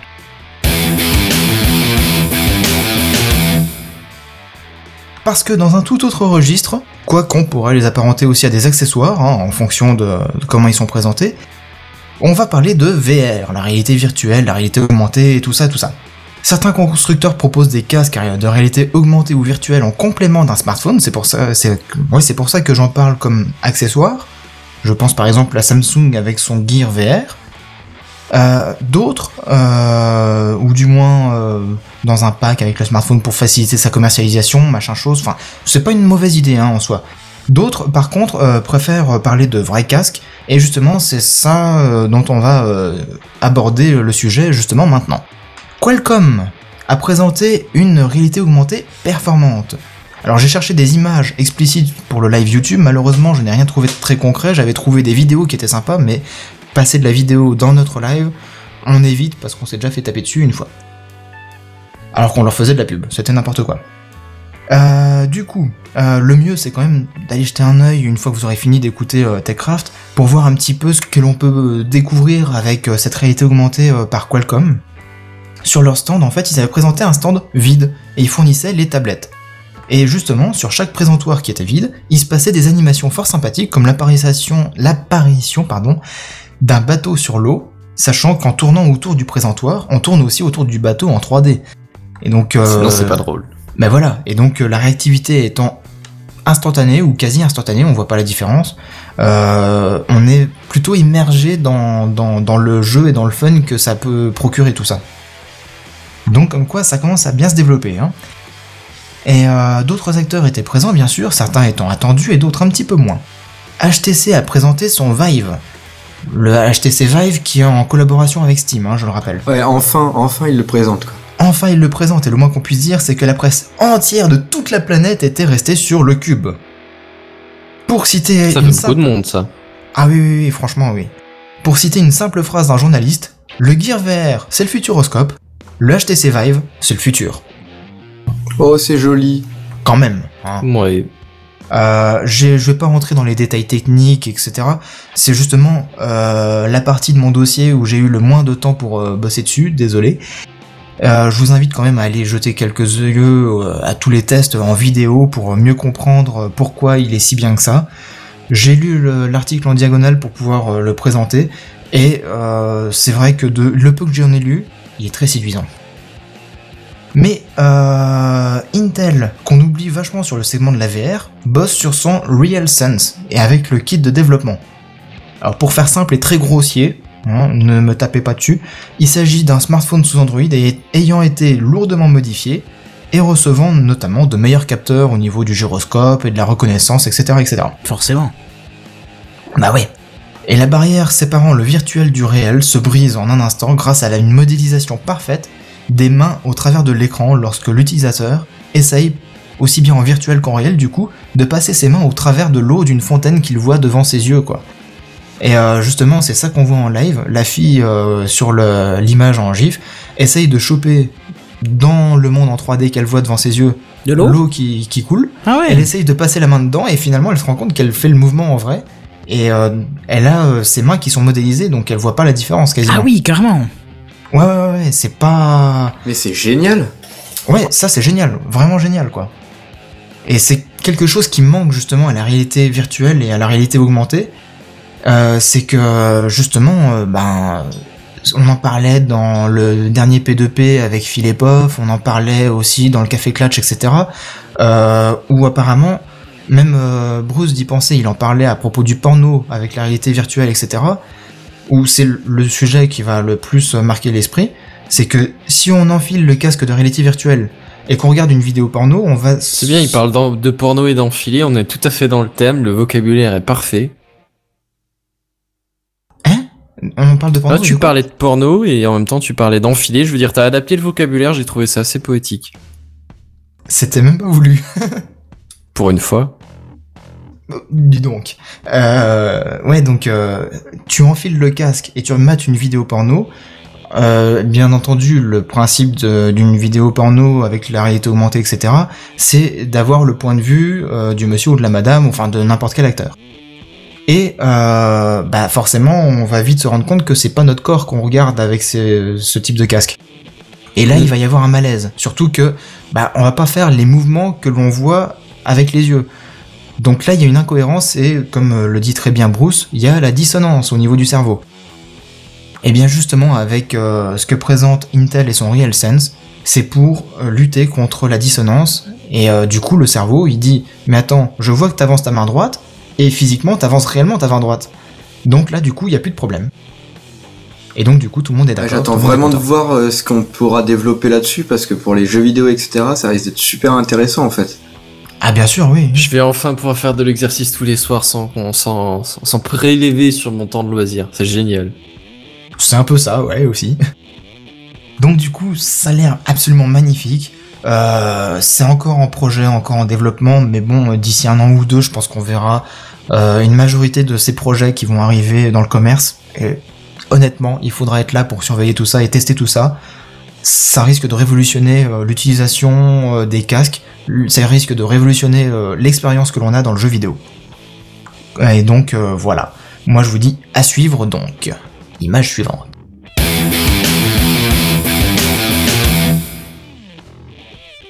Parce que dans un tout autre registre, quoi qu'on pourrait les apparenter aussi à des accessoires, hein, en fonction de, comment ils sont présentés, on va parler de VR, la réalité virtuelle, la réalité augmentée et tout ça, tout ça. Certains constructeurs proposent des casques de réalité augmentée ou virtuelle en complément d'un smartphone, c'est pour ça, pour ça que j'en parle comme accessoire. Je pense par exemple à Samsung avec son Gear VR. Euh, D'autres, euh, ou du moins euh, dans un pack avec le smartphone pour faciliter sa commercialisation, machin chose. Enfin, c'est pas une mauvaise idée hein, en soi. D'autres, par contre, préfèrent parler de vrais casques, et justement, c'est ça dont on va aborder le sujet justement maintenant. Qualcomm a présenté une réalité augmentée performante. Alors j'ai cherché des images explicites pour le live YouTube, malheureusement je n'ai rien trouvé de très concret, j'avais trouvé des vidéos qui étaient sympas, mais passer de la vidéo dans notre live, on évite parce qu'on s'est déjà fait taper dessus une fois. Alors qu'on leur faisait de la pub, c'était n'importe quoi. Euh, du coup, euh, le mieux c'est quand même d'aller jeter un œil une fois que vous aurez fini d'écouter euh, TechCraft pour voir un petit peu ce que l'on peut découvrir avec cette réalité augmentée par Qualcomm. Sur leur stand, en fait, ils avaient présenté un stand vide et ils fournissaient les tablettes. Et justement, sur chaque présentoir qui était vide, il se passait des animations fort sympathiques comme l'apparition, l'apparition, pardon, d'un bateau sur l'eau, sachant qu'en tournant autour du présentoir, on tourne aussi autour du bateau en 3D. Et donc, euh, Sinon c'est pas drôle. ben voilà, et donc euh, la réactivité étant instantanée ou quasi instantanée, on voit pas la différence, euh, on est plutôt immergé dans, dans, dans le jeu et dans le fun que ça peut procurer tout ça. Donc comme quoi ça commence à bien se développer. Hein. Et euh, d'autres acteurs étaient présents bien sûr, certains étant attendus et d'autres un petit peu moins. HTC a présenté son Vive. Le HTC Vive qui est en collaboration avec Steam, hein, je le rappelle. Ouais, enfin, enfin, il le présente, quoi. Enfin, il le présente et le moins qu'on puisse dire, c'est que la presse entière de toute la planète était restée sur le cube. Pour citer Ça une fait simple- beaucoup de monde ça. Ah oui, oui, oui, franchement, oui. Pour citer une simple phrase d'un journaliste, le Gear VR, c'est le futuroscope, le HTC Vive, c'est le futur. Oh, c'est joli. Quand même. hein. Ouais. Euh, je vais pas rentrer dans les détails techniques, etc. C'est justement euh, la partie de mon dossier où j'ai eu le moins de temps pour euh, bosser dessus, désolé. Euh, je vous invite quand même à aller jeter quelques yeux à tous les tests en vidéo pour mieux comprendre pourquoi il est si bien que ça. J'ai lu le- l'article en diagonale pour pouvoir le présenter, et c'est vrai que le peu que j'en ai lu, il est très séduisant. Mais euh, Intel, qu'on oublie vachement sur le segment de la VR, bosse sur son RealSense et avec le kit de développement. Alors pour faire simple et très grossier, hein, ne me tapez pas dessus, il s'agit d'un smartphone sous Android et ayant été lourdement modifié et recevant notamment de meilleurs capteurs au niveau du gyroscope et de la reconnaissance, etc. etc. Forcément. Bah ouais. Et la barrière séparant le virtuel du réel se brise en un instant grâce à une modélisation parfaite des mains au travers de l'écran lorsque l'utilisateur essaye, aussi bien en virtuel qu'en réel du coup, de passer ses mains au travers de l'eau d'une fontaine qu'il voit devant ses yeux quoi. Et euh, justement, c'est ça qu'on voit en live. La fille euh, sur l'image en GIF essaye de choper dans le monde en 3D qu'elle voit devant ses yeux De l'eau l'eau qui, qui coule. Ah ouais Elle essaye de passer la main dedans et finalement elle se rend compte qu'elle fait le mouvement en vrai. Et euh, elle a ses mains qui sont modélisées donc elle voit pas la différence quasiment. Ah oui, carrément. Ouais ouais ouais, c'est pas. Mais c'est génial. Ouais, ça c'est génial, vraiment génial quoi. Et c'est quelque chose qui manque justement à la réalité virtuelle et à la réalité augmentée. Euh, c'est que justement, euh, ben, on en parlait dans le dernier P2P avec Philipov, on en parlait aussi dans le Café Clutch, etc. Euh, où apparemment, même euh, Bruce d'y penser, il en parlait à propos du porno avec la réalité virtuelle, etc. Où c'est le- sujet qui va le plus marquer l'esprit, c'est que si on enfile le casque de réalité virtuelle et qu'on regarde une vidéo porno, on va... C'est bien, il parle de porno et d'enfilé, on est tout à fait dans le thème, le vocabulaire est parfait. On en parle de porno Là, tu parlais de porno et en même temps tu parlais d'enfilé, je veux dire, t'as adapté le vocabulaire, j'ai trouvé ça assez poétique. C'était même pas voulu. Pour une fois. Dis donc. Euh, ouais, donc euh, tu enfiles le casque et tu mates une vidéo porno. Euh, bien entendu, le principe d'une vidéo porno avec la réalité augmentée, etc., c'est d'avoir le point de vue euh, du monsieur ou de la madame, enfin de n'importe quel acteur. Et euh, bah forcément, on va vite se rendre compte que c'est pas notre corps qu'on regarde avec ce type de casque. Et là, il va y avoir un malaise, surtout que bah on va pas faire les mouvements que l'on voit avec les yeux. Donc là, il y a une incohérence et, comme euh, le dit très bien Bruce, il y a la dissonance au niveau du cerveau. Et bien justement, avec euh, ce que présente Intel et son RealSense, c'est pour euh, lutter contre la dissonance. Et euh, du coup, le cerveau, il dit, mais attends, je vois que t'avances ta main droite, et physiquement, t'avances réellement ta main droite. Donc là, du coup, il n'y a plus de problème. Et donc, du coup, tout le monde est Ouais, d'accord. J'attends vraiment de voir ce qu'on pourra développer là-dessus parce que pour les jeux vidéo, etc., ça risque d'être super intéressant en fait. Ah, bien sûr, oui. Je vais enfin pouvoir faire de l'exercice tous les soirs sans, sans, sans prélever sur mon temps de loisir. C'est génial. C'est un peu ça, ouais, aussi. Donc du coup, ça a l'air absolument magnifique. Euh, c'est encore en projet, encore en développement, mais bon, euh, d'ici un an ou deux, je pense qu'on verra euh, une majorité de ces projets qui vont arriver dans le commerce. Et honnêtement, il faudra être là pour surveiller tout ça et tester tout ça. Ça risque de révolutionner euh, l'utilisation euh, des casques, ça risque de révolutionner euh, l'expérience que l'on a dans le jeu vidéo. Et donc voilà. Moi je vous dis à suivre donc. Image suivante.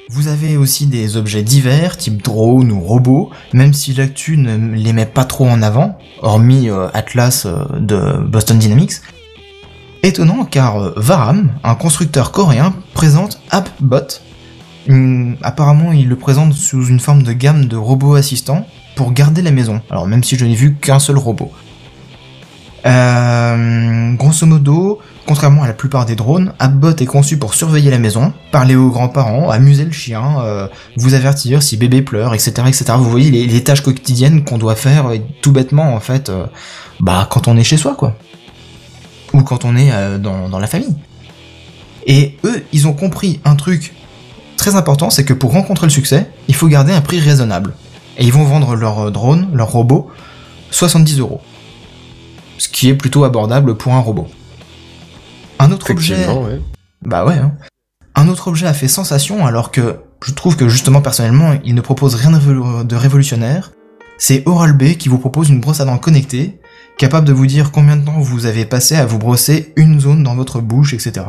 Vous avez aussi des objets divers, type drone ou robot, même si l'actu ne les met pas trop en avant, hormis Atlas de Boston Dynamics. Étonnant car euh, Varam, un constructeur coréen, présente AppBot. Apparemment, il le présente sous une forme de gamme de robots assistants pour garder la maison. Alors même si je n'ai vu qu'un seul robot. Euh, grosso modo, contrairement à la plupart des drones, AppBot est conçu pour surveiller la maison, parler aux grands-parents, amuser le chien, euh, vous avertir si bébé pleure, etc., etc. Vous voyez les, tâches quotidiennes qu'on doit faire, tout bêtement en fait, bah quand on est chez soi quoi, ou quand on est euh, dans, dans la famille. Et eux, ils ont compris un truc très important, c'est que pour rencontrer le succès, il faut garder un prix raisonnable. Et ils vont vendre leur euh, drone, leur robot, 70 euros ce qui est plutôt abordable pour un robot. Un autre objet, ouais. bah ouais, hein. un autre objet a fait sensation alors que je trouve que justement personnellement il ne propose rien de révolutionnaire. C'est Oral-B qui vous propose une brosse à dents connectée, capable de vous dire combien de temps vous avez passé à vous brosser une zone dans votre bouche, etc.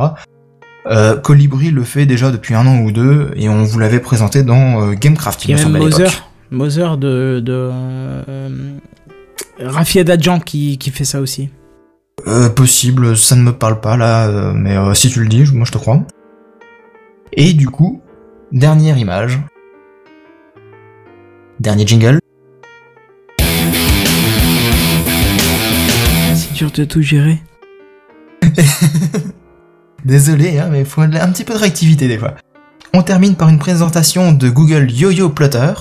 Euh, Colibri le fait déjà depuis un an ou deux et on vous l'avait présenté dans euh, Gamecraft, Il y il me semble. Moser, Moser de, de euh, Rafia Dadjan qui, qui fait ça aussi. Euh, possible, ça ne me parle pas là, mais si tu le dis, moi je te crois. Et du coup, dernière image. Dernier jingle. Dur de tout gérer. Désolé, hein, mais faut un petit peu de réactivité des fois. On termine par une présentation de Google Yo-Yo Plotter.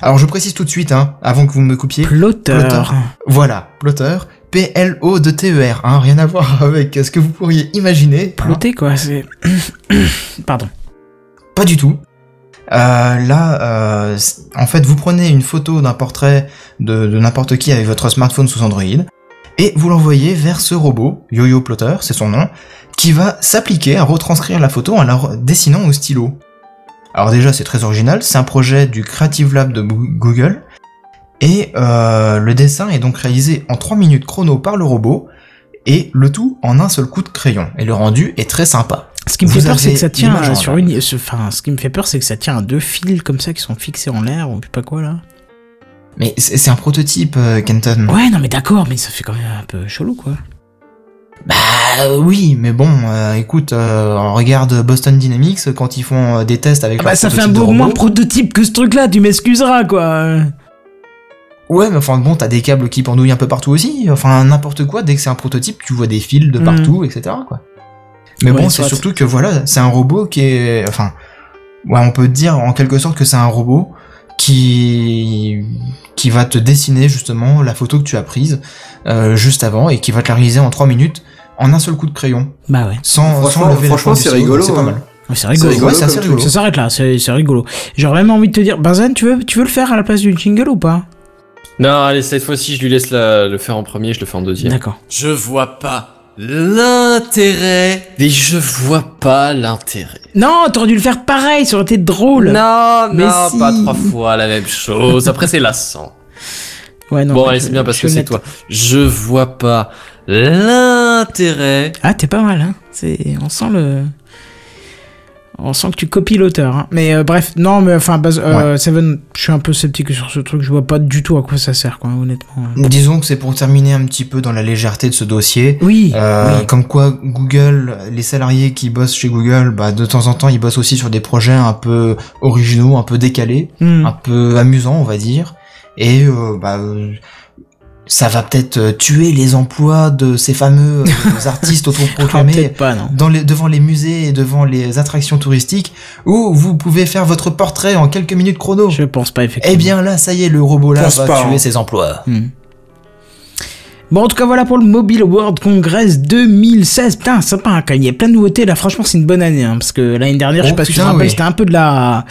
Alors je précise tout de suite, hein, avant que vous me coupiez. Plotter. Plotter. Voilà, Plotter. P-L-O de T-E-R, hein, rien à voir avec ce que vous pourriez imaginer. hein. Ploté quoi, c'est. Pardon. Pas du tout. Euh, là, euh, en fait, vous prenez une photo d'un portrait de, de n'importe qui avec votre smartphone sous Android et vous l'envoyez vers ce robot, YoYo Plotter, c'est son nom, qui va s'appliquer à retranscrire la photo en la dessinant au stylo. Alors déjà, c'est très original, c'est un projet du Creative Lab de Goo- Google et euh, le dessin est donc réalisé en 3 minutes chrono par le robot et le tout en un seul coup de crayon. Et le rendu est très sympa. Ce qui me Vous fait peur, c'est que ça tient en sur une. Enfin, ce qui me fait peur, c'est que ça tient à deux fils comme ça qui sont fixés en l'air ou pas quoi là. Mais c'est un prototype, euh, Kenton. Ouais, non mais d'accord, mais ça fait quand même un peu chelou quoi. Bah euh, oui, mais bon, euh, écoute, euh, on regarde Boston Dynamics quand ils font des tests avec Ah bah ça fait un prototypes de beau moins prototype que ce truc là, tu m'excuseras quoi. Ouais, mais enfin bon, t'as des câbles qui pendouillent un peu partout aussi. Enfin n'importe quoi. Dès que c'est un prototype, tu vois des fils de Mhm. partout, etc. Quoi. Mais Ouais, bon, c'est surtout que voilà, c'est un robot qui est, enfin, ouais, on peut dire en quelque sorte que c'est un robot qui qui va te dessiner justement la photo que tu as prise euh, juste avant et qui va te la réaliser en 3 minutes en un seul coup de crayon, Bah ouais. sans, sans Franchement- lever la franchement, c'est rigolo, C'est pas hein. mal. Ouais, c'est rigolo. rigolo Ouais, c'est assez comme rigolo. Ça s'arrête là, c'est c'est rigolo. J'aurais même envie de te dire, Benzen, tu veux, tu veux le faire à la place du jingle ou pas? Non, allez, cette fois-ci, je lui laisse la- le faire en premier, je le fais en deuxième. D'accord. Je vois pas l'intérêt. Mais je vois pas l'intérêt. Non, t'aurais dû le faire pareil, ça aurait été drôle. Non, Mais non, si. pas trois fois la même chose. Après, c'est lassant. Ouais, non. bon, allez, c'est bien parce que c'est toi. Je vois pas l'intérêt. Ah, t'es pas mal, hein. C'est, on sent le, on sent que tu copies l'auteur. Hein. Mais euh, bref, non, mais enfin, euh, Seven, je suis un peu sceptique sur ce truc. Je vois pas du tout à quoi ça sert, quoi, honnêtement. Disons que c'est pour terminer un petit peu dans la légèreté de ce dossier. Oui. Euh, oui. Comme quoi Google, les salariés qui bossent chez Google, bah, de temps en temps, ils bossent aussi sur des projets un peu originaux, un peu décalés, Hmm. un peu amusants, on va dire. Et euh, bah, euh, ça va peut-être euh, tuer les emplois de ces fameux euh, artistes Ah, autoproclamés peut-être pas, dans les, devant les musées et devant les attractions touristiques, où vous pouvez faire votre portrait en quelques minutes chrono. Je pense pas effectivement. Eh bien là, ça y est, le robot là Pense va pas, tuer hein. ses emplois. Hmm. Bon, en tout cas, voilà pour le Mobile World Congress 2016. Putain, sympa, hein, quand même. Il y a plein de nouveautés. Là, franchement, c'est une bonne année. hein, parce que l'année dernière, je sais Oh, pas si tu te rappelles, c'était un peu de la.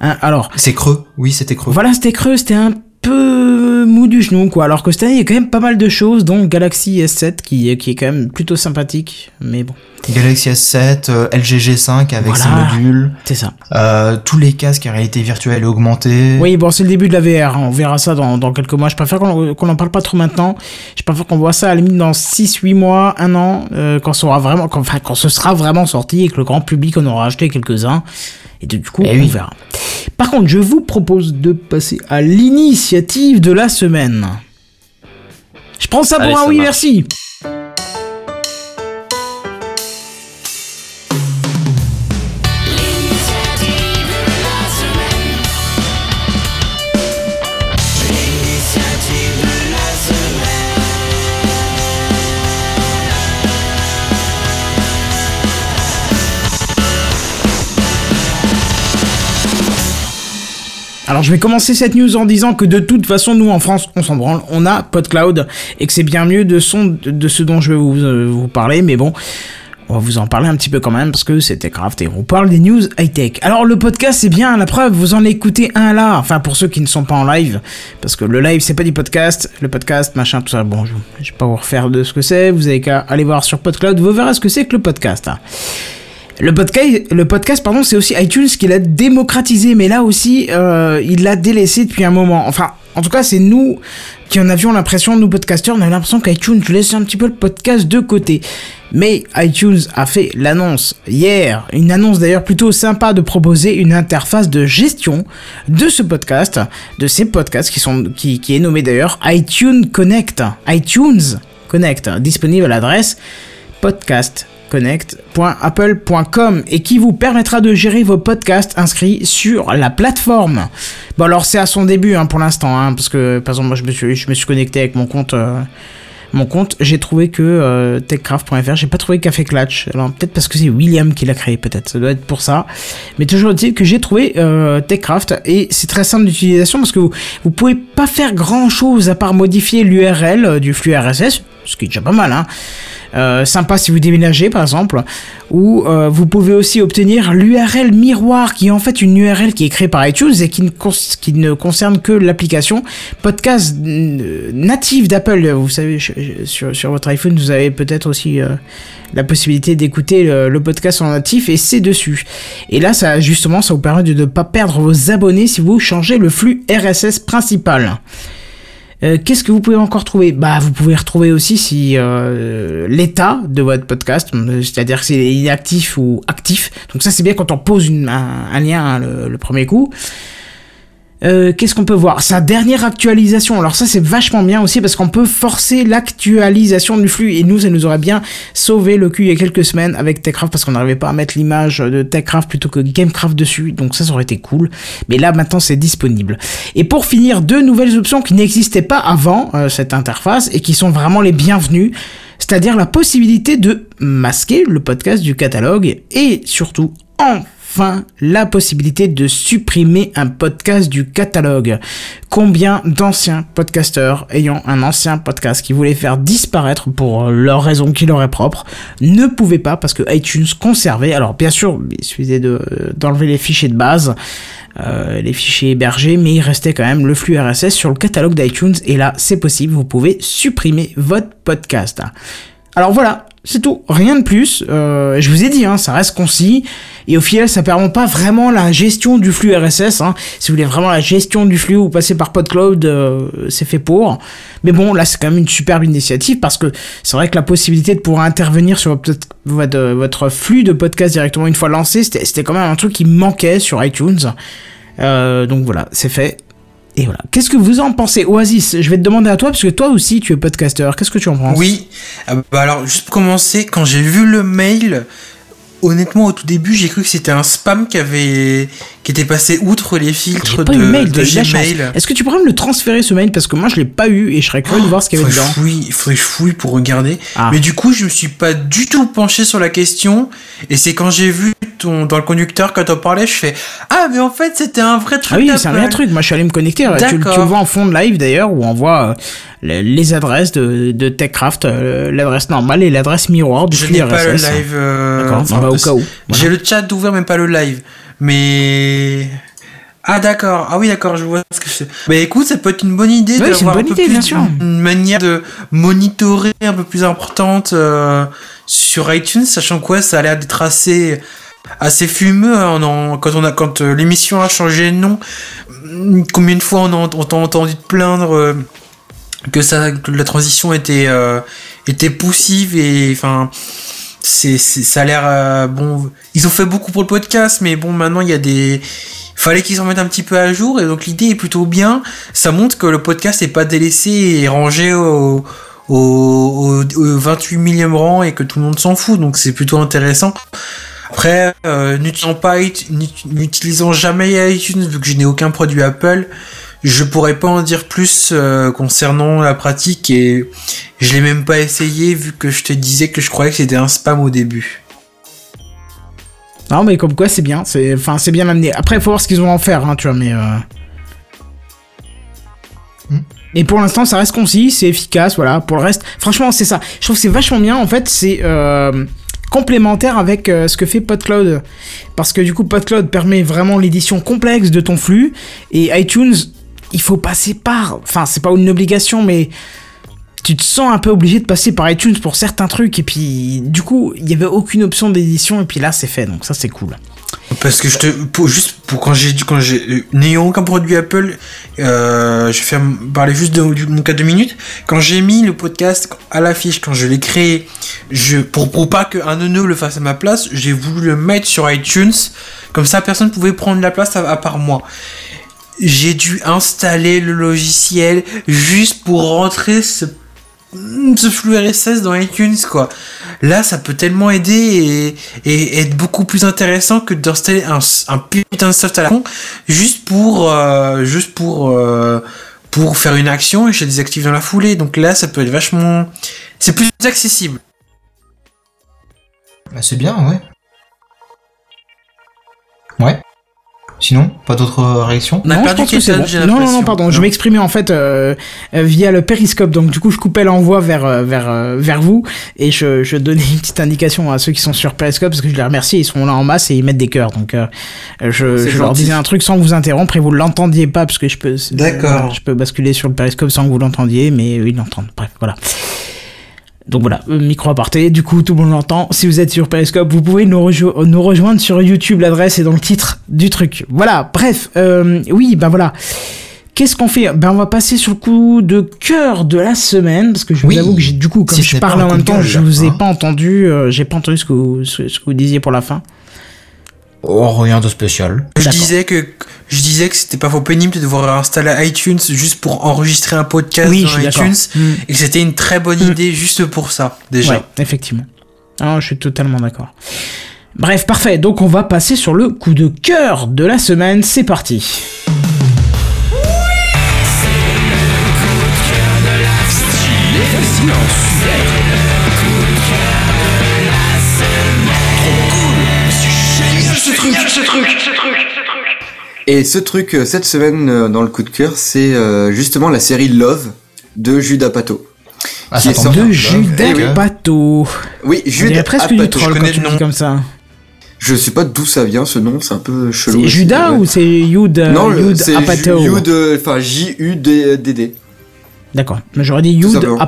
Hein, alors, C'est creux, oui, c'était creux. voilà, c'était creux, c'était un peu mou du genou, quoi. Alors que cette année, il y a quand même pas mal de choses, dont Galaxy S7, qui, qui est quand même plutôt sympathique. Mais bon, Galaxy S7, euh, LG G5 avec Voilà. ses modules, c'est ça. euh, tous les casques à réalité virtuelle et augmentée. Oui, bon, c'est le début de la VR. hein. On verra ça dans, dans quelques mois. Je préfère qu'on qu'on en parle pas trop maintenant. Je préfère qu'on voit ça à la limite dans 6, 8 mois, un an, euh, quand, aura vraiment, quand, enfin, quand ce sera vraiment sorti et que le grand public en aura acheté quelques-uns. Et du coup, Eh on oui. verra. Par contre, je vous propose de passer à l'initiative de la semaine. Je prends ça pour Allez, un ça oui, marche. merci. Alors je vais commencer cette news en disant que de toute façon nous en France on s'en branle, on a PodCloud et que c'est bien mieux de son de, ce dont je vais vous, euh, vous parler, mais bon, on va vous en parler un petit peu quand même parce que c'était Craft et on parle des news high tech. Alors le podcast c'est bien, la preuve vous en écoutez un là, enfin pour ceux qui ne sont pas en live, parce que le live c'est pas du podcast, le podcast machin tout ça, bon je, je vais pas vous refaire de ce que c'est, vous avez qu'à aller voir sur PodCloud, vous verrez ce que c'est que le podcast. hein. Le podcast, le podcast, pardon, c'est aussi iTunes qui l'a démocratisé, mais là aussi, euh, il l'a délaissé depuis un moment. Enfin, en tout cas, c'est nous qui en avions l'impression, nous podcasteurs, on avait l'impression qu'iTunes laissait un petit peu le podcast de côté. Mais iTunes a fait l'annonce hier, une annonce d'ailleurs plutôt sympa de proposer une interface de gestion de ce podcast, de ces podcasts qui sont, qui, qui est nommé d'ailleurs iTunes Connect, iTunes Connect, disponible à l'adresse podcastconnect.apple.com et qui vous permettra de gérer vos podcasts inscrits sur la plateforme. Bon alors c'est à son début hein, pour l'instant, hein, parce que par exemple moi je me suis, connecté avec mon compte, euh, mon compte, j'ai trouvé que euh, techcraft.fr, j'ai pas trouvé Café Clutch. Alors peut-être parce que c'est William qui l'a créé, peut-être, ça doit être pour ça. Mais toujours est-il que j'ai trouvé euh, Techcraft et c'est très simple d'utilisation parce que vous, pouvez pas faire grand chose à part modifier l'URL du flux RSS, ce qui est déjà pas mal, hein. Euh, sympa si vous déménagez par exemple, ou euh, vous pouvez aussi obtenir l'URL miroir qui est en fait une URL qui est créée par iTunes et qui ne, concerne que l'application podcast native d'Apple. Vous savez, sur, votre iPhone, vous avez peut-être aussi euh, la possibilité d'écouter le, le podcast en natif et c'est dessus. Et là, ça justement, ça vous permet de ne pas perdre vos abonnés si vous changez le flux RSS principal. Euh, Qu'est-ce que vous pouvez encore trouver? Bah, vous pouvez retrouver aussi si euh, l'état de votre podcast, euh, c'est-à-dire si il est actif ou actif. Donc ça, c'est bien quand on pose un, lien hein, le premier coup. Euh, Qu'est-ce qu'on peut voir? Sa dernière actualisation. Alors ça, c'est vachement bien aussi parce qu'on peut forcer l'actualisation du flux. Et nous, ça nous aurait bien sauvé le cul il y a quelques semaines avec Techcraft parce qu'on n'arrivait pas à mettre l'image de Techcraft plutôt que Gamecraft dessus. Donc ça, ça aurait été cool. Mais là, maintenant, c'est disponible. Et pour finir, deux nouvelles options qui n'existaient pas avant euh, cette interface et qui sont vraiment les bienvenues. C'est-à-dire la possibilité de masquer le podcast du catalogue et surtout, enfin, la possibilité de supprimer un podcast du catalogue. Combien d'anciens podcasteurs ayant un ancien podcast qui voulaient faire disparaître pour euh, leur raison qui leur est propre ne pouvaient pas parce que iTunes conservait. Alors bien sûr, il suffisait de- d'enlever les fichiers de base, euh, les fichiers hébergés, mais il restait quand même le flux RSS sur le catalogue d'iTunes et là c'est possible, vous pouvez supprimer votre podcast. Alors voilà, c'est tout, rien de plus. Euh, je vous ai dit, hein, ça reste concis. Et au final, ça permet pas vraiment la gestion du flux RSS. Hein. Si vous voulez vraiment la gestion du flux, vous passez par PodCloud, euh, c'est fait pour. Mais bon, là, c'est quand même une superbe initiative parce que c'est vrai que la possibilité de pouvoir intervenir sur votre, flux de podcast directement une fois lancé, c'était quand même un truc qui manquait sur iTunes. Euh, donc voilà, c'est fait. Et voilà. Qu'est-ce que vous en pensez Oasis, je vais te demander à toi, parce que toi aussi tu es podcaster. Qu'est-ce que tu en penses? Oui. Euh, bah alors, juste pour commencer, quand j'ai vu le mail, honnêtement, au tout début, j'ai cru que c'était un spam qui avait, qui était passé outre les filtres pas de, mail de de. Gmail. Est-ce que tu pourrais me le transférer ce mail? Parce que moi je l'ai pas eu et je serais curieux de voir ce qu'il y avait dedans. fouille, faudrait que je fouille pour regarder. Ah. Mais du coup, je me suis pas du tout penché sur la question. Et c'est quand j'ai vu ton, dans le conducteur, quand on parlait, je fais, ah, mais en fait, c'était un vrai truc. Ah oui, c'est un vrai truc. Moi je suis allé me connecter. Tu, tu vois en fond de live d'ailleurs où on voit euh, les adresses de, de TechCraft, euh, l'adresse normale et l'adresse miroir du Je n'ai pas le live. euh, D'accord, enfin, au cas où. J'ai le chat ouvert, mais pas le live. Mais. Ah d'accord, ah oui d'accord, je vois ce que fais. Bah écoute, ça peut être une bonne idée Oui, c'est d'avoir un peu idée, plus bien sûr. une manière de monitorer un peu plus importante euh, sur iTunes, sachant quoi ça a l'air d'être assez assez fumeux hein, en- quand on a quand euh, l'émission a changé de nom. Combien de fois on, a, on entendu te plaindre euh, que ça la transition était euh, était poussive et enfin c'est ça a l'air euh, bon ils ont fait beaucoup pour le podcast mais bon maintenant il y a des fallait qu'ils en mettent un petit peu à jour et donc l'idée est plutôt bien. Ça montre que le podcast n'est pas délaissé et rangé au au, au, au 28 millième rang et que tout le monde s'en fout donc c'est plutôt intéressant. Après euh, n'utilisant pas n'utilisant jamais iTunes vu que je n'ai aucun produit Apple je pourrais pas en dire plus euh, concernant la pratique et je l'ai même pas essayé vu que je te disais que je croyais que c'était un spam au début. Non mais comme quoi c'est bien, c'est enfin c'est bien amené. Après il faut voir ce qu'ils vont en faire, hein, tu vois, mais. Euh... Hmm. Et pour l'instant ça reste concis, c'est efficace, voilà. Pour le reste, franchement c'est ça. Je trouve que c'est vachement bien. En fait c'est euh, complémentaire avec euh, ce que fait PodCloud, parce que du coup PodCloud permet vraiment l'édition complexe de ton flux et iTunes il faut passer par. Enfin c'est pas une obligation mais tu te sens un peu obligé de passer par iTunes pour certains trucs et puis du coup il y avait aucune option d'édition et puis là c'est fait donc ça c'est cool. Parce que je te juste pour quand j'ai n'ayant aucun produit Apple, euh, je vais parler juste de, mon cas de minutes. Quand j'ai mis le podcast à l'affiche, quand je l'ai créé, je pour pas qu'un neuneu le fasse à ma place, j'ai voulu le mettre sur iTunes. Comme ça, personne pouvait prendre la place à part moi. J'ai dû installer le logiciel juste pour rentrer ce ce flux RSS dans iTunes quoi. Là ça peut tellement aider et, et être beaucoup plus intéressant que d'installer un, putain de soft à la con juste pour euh, juste pour euh, pour faire une action et je la désactive dans la foulée. Donc là, ça peut être vachement, c'est plus accessible. Bah, c'est bien, ouais. Ouais. Sinon, pas d'autres euh, réactions On a Non, je pense que bon. Non, non, non, pardon. Je m'exprimais en fait euh, euh, via le périscope. Donc du coup, je coupais l'envoi vers euh, vers vers vous et je, je donnais une petite indication à ceux qui sont sur périscope parce que je les remercie. Ils sont là en masse et ils mettent des cœurs. Donc euh, je, je leur disais un truc sans vous interrompre et vous l'entendiez pas parce que je peux. D'accord. voilà, je peux basculer sur le périscope sans que vous l'entendiez, mais eux, ils l'entendent. Bref, voilà. Donc voilà, euh, micro aparté, du coup tout le monde l'entend. Si vous êtes sur Periscope, vous pouvez nous, rejo- nous rejoindre sur YouTube, l'adresse est dans le titre du truc. Voilà, bref, euh, oui, ben voilà. Qu'est-ce qu'on fait? Ben on va passer sur le coup de cœur de la semaine, parce que je Oui. vous avoue que j'ai du coup, comme Si je pas en même temps, je vous ai hein. pas entendu, euh, j'ai pas entendu ce que, vous, ce, ce que vous disiez pour la fin. Oh, rien de spécial. Je disais que je disais que c'était pas faux pénible de devoir installer iTunes juste pour enregistrer un podcast Oui, dans iTunes Mm. et que c'était une très bonne Mm. idée juste pour ça déjà. Ouais, effectivement. Ah, je suis totalement d'accord. Bref, parfait. Donc on va passer sur le coup de cœur de la semaine. C'est parti. Et ce truc, euh, cette semaine, euh, dans le coup de cœur, c'est euh, justement la série Love de Judas Pato. Ah, Qui est sorti- De. Judas Eh oui. Pato. Oui, Judas presque du troll connais quand tu le dis nom. comme ça. Je sais pas d'où ça vient ce nom, c'est un peu chelou. C'est Judas ou c'est Yud, Non, c'est Yud, enfin J-U-D-D. D'accord. Mais j'aurais dit Yud simplement.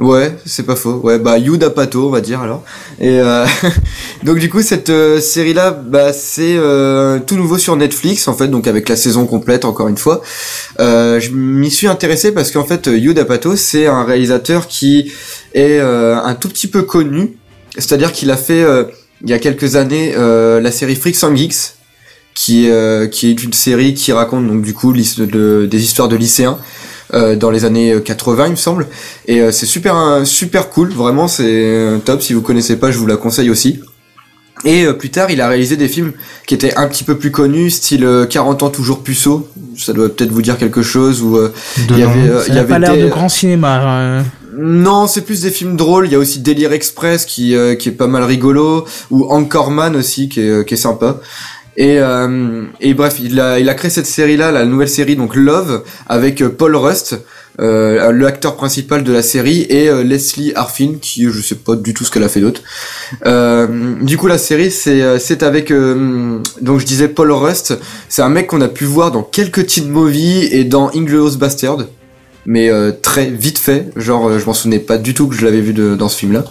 Ouais, c'est pas faux. Ouais, bah Yuda Pato, on va dire alors. Et euh, donc du coup cette euh, série là, bah c'est euh, tout nouveau sur Netflix en fait, donc avec la saison complète encore une fois. Euh, je m'y suis intéressé parce qu'en fait Yuda Pato c'est un réalisateur qui est euh, un tout petit peu connu, c'est-à-dire qu'il a fait il y a quelques années la série Freaks and Geeks, qui qui est une série qui raconte donc du coup des histoires de lycéens. Euh, dans les années 80 il me semble et euh, c'est super euh, super cool vraiment c'est euh, top si vous connaissez pas je vous la conseille aussi et euh, plus tard il a réalisé des films qui étaient un petit peu plus connus style euh, 40 ans toujours puceau ça doit peut-être vous dire quelque chose ou euh, De il y avait euh, il y n'a pas avait l'air des- de grand cinéma. euh. non, c'est plus des films drôles. Il y a aussi Délire Express qui euh, qui est pas mal rigolo ou Anchorman aussi qui est qui est sympa. Et euh, et bref, il a il a créé cette série là, la nouvelle série donc Love avec euh, Paul Rust, euh, l'acteur principal de la série et euh, Leslie Arfin qui je sais pas du tout ce qu'elle a fait d'autre. Euh, du coup la série c'est avec donc je disais Paul Rust, c'est un mec qu'on a pu voir dans quelques teen movies et dans Inglourious Bastard mais euh, très vite fait. Genre, euh, je m'en souvenais pas du tout que je l'avais vu de- dans ce film-là.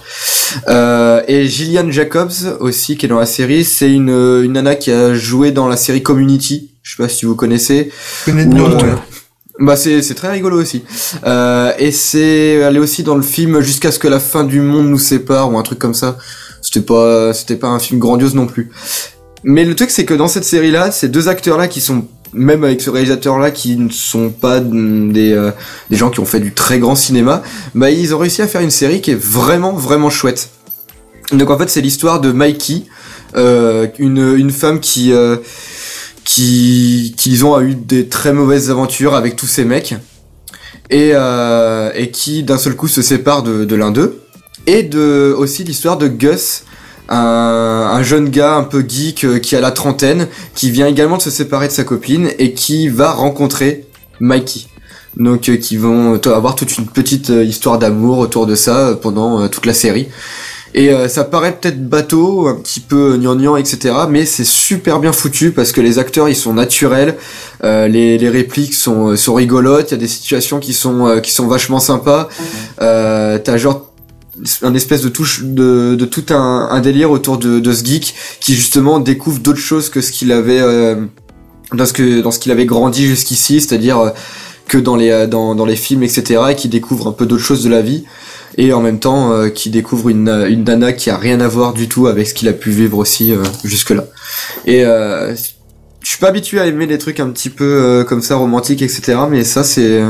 Euh, et Gillian Jacobs aussi, qui est dans la série, c'est une, euh, une nana qui a joué dans la série Community. Je sais pas si vous connaissez. Je connais euh, bah c'est c'est très rigolo aussi. Euh, et c'est elle est aussi dans le film Jusqu'à ce que la fin du monde nous sépare ou un truc comme ça. C'était pas c'était pas un film grandiose non plus. Mais le truc c'est que dans cette série là, ces deux acteurs là qui sont même avec ce réalisateur là qui ne sont pas des euh, des gens qui ont fait du très grand cinéma, bah ils ont réussi à faire une série qui est vraiment vraiment chouette. Donc en fait c'est l'histoire de Mikey, euh, une une femme qui euh, qui, qui a eu des très mauvaises aventures avec tous ces mecs et, euh, et qui d'un seul coup se sépare de, de l'un d'eux. Et de, aussi l'histoire de Gus, un, un jeune gars un peu geek euh, qui a la trentaine, qui vient également de se séparer de sa copine et qui va rencontrer Mikey. Donc euh, qui vont t- avoir toute une petite euh, histoire d'amour autour de ça euh, pendant euh, toute la série. Et euh, ça paraît peut-être bateau, un petit peu gnangnan, etc. Mais c'est super bien foutu parce que les acteurs ils sont naturels, euh, les, les répliques sont, euh, sont rigolotes, il y a des situations qui sont, euh, qui sont vachement sympas. Euh, T'as genre un espèce de touche de, de tout un, un délire autour de, de ce geek qui justement découvre d'autres choses que ce qu'il avait euh, dans ce que dans ce qu'il avait grandi jusqu'ici, c'est-à-dire euh, que dans les euh, dans, dans les films etc. et qui découvre un peu d'autres choses de la vie et en même temps euh, qui découvre une une nana qui a rien à voir du tout avec ce qu'il a pu vivre aussi euh, jusque là. Et euh, je suis pas habitué à aimer les trucs un petit peu comme ça romantiques etc. Mais ça c'est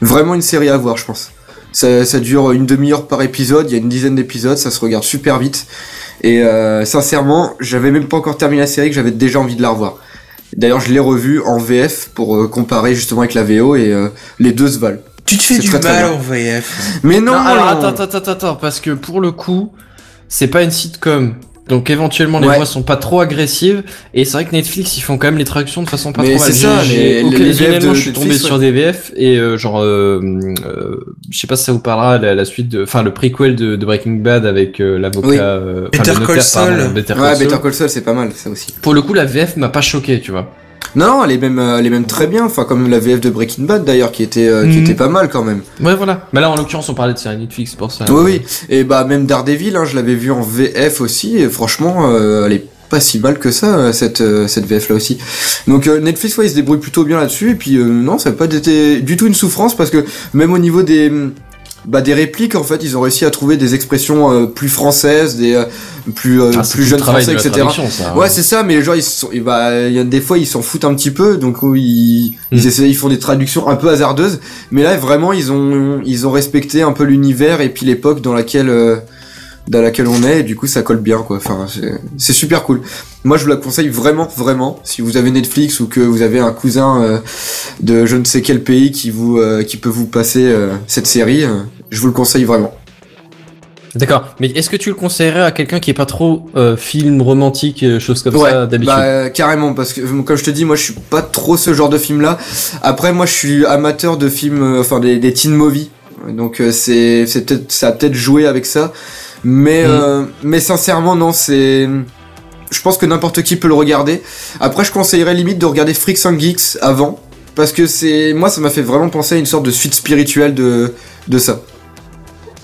vraiment une série à voir je pense. Ça, ça dure une demi-heure par épisode, il y a une dizaine d'épisodes, ça se regarde super vite. Et euh, sincèrement, j'avais même pas encore terminé la série que j'avais déjà envie de la revoir. D'ailleurs, je l'ai revu en VF pour euh, comparer justement avec la VO et euh, les deux se valent. Tu te fais du très, mal en VF. Mais non, Non, alors attends, attends, attends, attends, parce que pour le coup, c'est pas une sitcom. Donc éventuellement les Ouais. voix sont pas trop agressives et c'est vrai que Netflix ils font quand même les traductions de façon pas Mais trop mal. c'est ça, J'ai- les- les- les VF occasionnellement, de je suis tombé Netflix, sur des VF et euh, genre euh, euh, je sais pas si ça vous parlera la, la suite de enfin le prequel de, de Breaking Bad avec l'avocat Oui. Better Call Saul. Better Call Ouais, Saul. Better Call Saul, c'est pas mal, ça aussi. Pour le coup la VF m'a pas choqué, tu vois. Non, non, elle est même, euh, elle est même très bien. Enfin, comme la VF de Breaking Bad d'ailleurs, qui était, euh, qui Mhm. était pas mal quand même. Ouais voilà. Mais là en l'occurrence on parlait de série Netflix pour ça. Oui, oui. Et bah même Daredevil, hein, je l'avais vu en VF aussi. Et franchement, euh, elle est pas si mal que ça cette euh, cette VF là aussi. Donc euh, Netflix, ouais, il se débrouille plutôt bien là-dessus. Et puis euh, non, ça n'a pas été du tout une souffrance parce que même au niveau des bah, des répliques en fait ils ont réussi à trouver des expressions euh, plus françaises des euh, plus euh, Ah, plus jeunes français etc ça, Ouais, c'est ça, mais les gens, ils sont, et bah, y a des fois, ils s'en foutent un petit peu, donc oui, ils, Mm. ils essaient, ils font des traductions un peu hasardeuses, mais là, vraiment, ils ont, ils ont respecté un peu l'univers et puis l'époque dans laquelle, euh, dans laquelle on est, et du coup, ça colle bien, quoi. Enfin, c'est- c'est super cool. Moi, je vous la conseille vraiment, vraiment, si vous avez Netflix ou que vous avez un cousin euh, de je ne sais quel pays qui vous, euh, qui peut vous passer euh, cette série, euh, je vous le conseille vraiment. D'accord. Mais est-ce que tu le conseillerais à quelqu'un qui est pas trop euh, film romantique, euh, choses comme Ouais, ça d'habitude bah, euh, carrément, parce que comme je te dis, moi je suis pas trop ce genre de film là. Après, moi je suis amateur de films, euh, enfin des, des teen movies. Donc euh, c'est c'est peut-être ça a peut-être joué avec ça, mais Mhm. mais sincèrement non, c'est je pense que n'importe qui peut le regarder. Après, je conseillerais limite de regarder Freaks and Geeks avant, parce que c'est moi ça m'a fait vraiment penser à une sorte de suite spirituelle de de ça.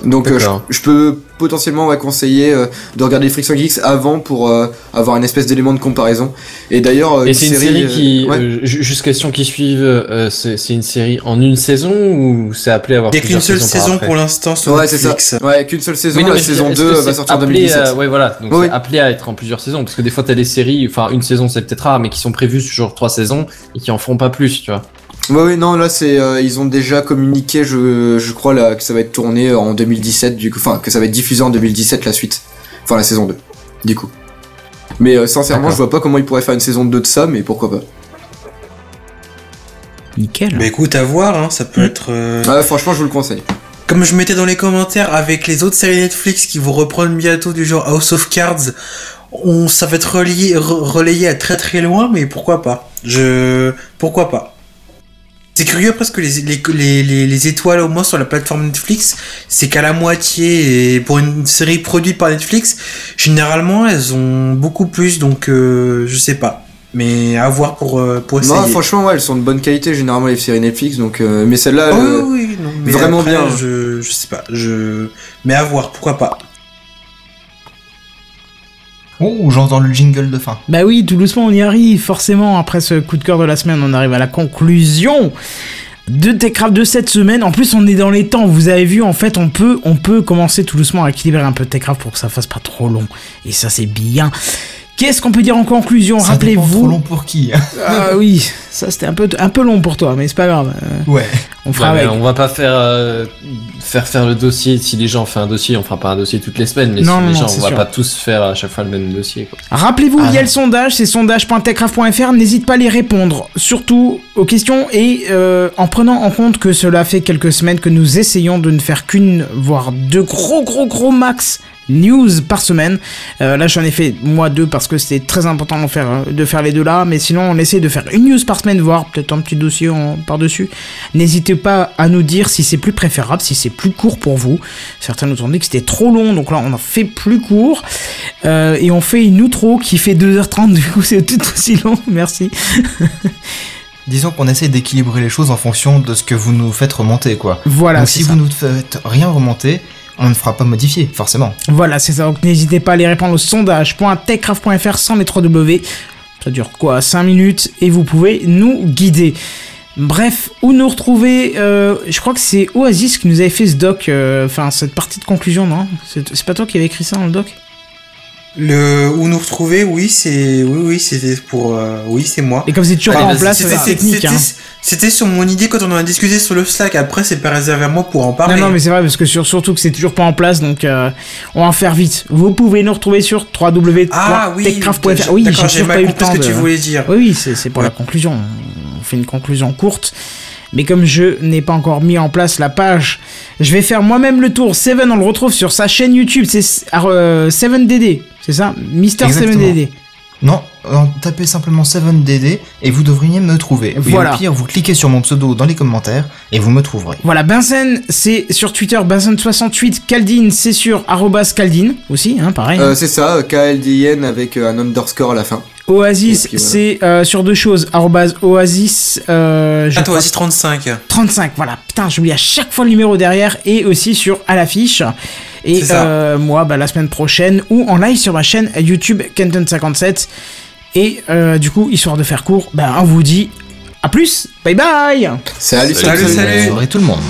Donc euh, je, peux potentiellement ouais, conseiller euh, de regarder and Geeks avant pour euh, avoir une espèce d'élément de comparaison. Et d'ailleurs, euh, Et c'est une série qui, ouais. euh, ju- juste question qui suive, euh, c'est c'est une série en une saison ou c'est appelé à avoir Il y a qu'une seule saison pour l'instant sur Ouais, c'est ça. Netflix. Ouais, qu'une seule saison. Oui, non, la saison dire, est-ce 2 que va c'est sortir en appelé 2017. à- ouais, voilà. Donc Oui. c'est appelé à être en plusieurs saisons parce que des fois t'as des séries, enfin une saison c'est peut-être rare, mais qui sont prévues sur genre trois saisons et qui en feront pas plus, tu vois. Ouais, oui, non, là, c'est, euh, ils ont déjà communiqué, je, je crois, là, que ça va être tourné en 2017, du coup, enfin, que ça va être diffusé en 2017, la suite. Enfin, la saison 2, du coup. Mais euh, sincèrement, je vois pas comment ils pourraient faire une saison 2 de ça, mais pourquoi pas. Nickel. Mais écoute, à voir, hein, ça peut être. euh, Ouais, franchement, je vous le conseille. Comme je mettais dans les commentaires avec les autres séries Netflix qui vont reprendre bientôt du genre House of Cards, on, ça va être relié, re- relayé à très très loin, mais pourquoi pas Je, pourquoi pas C'est curieux parce que les, les, les, les, les étoiles au moins sur la plateforme Netflix, c'est qu'à la moitié et pour une série produite par Netflix, généralement elles ont beaucoup plus, donc euh, je sais pas. Mais à voir pour, euh, pour essayer. Non, franchement, ouais, elles sont de bonne qualité, généralement, les séries Netflix, donc, euh, mais celle-là, euh, oui, oui, non, mais vraiment après, bien. Je, je sais pas, je. Mais à voir, pourquoi pas. Oh, j'entends le jingle de fin. Bah oui, tout doucement on y arrive, forcément, après ce coup de cœur de la semaine, on arrive à la conclusion de Techcraft de cette semaine. En plus, on est dans les temps, vous avez vu, en fait, on peut, on peut commencer tout doucement à équilibrer un peu Techcraft pour que ça fasse pas trop long. Et ça, c'est bien. Qu'est-ce qu'on peut dire en conclusion? Ça dépend trop Rappelez-vous. long pour qui Ah oui, ça c'était un peu, un peu long pour toi, mais c'est pas grave. euh, Ouais. on fera Ouais, mais avec. on va pas faire euh, faire faire le dossier. Si les gens font un dossier, on fera pas un dossier toutes les semaines. Mais Non, si non, les gens, on va sûr. pas tous faire à chaque fois le même dossier. Rappelez-vous, Ah il y a non. le sondage, c'est sondage.techcraft.fr, n'hésite pas à les répondre, surtout aux questions, et euh, en prenant en compte que cela fait quelques semaines que nous essayons de ne faire qu'une, voire deux gros gros gros max news par semaine. Euh, là j'en ai fait moi deux parce que c'était très important faire, euh, de faire les deux là, mais sinon on essaie de faire une news par semaine, voire peut-être un petit dossier par-dessus. N'hésitez pas à nous dire si c'est plus préférable, si c'est plus court pour vous. Certains nous ont dit que c'était trop long, donc là on en fait plus court. Euh, et on fait une outro qui fait 2h30, du coup c'est tout aussi long, merci. Disons qu'on essaie d'équilibrer les choses en fonction de ce que vous nous faites remonter, quoi. Voilà, Donc si ça. vous nous faites rien remonter, on ne fera pas modifier, forcément. Voilà, c'est ça. Donc n'hésitez pas à aller répondre au sondage.techcraft.fr sans les 3 W. Ça dure quoi? 5 minutes et vous pouvez nous guider. Bref, où nous retrouver euh, Je crois que c'est Oasis qui nous avait fait ce doc, euh, enfin cette partie de conclusion, non? C'est c'est pas toi qui avais écrit ça dans le doc? Le où nous retrouver, oui, c'est oui, oui, c'était pour euh, oui, c'est moi. Et comme c'est toujours Enfin, pas en place, c'était- être technique. c'était- hein. C'était sur mon idée quand on en a discuté sur le Slack. Après, c'est pas réservé à moi pour en parler. Non, non, mais c'est vrai, parce que sur- surtout que c'est toujours pas en place, donc euh, on va en faire vite. Vous pouvez nous retrouver sur Ah oui, www.techcraft.fr. Oui, j'ai pas eu le compris temps ce que de... tu voulais dire. Oui, oui, c'est c'est pour la conclusion. On fait une conclusion courte. Mais comme je n'ai pas encore mis en place la page, je vais faire moi-même le tour. Seven, on le retrouve sur sa chaîne YouTube, c'est euh, 7DD, c'est ça? Mister Exactement. 7DD. Non, euh, tapez simplement 7DD et vous devriez me trouver. Voilà. Et au pire, vous cliquez sur mon pseudo dans les commentaires et vous me trouverez. Voilà, Benzen, c'est sur Twitter, Benzen68, Caldine, c'est sur arrobas Caldine aussi, hein, pareil. Euh, c'est ça, euh, KLDN avec euh, un underscore à la fin. Oasis, voilà. c'est euh, sur deux choses, arrobas Oasis, euh, je Ah, toi crois- aussi 35. 35, voilà, putain, j'oublie à chaque fois le numéro derrière, et aussi sur à l'affiche. Et euh, moi, bah, la semaine prochaine, ou en live sur ma chaîne YouTube Kenton57. Et euh, du coup, histoire de faire court, bah, on vous dit à plus, bye bye Salut, Salut, salut. Bonne soirée tout le monde.